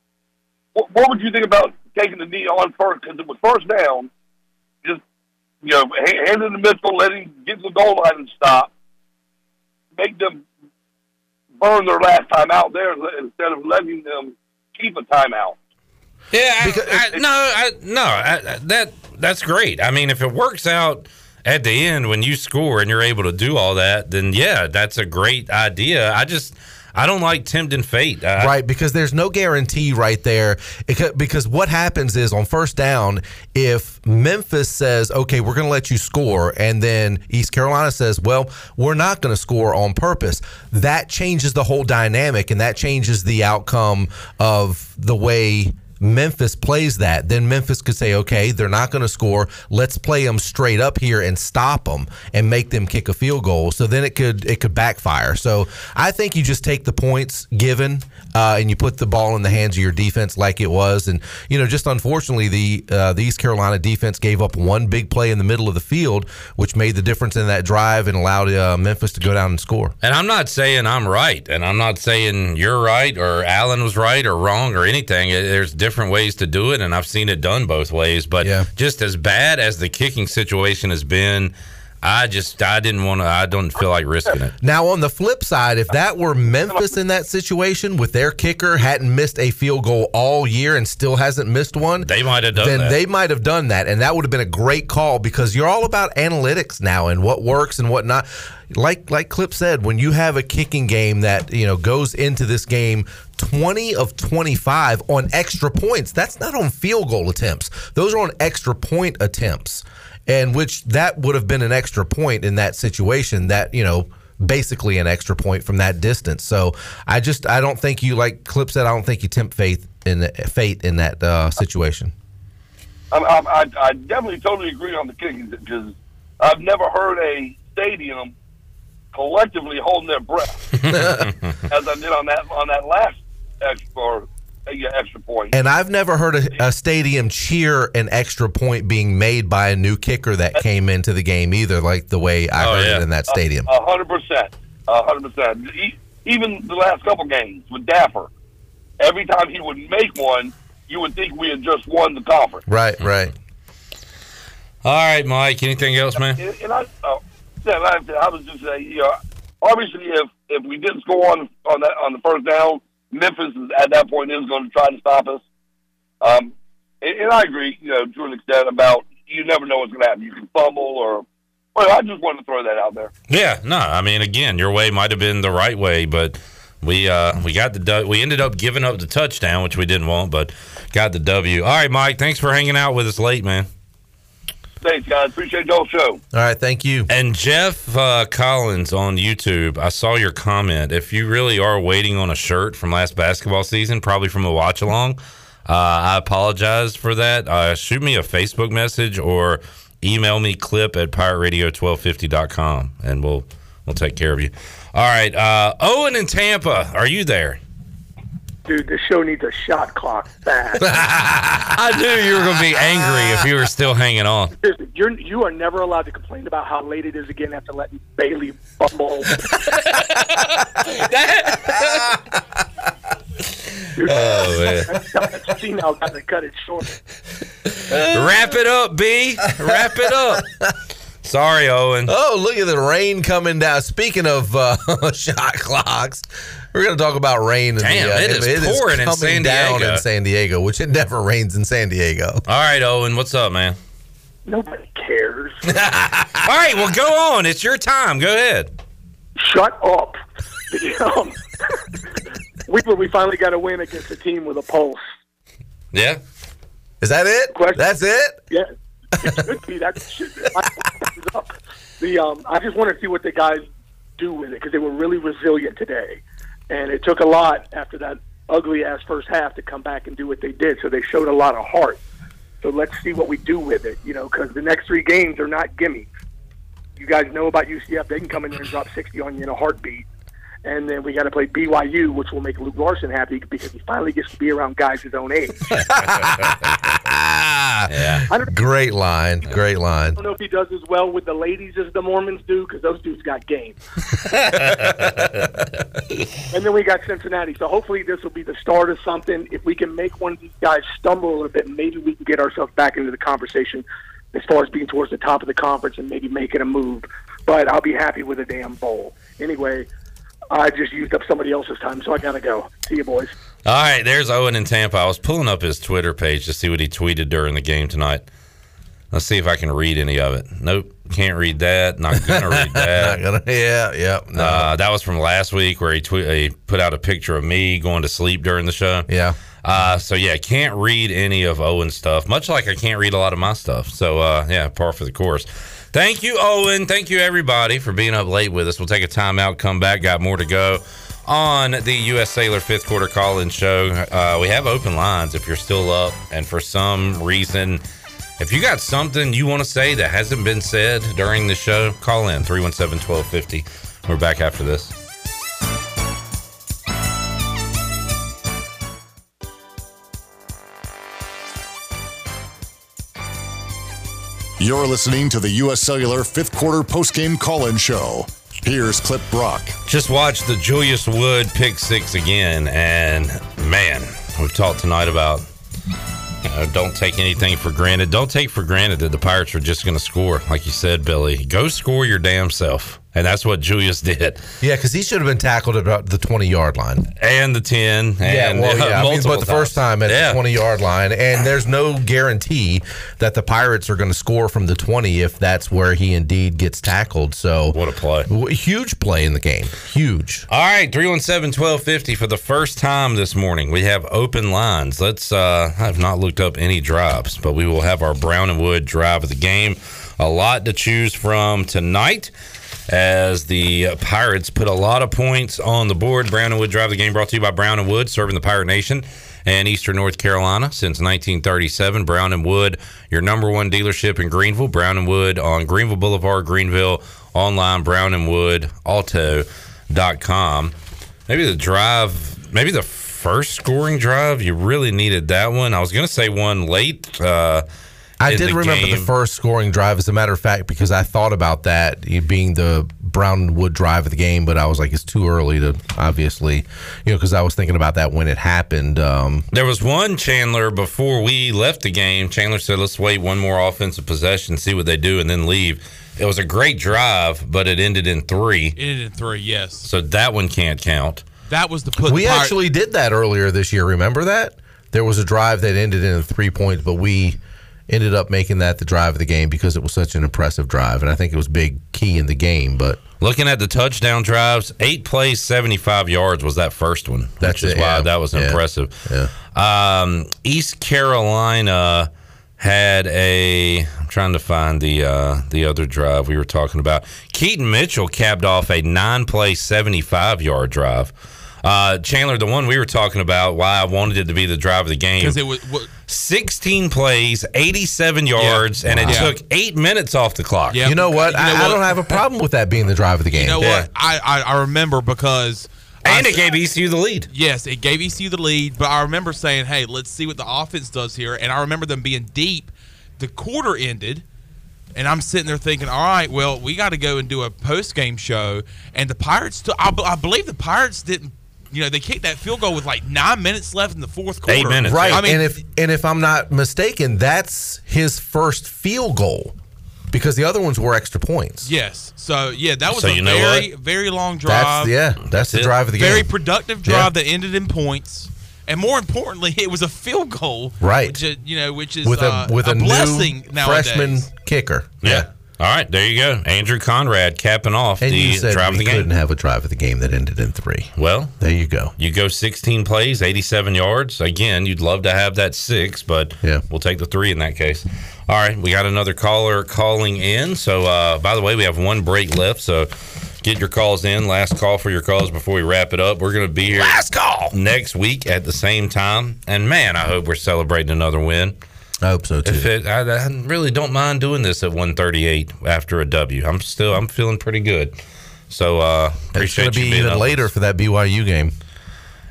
What, what would you think about taking the knee on first? Because it was first down, just you know, ha- hand in the middle, let him get to the goal line and stop. Make them burn their last time out there instead of letting them keep a timeout. Yeah, I, I, no, I, no, I, that that's great. I mean, if it works out at the end when you score and you're able to do all that, then yeah, that's a great idea. I just I don't like tempting fate. I, right, because there's no guarantee right there. It because what happens is on first down, if Memphis says, okay, we're going to let you score, and then East Carolina says, well, we're not going to score on purpose, that changes the whole dynamic and that changes the outcome of the way. Memphis plays that, then Memphis could say, okay, they're not going to score. Let's play them straight up here and stop them and make them kick a field goal. So then it could it could backfire. So I think you just take the points given uh, and you put the ball in the hands of your defense like it was. And you know, just unfortunately, the uh, the East Carolina defense gave up one big play in the middle of the field, which made the difference in that drive and allowed uh, Memphis to go down and score. And I'm not saying I'm right, and I'm not saying you're right or Allen was right or wrong or anything. There's different ways to do it, and I've seen it done both ways. But yeah. just as bad as the kicking situation has been, I just I didn't want to. I don't feel like risking it. Now, on the flip side, if that were Memphis in that situation with their kicker hadn't missed a field goal all year and still hasn't missed one, they might have done that. then that. they might have done that, and that would have been a great call because you're all about analytics now and what works and what not. Like like Clip said, when you have a kicking game that you know goes into this game. 20 of 25 on extra points. That's not on field goal attempts. Those are on extra point attempts and which that would have been an extra point in that situation that you know basically an extra point from that distance. So i just i don't think you like clip said i don't think you tempt faith in fate in that uh, situation. I, I, I, definitely totally agree on the kicking because I've never heard a stadium collectively holding their breath as I did on that on that last or, yeah, extra point. and i've never heard a, a stadium cheer an extra point being made by a new kicker that came into the game either like the way i Oh, heard yeah. it in that stadium A hundred percent, a hundred percent. Even the last couple games with Daffer, every time he would make one, you would think we had just won the conference. right right All right, Mike. Anything else, man? And, and I, uh, yeah, I, I was just saying, you know, obviously, if if we didn't score on on that on the first down, Memphis is, at that point is going to try to stop us. Um, and, and I agree, you know, to an extent about you never know what's going to happen. You can fumble or Well, I just wanted to throw that out there. Yeah, no, I mean, again, your way might have been the right way, but we uh we got the we ended up giving up the touchdown, which we didn't want, but got the W. All right, Mike, thanks for hanging out with us late, man. Thanks, guys. Appreciate y'all show. All right, thank you. And Jeff uh, Collins on YouTube, I saw your comment. If you really are waiting on a shirt from last basketball season, probably from a watch along, uh, I apologize for that. Uh, shoot me a Facebook message or email me clip at pirateradio1250.com and we'll we'll take care of you. All right, uh, Owen in Tampa, are you there? Dude, this show needs a shot clock fast. I knew you were going to be angry if you were still hanging on. You're you are never allowed to complain about how late it is again after letting Bailey fumble. Oh, man. See now, got to cut it short. Wrap it up, B. Wrap it up. Sorry, Owen. Oh, look at the rain coming down. Speaking of uh, shot clocks, we're going to talk about rain. In Damn, the, uh, it is pouring in coming San down Diego. in San Diego, which it never rains in San Diego. All right, Owen, what's up, man? Nobody cares. All right, well, go on. It's your time. Go ahead. Shut up. um, we we finally got a win against a team with a pulse. Yeah. Is that it? That's it? Yeah, it should be. That should. I, up. The um, I just want to see what the guys do with it because they were really resilient today, and it took a lot after that ugly ass first half to come back and do what they did. So they showed a lot of heart. So let's see what we do with it, you know, because the next three games are not gimmicks. You guys know about UCF; they can come in there and drop sixty on you in a heartbeat. And then we got to play BYU, which will make Luke Larson happy because he finally gets to be around guys his own age. Ah, yeah. Great line. Great line. I don't know if he does as well with the ladies as the Mormons do because those dudes got game. and then we got Cincinnati. So hopefully this will be the start of something. If we can make one of these guys stumble a little bit, maybe we can get ourselves back into the conversation as far as being towards the top of the conference and maybe making a move. But I'll be happy with a damn bowl. Anyway, I just used up somebody else's time, so I got to go. See you, boys. All right, there's Owen in Tampa. I was pulling up his Twitter page to see what he tweeted during the game tonight. Let's see if I can read any of it. Nope, can't read that. Not gonna read that. Gonna- yeah, yeah. No. Uh, that was from last week where he, tweet, he put out a picture of me going to sleep during the show. Yeah. Uh, so yeah, can't read any of Owen's stuff. Much like I can't read a lot of my stuff. So uh, yeah, par for the course. Thank you, Owen. Thank you, everybody, for being up late with us. We'll take a timeout, come back, got more to go on the U.S. Cellular fifth quarter call in show. Uh, we have open lines if you're still up, and for some reason, if you got something you want to say that hasn't been said during the show, call in 317 1250. We're back after this. You're listening to the U.S. Cellular fifth quarter postgame call in show. Here's Clip Brock. Just watched the Julius Wood pick six again, and man, we've talked tonight about you know, don't take anything for granted. Don't take for granted that the Pirates are just going to score, like you said, Billy. Go score your damn self, and that's what Julius did, Yeah, because he should have been tackled at about the 20 yard line. and the ten, yeah, well, yeah. I mean, but the first time at Yeah. the 20 yard line, and there's no guarantee that the Pirates are going to score from the 20 if that's where he indeed gets tackled. So, what a play! Huge play in the game. Huge. All right, 317 1250 for the first time this morning. We have open lines. Let's, uh, I have not looked up any drops, but we will have our Brown and Wood drive of the game. A lot to choose from tonight as the Pirates put a lot of points on the board. Brown and Wood drive the game brought to you by Brown and Wood, serving the Pirate Nation and Eastern North Carolina since 1937. Brown and Wood, your number one dealership in Greenville. Brown and Wood on Greenville Boulevard, Greenville. Online, Brown and Wood Auto.com. Maybe the drive, maybe the first scoring drive. You really needed that one. I was going to say one late. Uh, I did the remember game. the first scoring drive, as a matter of fact, because I thought about that being the Brown and Wood drive of the game, but I was like, it's too early to obviously, you know, because I was thinking about that when it happened. Um, There was one Chandler before we left the game. Chandler said, "Let's wait one more offensive possession, see what they do, and then leave." It was a great drive, but it ended in three, It ended in three, yes. so that one can't count. That was the put. we the Pirate- actually did that earlier this year. Remember that? There was a drive that ended in three points, but we ended up making that the drive of the game because it was such an impressive drive, and I think it was big key in the game. But Looking at the touchdown drives, eight plays, 75 yards was that first one. That's which is why that was Yeah. impressive. Yeah. Um, East Carolina had a. I'm trying to find the uh, the other drive we were talking about. Keaton Mitchell capped off a nine play, 75 yard drive. Uh, Chandler, the one we were talking about, why I wanted it to be the drive of the game. because it was. wa- 16 plays, 87 yards, and it Wow. took eight minutes off the clock. Yeah. you know what? You know I, I don't have a problem with that being the drive of the game. You know what? I, I I remember because. And I- it gave ECU the lead. Yes, it gave ECU the lead, but I remember saying, "Hey, let's see what the offense does here." And I remember them being deep. The quarter ended, and I'm sitting there thinking, "All right, well, we got to go and do a post game show." And the Pirates, still, I believe the Pirates didn't. You know, they kicked that field goal with like nine minutes left in the fourth quarter. Eight minutes, Right. I mean, and if and if I'm not mistaken, that's his first field goal because the other ones were extra points. yes. So yeah, that was So a you know very very long drive. That's yeah, that's, the drive of the game. Very productive drive Yeah. that ended in points. And more importantly, it was a field goal, Right. Which, you know, which is with a uh, with a, blessing new nowadays. freshman kicker. Yeah. All right, there you go. Andrew Conrad capping off And the you said drive we of the game. couldn't have a drive of the game that ended in three. Well, there you go. You go 16 plays, 87 yards. Again, you'd love to have that six, but yeah. we'll take the three in that case. All right, we got another caller calling in. So, uh, by the way, we have one break left. So, get your calls in. Last call for your calls before we wrap it up. We're going to be here last call next week at the same time. And man, I hope we're celebrating another win. I hope so too. It, I, I really don't mind doing this at 138 after a W. I'm still I'm feeling pretty good. So uh, It's appreciate to you be being even later for that BYU game.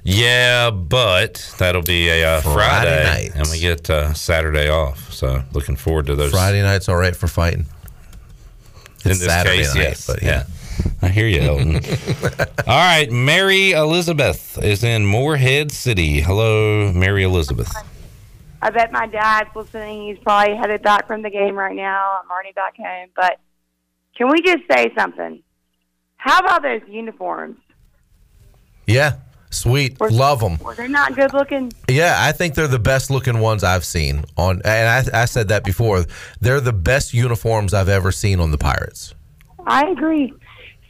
Yeah, but that'll be a uh, Friday Friday, night. and we get uh, Saturday off. So looking forward to those. Friday night's all right for fighting. in It's this Saturday case, night, yes, but yeah. I hear you, Elton. all right, Mary Elizabeth is in Morehead City. Hello, Mary Elizabeth. I bet my dad's listening. He's probably headed back from the game right now. I'm already back home. But can we just say something? How about those uniforms? Yeah, sweet. Love them. Were they not good looking? Yeah, I think they're the best looking ones I've seen on. And I, I said that before. They're the best uniforms I've ever seen on the Pirates. I agree.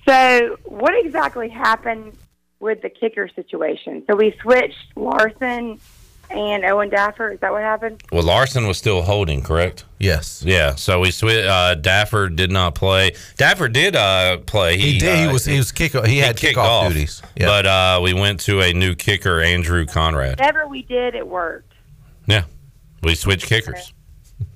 So, what exactly happened with the kicker situation? So we switched Larson and Owen Daffer. Is that what happened? Well, Larson was still holding, correct? Yes. Yeah. So we switched. Uh, Daffer did not play. Daffer did uh, play. He did. He uh, was- he was kick- he had kicked kickoff off, duties. Yeah. But uh, we went to a new kicker, Andrew Conrad. Whatever we did, it worked. Yeah. We switched kickers.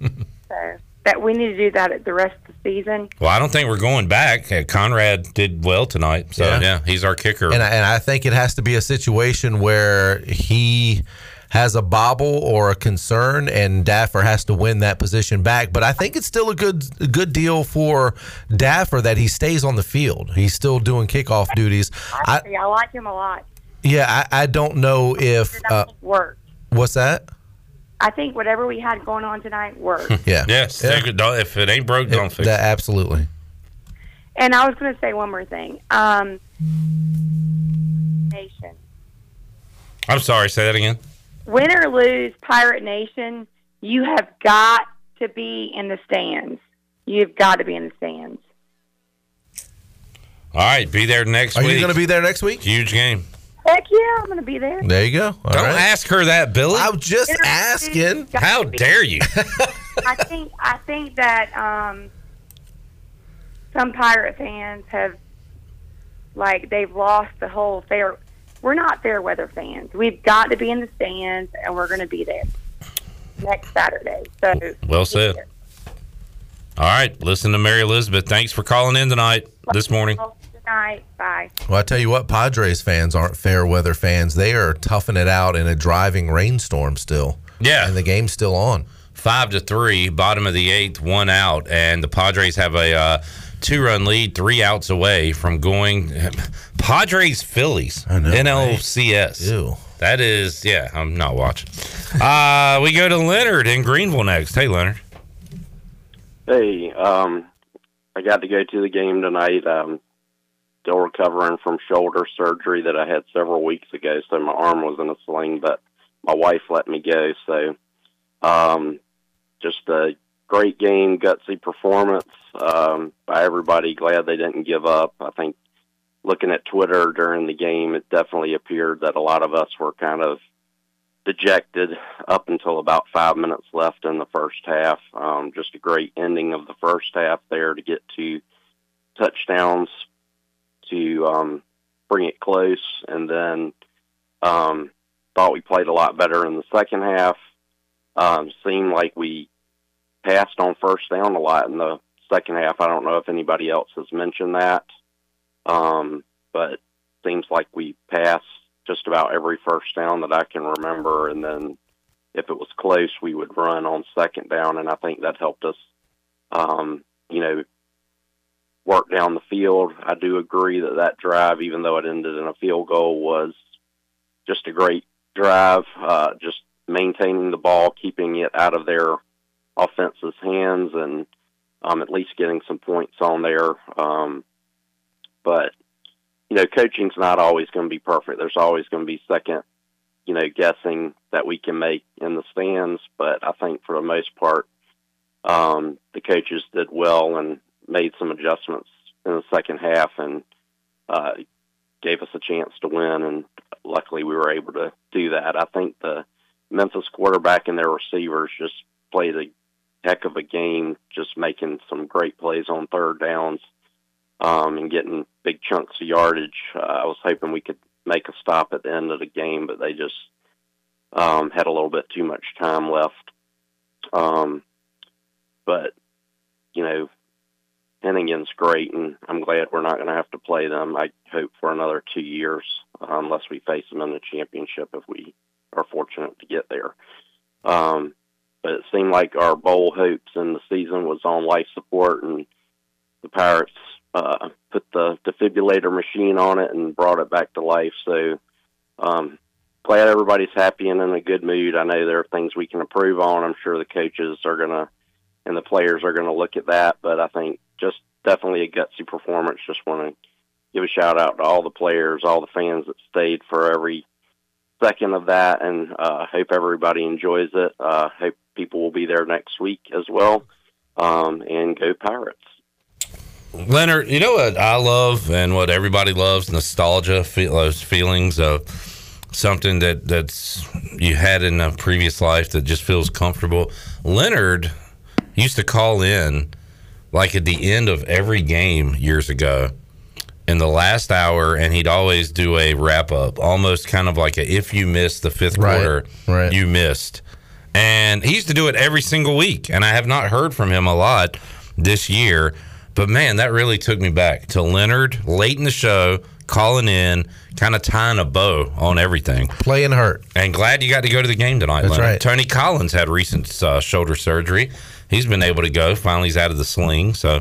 So that we need to do that at the rest of the season. Well, I don't think we're going back. Uh, Conrad did well tonight, so Yeah. yeah, he's our kicker. And I, and I think it has to be a situation where he has a bobble or a concern, and Daffer has to win that position back. But I think it's still a good a good deal for Daffer that he stays on the field. He's still doing kickoff duties. I, I, I like him a lot. yeah, I, I don't know if uh, Worked. what's that. I think whatever we had going on tonight worked. Yeah. Yes. take If it ain't broke, don't fix That, it. absolutely. and I was going to say one more thing. Um, Nation. I'm sorry. Say that again. Win or lose, Pirate Nation, you have got to be in the stands. You've got to be in the stands. All right, be there next Are week. you going to be there next week? Huge game. Heck yeah, I'm going to be there. There you go. All Don't right. ask her that, Billy. I'm just Win or asking. How dare you? I think I think that um, some pirate fans have like they've lost the whole fair. We're not fair weather fans. We've got to be in the stands, and we're going to be there next Saturday. So Well said. All right, listen to Mary Elizabeth. Thanks for calling in tonight, this morning. good night. Bye. Well, I tell you what, Padres fans aren't fair weather fans. They are toughing it out in a driving rainstorm still. Yeah. And the game's still on. Five to three, bottom of the eighth, one out, and the Padres have a uh, two-run lead, three outs away from going. Padres Phillies I know, NLCS. Ew. That is, yeah, I'm not watching. uh, we go to Leonard in Greenville next. Hey, Leonard. Hey, um, I got to go to the game tonight. Um, still recovering from shoulder surgery that I had several weeks ago, so my arm was in a sling, but my wife let me go. So, um, just a great game, gutsy performance um, by everybody. Glad they didn't give up. I think looking at Twitter during the game, it definitely appeared that a lot of us were kind of dejected up until about five minutes left in the first half. Um, just a great ending of the first half there to get two touchdowns to um, bring it close, and then um, thought we played a lot better in the second half. Um, seemed like we passed on first down a lot in the second half. I don't know if anybody else has mentioned that, um, but seems like we passed just about every first down that I can remember, and then if it was close, we would run on second down, and I think that helped us, um, you know, work down the field. I do agree that that drive, even though it ended in a field goal, was just a great drive. Uh, just maintaining the ball, keeping it out of their offense's hands, and um, at least getting some points on there. Um, but you know, coaching's not always going to be perfect. There's always going to be second, you know, guessing that we can make in the stands. But I think for the most part, um, the coaches did well and made some adjustments in the second half and uh, gave us a chance to win. And luckily, we were able to do that. I think the Memphis quarterback and their receivers just played a heck of a game, just making some great plays on third downs um, and getting big chunks of yardage. Uh, I was hoping we could make a stop at the end of the game, but they just um, had a little bit too much time left. Um, but you know, Henigan's great, and I'm glad we're not going to have to play them. I hope for another two years, uh, unless we face them in the championship if we are fortunate to get there. Um, but it seemed like our bowl hopes in the season was on life support, and the Pirates uh, put the defibrillator machine on it and brought it back to life. So um, glad everybody's happy and in a good mood. I know there are things we can improve on. I'm sure the coaches are gonna and the players are gonna look at that. But I think just definitely a gutsy performance. Just want to give a shout out to all the players, all the fans that stayed for every second of that, and uh, hope everybody enjoys it. Uh, hope people will be there next week as well. Um, and go Pirates. Leonard, you know what I love and what everybody loves nostalgia, feel, those feelings of something that that's you had in a previous life that just feels comfortable. Leonard used to call in like at the end of every game years ago in the last hour and he'd always do a wrap up almost kind of like a if you missed the fifth Right, quarter right. you missed. And he used to do it every single week and i have not heard from him a lot this year. But man that really took me back to leonard late in the show calling in kind of tying a bow on everything. Playing hurt. And glad you got to go to the game tonight That's Leonard. right. tony collins had recent uh, shoulder surgery. He's been able to go. Finally he's out of the sling. So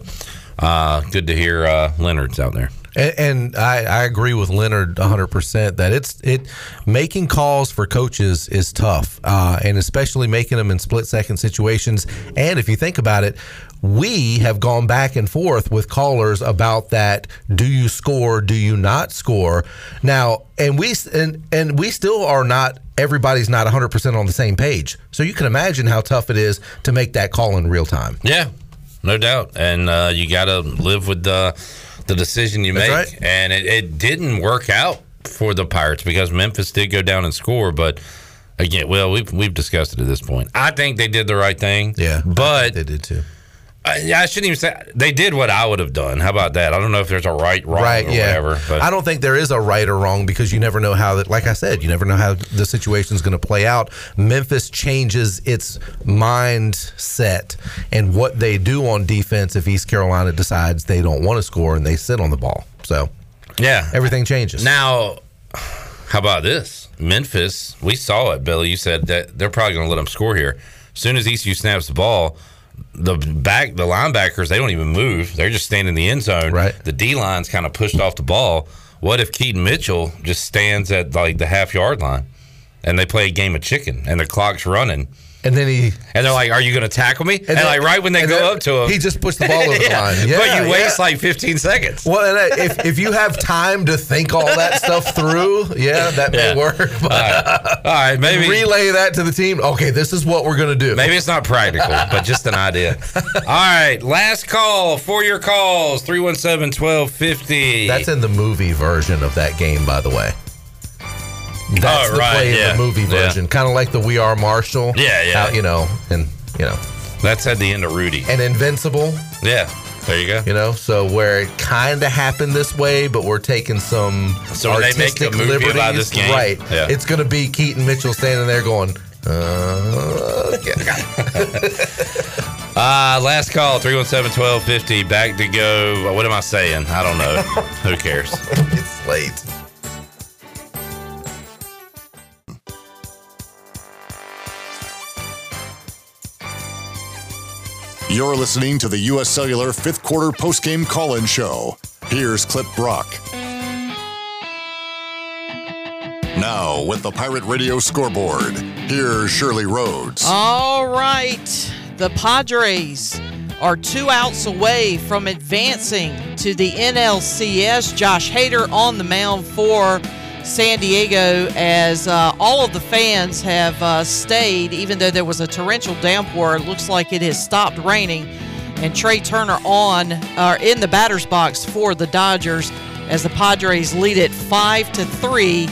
uh, good to hear uh, leonard's out there And, and I, I agree with Leonard 100% that it's it making calls for coaches is tough, uh, and especially making them in split second situations. And if you think about it, we have gone back and forth with callers about that. Do you score? Do you not score? Now, and we and and we still are not. Everybody's not 100% on the same page. So you can imagine how tough it is to make that call in real time. Yeah, no doubt. And uh, you got to live with the the decision you That's make. right. And it, it didn't work out for the Pirates because Memphis did go down and score, but. Again, well, we've we've discussed it at this point. I think they did the right thing. Yeah, but they did too. I, I shouldn't even say they did what I would have done. How about that? I don't know if there's a right, wrong, right, or yeah. whatever. But I don't think there is a right or wrong because you never know how that. Like I said, you never know how the situation is going to play out. Memphis changes its mindset and what they do on defense if East Carolina decides they don't want to score and they sit on the ball. So yeah, everything changes. Now, how about this? Memphis, we saw it, Billy. You said that they're probably going to let them score here. As soon as ECU snaps the ball, the back, the linebackers, they don't even move. They're just standing in the end zone. Right. The D line's kind of pushed off the ball. What if Keaton Mitchell just stands at like the half yard line, and they play a game of chicken, and the clock's running, And then he and they're like, "Are you going to tackle me?" And, then- like right when they go then up to him, he just pushed the ball over the line. but you waste yeah. like 15 seconds. Well, and uh, if, if you have time to think all that stuff through, yeah, that may work. But, All right, maybe relay that to the team. Okay, this is what we're gonna do. Maybe it's not practical, but just an idea. All right, last call for your calls 317 1250. That's in the movie version of that game, by the way. That's Oh, the right, play yeah. in the movie Yeah. version, kind of like the We Are Marshall. Yeah, yeah. How, you know, and you know, That's at the end of Rudy. and Invincible. Yeah, there you go. You know, so where it kind of happened this way, but we're taking some So when they make a artistic movie liberties. about this game? right? Yeah. It's going to be Keaton Mitchell standing there going, uh, Uh, last call 317 1250. Back to go. What am I saying? I don't know. Who cares? it's late. You're listening to the U.S. Cellular fifth quarter postgame call in show. Here's Clip Brock. Now, with the Pirate Radio scoreboard, here's Shirley Rhodes. All right. The Padres are two outs away from advancing to the NLCS. Josh Hader on the mound for San Diego as uh, all of the fans have uh, stayed, even though there was a torrential downpour. It looks like it has stopped raining. And Trea Turner on uh, in the batter's box for the Dodgers as the Padres lead it five to three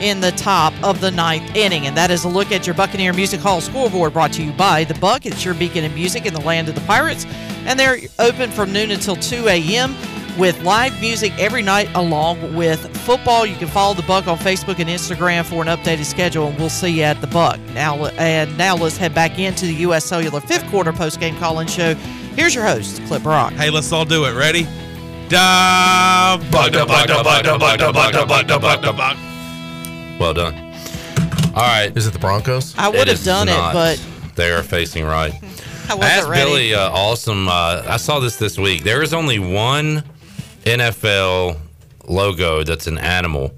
in the top of the ninth inning. And that is a look at your Buccaneer Music Hall scoreboard brought to you by The Buck. It's your beacon of music in the land of the Pirates. And they're open from noon until 2 a.m. with live music every night along with football. You can follow The Buck on Facebook and Instagram for an updated schedule, and we'll see you at The Buck. Now, and now let's head back into the U.S. Cellular fifth quarter postgame call-in show. Here's your host, Clip Brock. Hey, let's all do it. Ready? Da buck da buck da buck da buck da buck da buck da buck da buck. Well done. All right. Is it the Broncos? I would have is done it, but They are facing right. I wasn't Ask ready. Billy, uh, awesome. Uh, I saw this this week. There is only one NFL logo that's an animal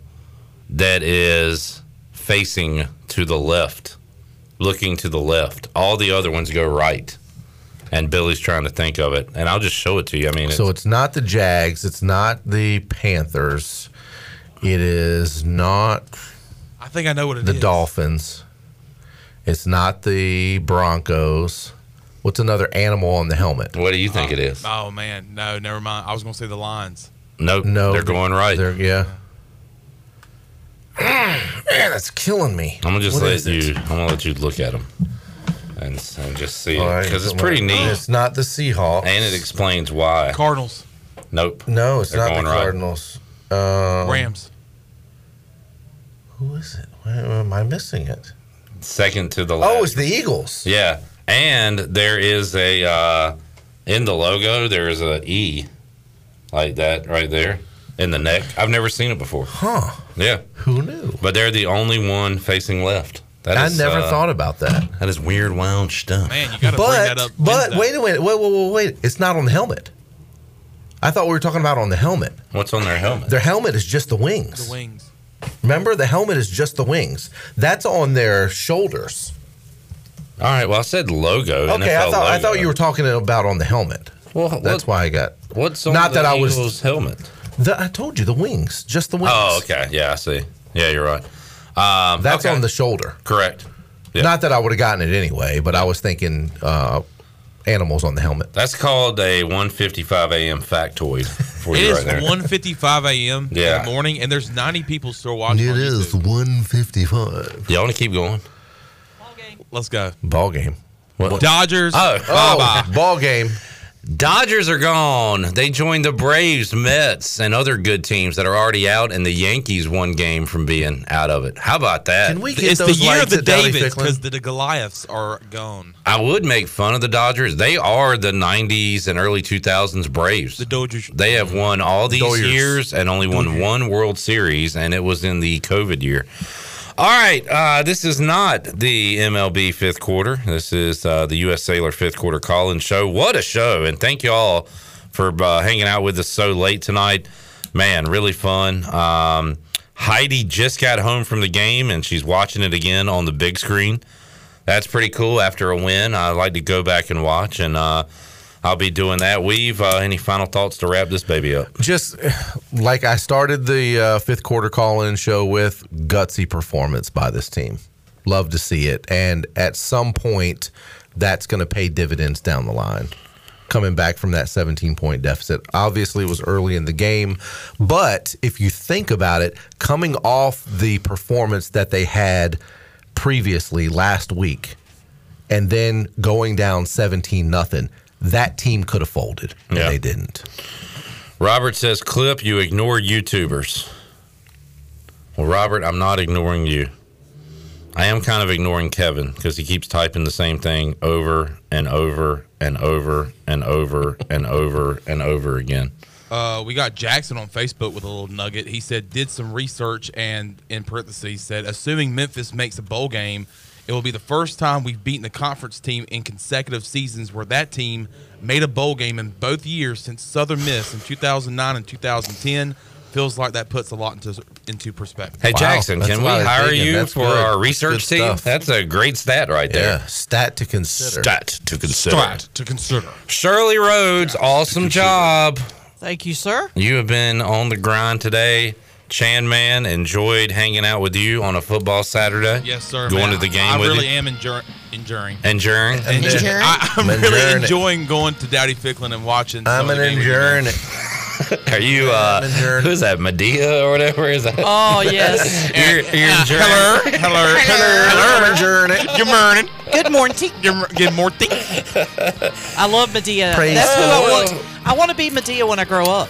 that is facing to the left, looking to the left. All the other ones go right. And Billy's trying to think of it. And I'll just show it to you. I mean, So it's not the Jags. It's not the Panthers. It is not I think I know what it is. the Dolphins. It's not the Broncos. What's another animal on the helmet? What do you think it is? Oh man, no, never mind. I was gonna say the Lions. Nope. No, they're going right. They're, yeah. Man, that's killing me. I'm gonna just What let is it? you. I'm gonna let you look at them and, and just see All it right, because it's pretty what- neat. It's not the Seahawks. and it explains why. Cardinals, Nope. No, it's They're not the going right. Cardinals. Um, Rams. Who is it? Why am I missing it? Second to the left. Oh, it's the Eagles. Yeah, and there is a uh, in the logo. There is a E like that right there in the neck. I've never seen it before. Huh? Yeah, Who knew? but they're the only one facing left. That I is, never uh, thought about that. That is weird, wild stuff. Man, you gotta bring that But up. but wait a minute. Wait, wait, wait, wait. It's not on the helmet. I thought we were talking about on the helmet. What's on their helmet? Their helmet is just the wings. the wings. Remember, the helmet is just the wings. That's on their shoulders. All right. Well, I said logo. Okay, I NFL thought I thought you were talking about on the helmet. Well, That's why I got. What's on Not the that I was- helmet? The, I told you the wings, just the wings. Oh, okay. Yeah, I see. Yeah, you're right. Um, That's okay. on the shoulder. correct. Yeah. Not that I would have gotten it anyway, but I was thinking uh, animals on the helmet. That's called a 1:55 a.m. factoid for It you is right 1:55 a.m. Yeah. in the morning, and there's 90 people still watching. It on is YouTube. one fifty five. Y'all want to keep going? Let's go. Ball game. What? Dodgers. Oh, Oh, bye-bye. ball game. Dodgers are gone. They joined the Braves, Mets, and other good teams that are already out, and the Yankees one game from being out of it. How about that? Can we get It's the those year of lights the at Dowdy Davids because the, the Goliaths are gone. I would make fun of the Dodgers. They are the 90s and early 2000s Braves. The Dodgers. They have won all these Dodgers. years and only won one World Series, and it was in the COVID year. All right, uh, this is not the MLB fifth quarter. This is uh, the U.S. Cellular fifth quarter call-in show. What a show! And thank you all for uh, hanging out with us so late tonight. Man, really fun. Um, Heidi just got home from the game, and she's watching it again on the big screen. that's pretty cool. After a win, I like to go back and watch, and uh, I'll be doing that. Weave, uh, any final thoughts to wrap this baby up? Just like I started the uh, fifth quarter call in show with gutsy performance by this team. Love to see it. And at some point, that's going to pay dividends down the line. Coming back from that 17 point deficit. Obviously, it was early in the game. But if you think about it, coming off the performance that they had previously last week and then going down 17 nothing, that team could have folded. And Yeah. they didn't. Robert says, Clip, you ignore YouTubers. Well, Robert, I'm not ignoring you. I am kind of ignoring Kevin because he keeps typing the same thing over and over and over and over and over and over again. Uh, we got Jackson on Facebook with a little nugget. He said, did some research and in parentheses said, assuming Memphis makes a bowl game, it will be the first time we've beaten a conference team in consecutive seasons where that team made a bowl game in both years since Southern Miss in 2009 and 2010. Feels like that puts a lot into into perspective. Hey, Jackson, can we hire you for our research team? That's a great stat right there. Yeah, stat to consider. Stat to consider. Stat to consider. Shirley Rhodes, awesome job. Thank you, sir. You have been on the grind today. Chan Man enjoyed hanging out with you on a football Saturday. Yes, sir. Going man. to the game I with really you. am enjoying. Enduring. Enduring. Enduring. I, I'm I'm really enduring it. enjoying going to Dowdy Ficklen and watching. I'm an the game with you, enduring Are you uh who's that? Madea or whatever is that? Oh, yes. you're, you're enduring. Hello, hello, hello, I'm enduring it. Good morning. Good morning. Good, good morning. I love Madea. Praise That's who I want. I want to be Madea when I grow up.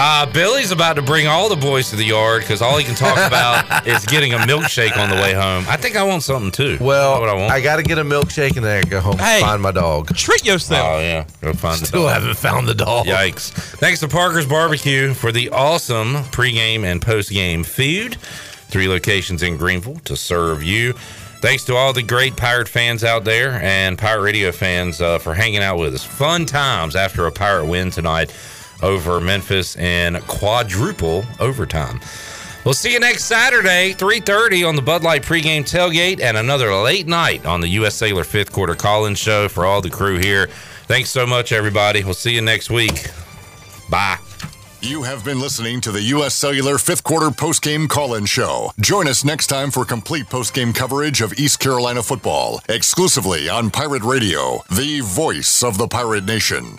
Uh, Billy's about to bring all the boys to the yard because all he can talk about is getting a milkshake on the way home. I think I want something too. Well, what I want. I got to get a milkshake and then I go home Hey. and find my dog. Treat yourself. Oh yeah, go find the Still dog. haven't found the dog. Yikes. Thanks to Parker's Barbecue for the awesome pregame and postgame food. Three locations in Greenville to serve you. Thanks to all the great Pirate fans out there and Pirate Radio fans uh, for hanging out with us. Fun times after a Pirate win tonight over Memphis in quadruple overtime. We'll see you next Saturday, 3.30 on the Bud Light pregame tailgate and another late night on the U.S. Cellular fifth quarter call-in show for all the crew here. Thanks so much, everybody. We'll see you next week. Bye. You have been listening to the U.S. Cellular fifth quarter postgame call in show. Join us next time for complete postgame coverage of East Carolina football, exclusively on Pirate Radio, the voice of the Pirate Nation.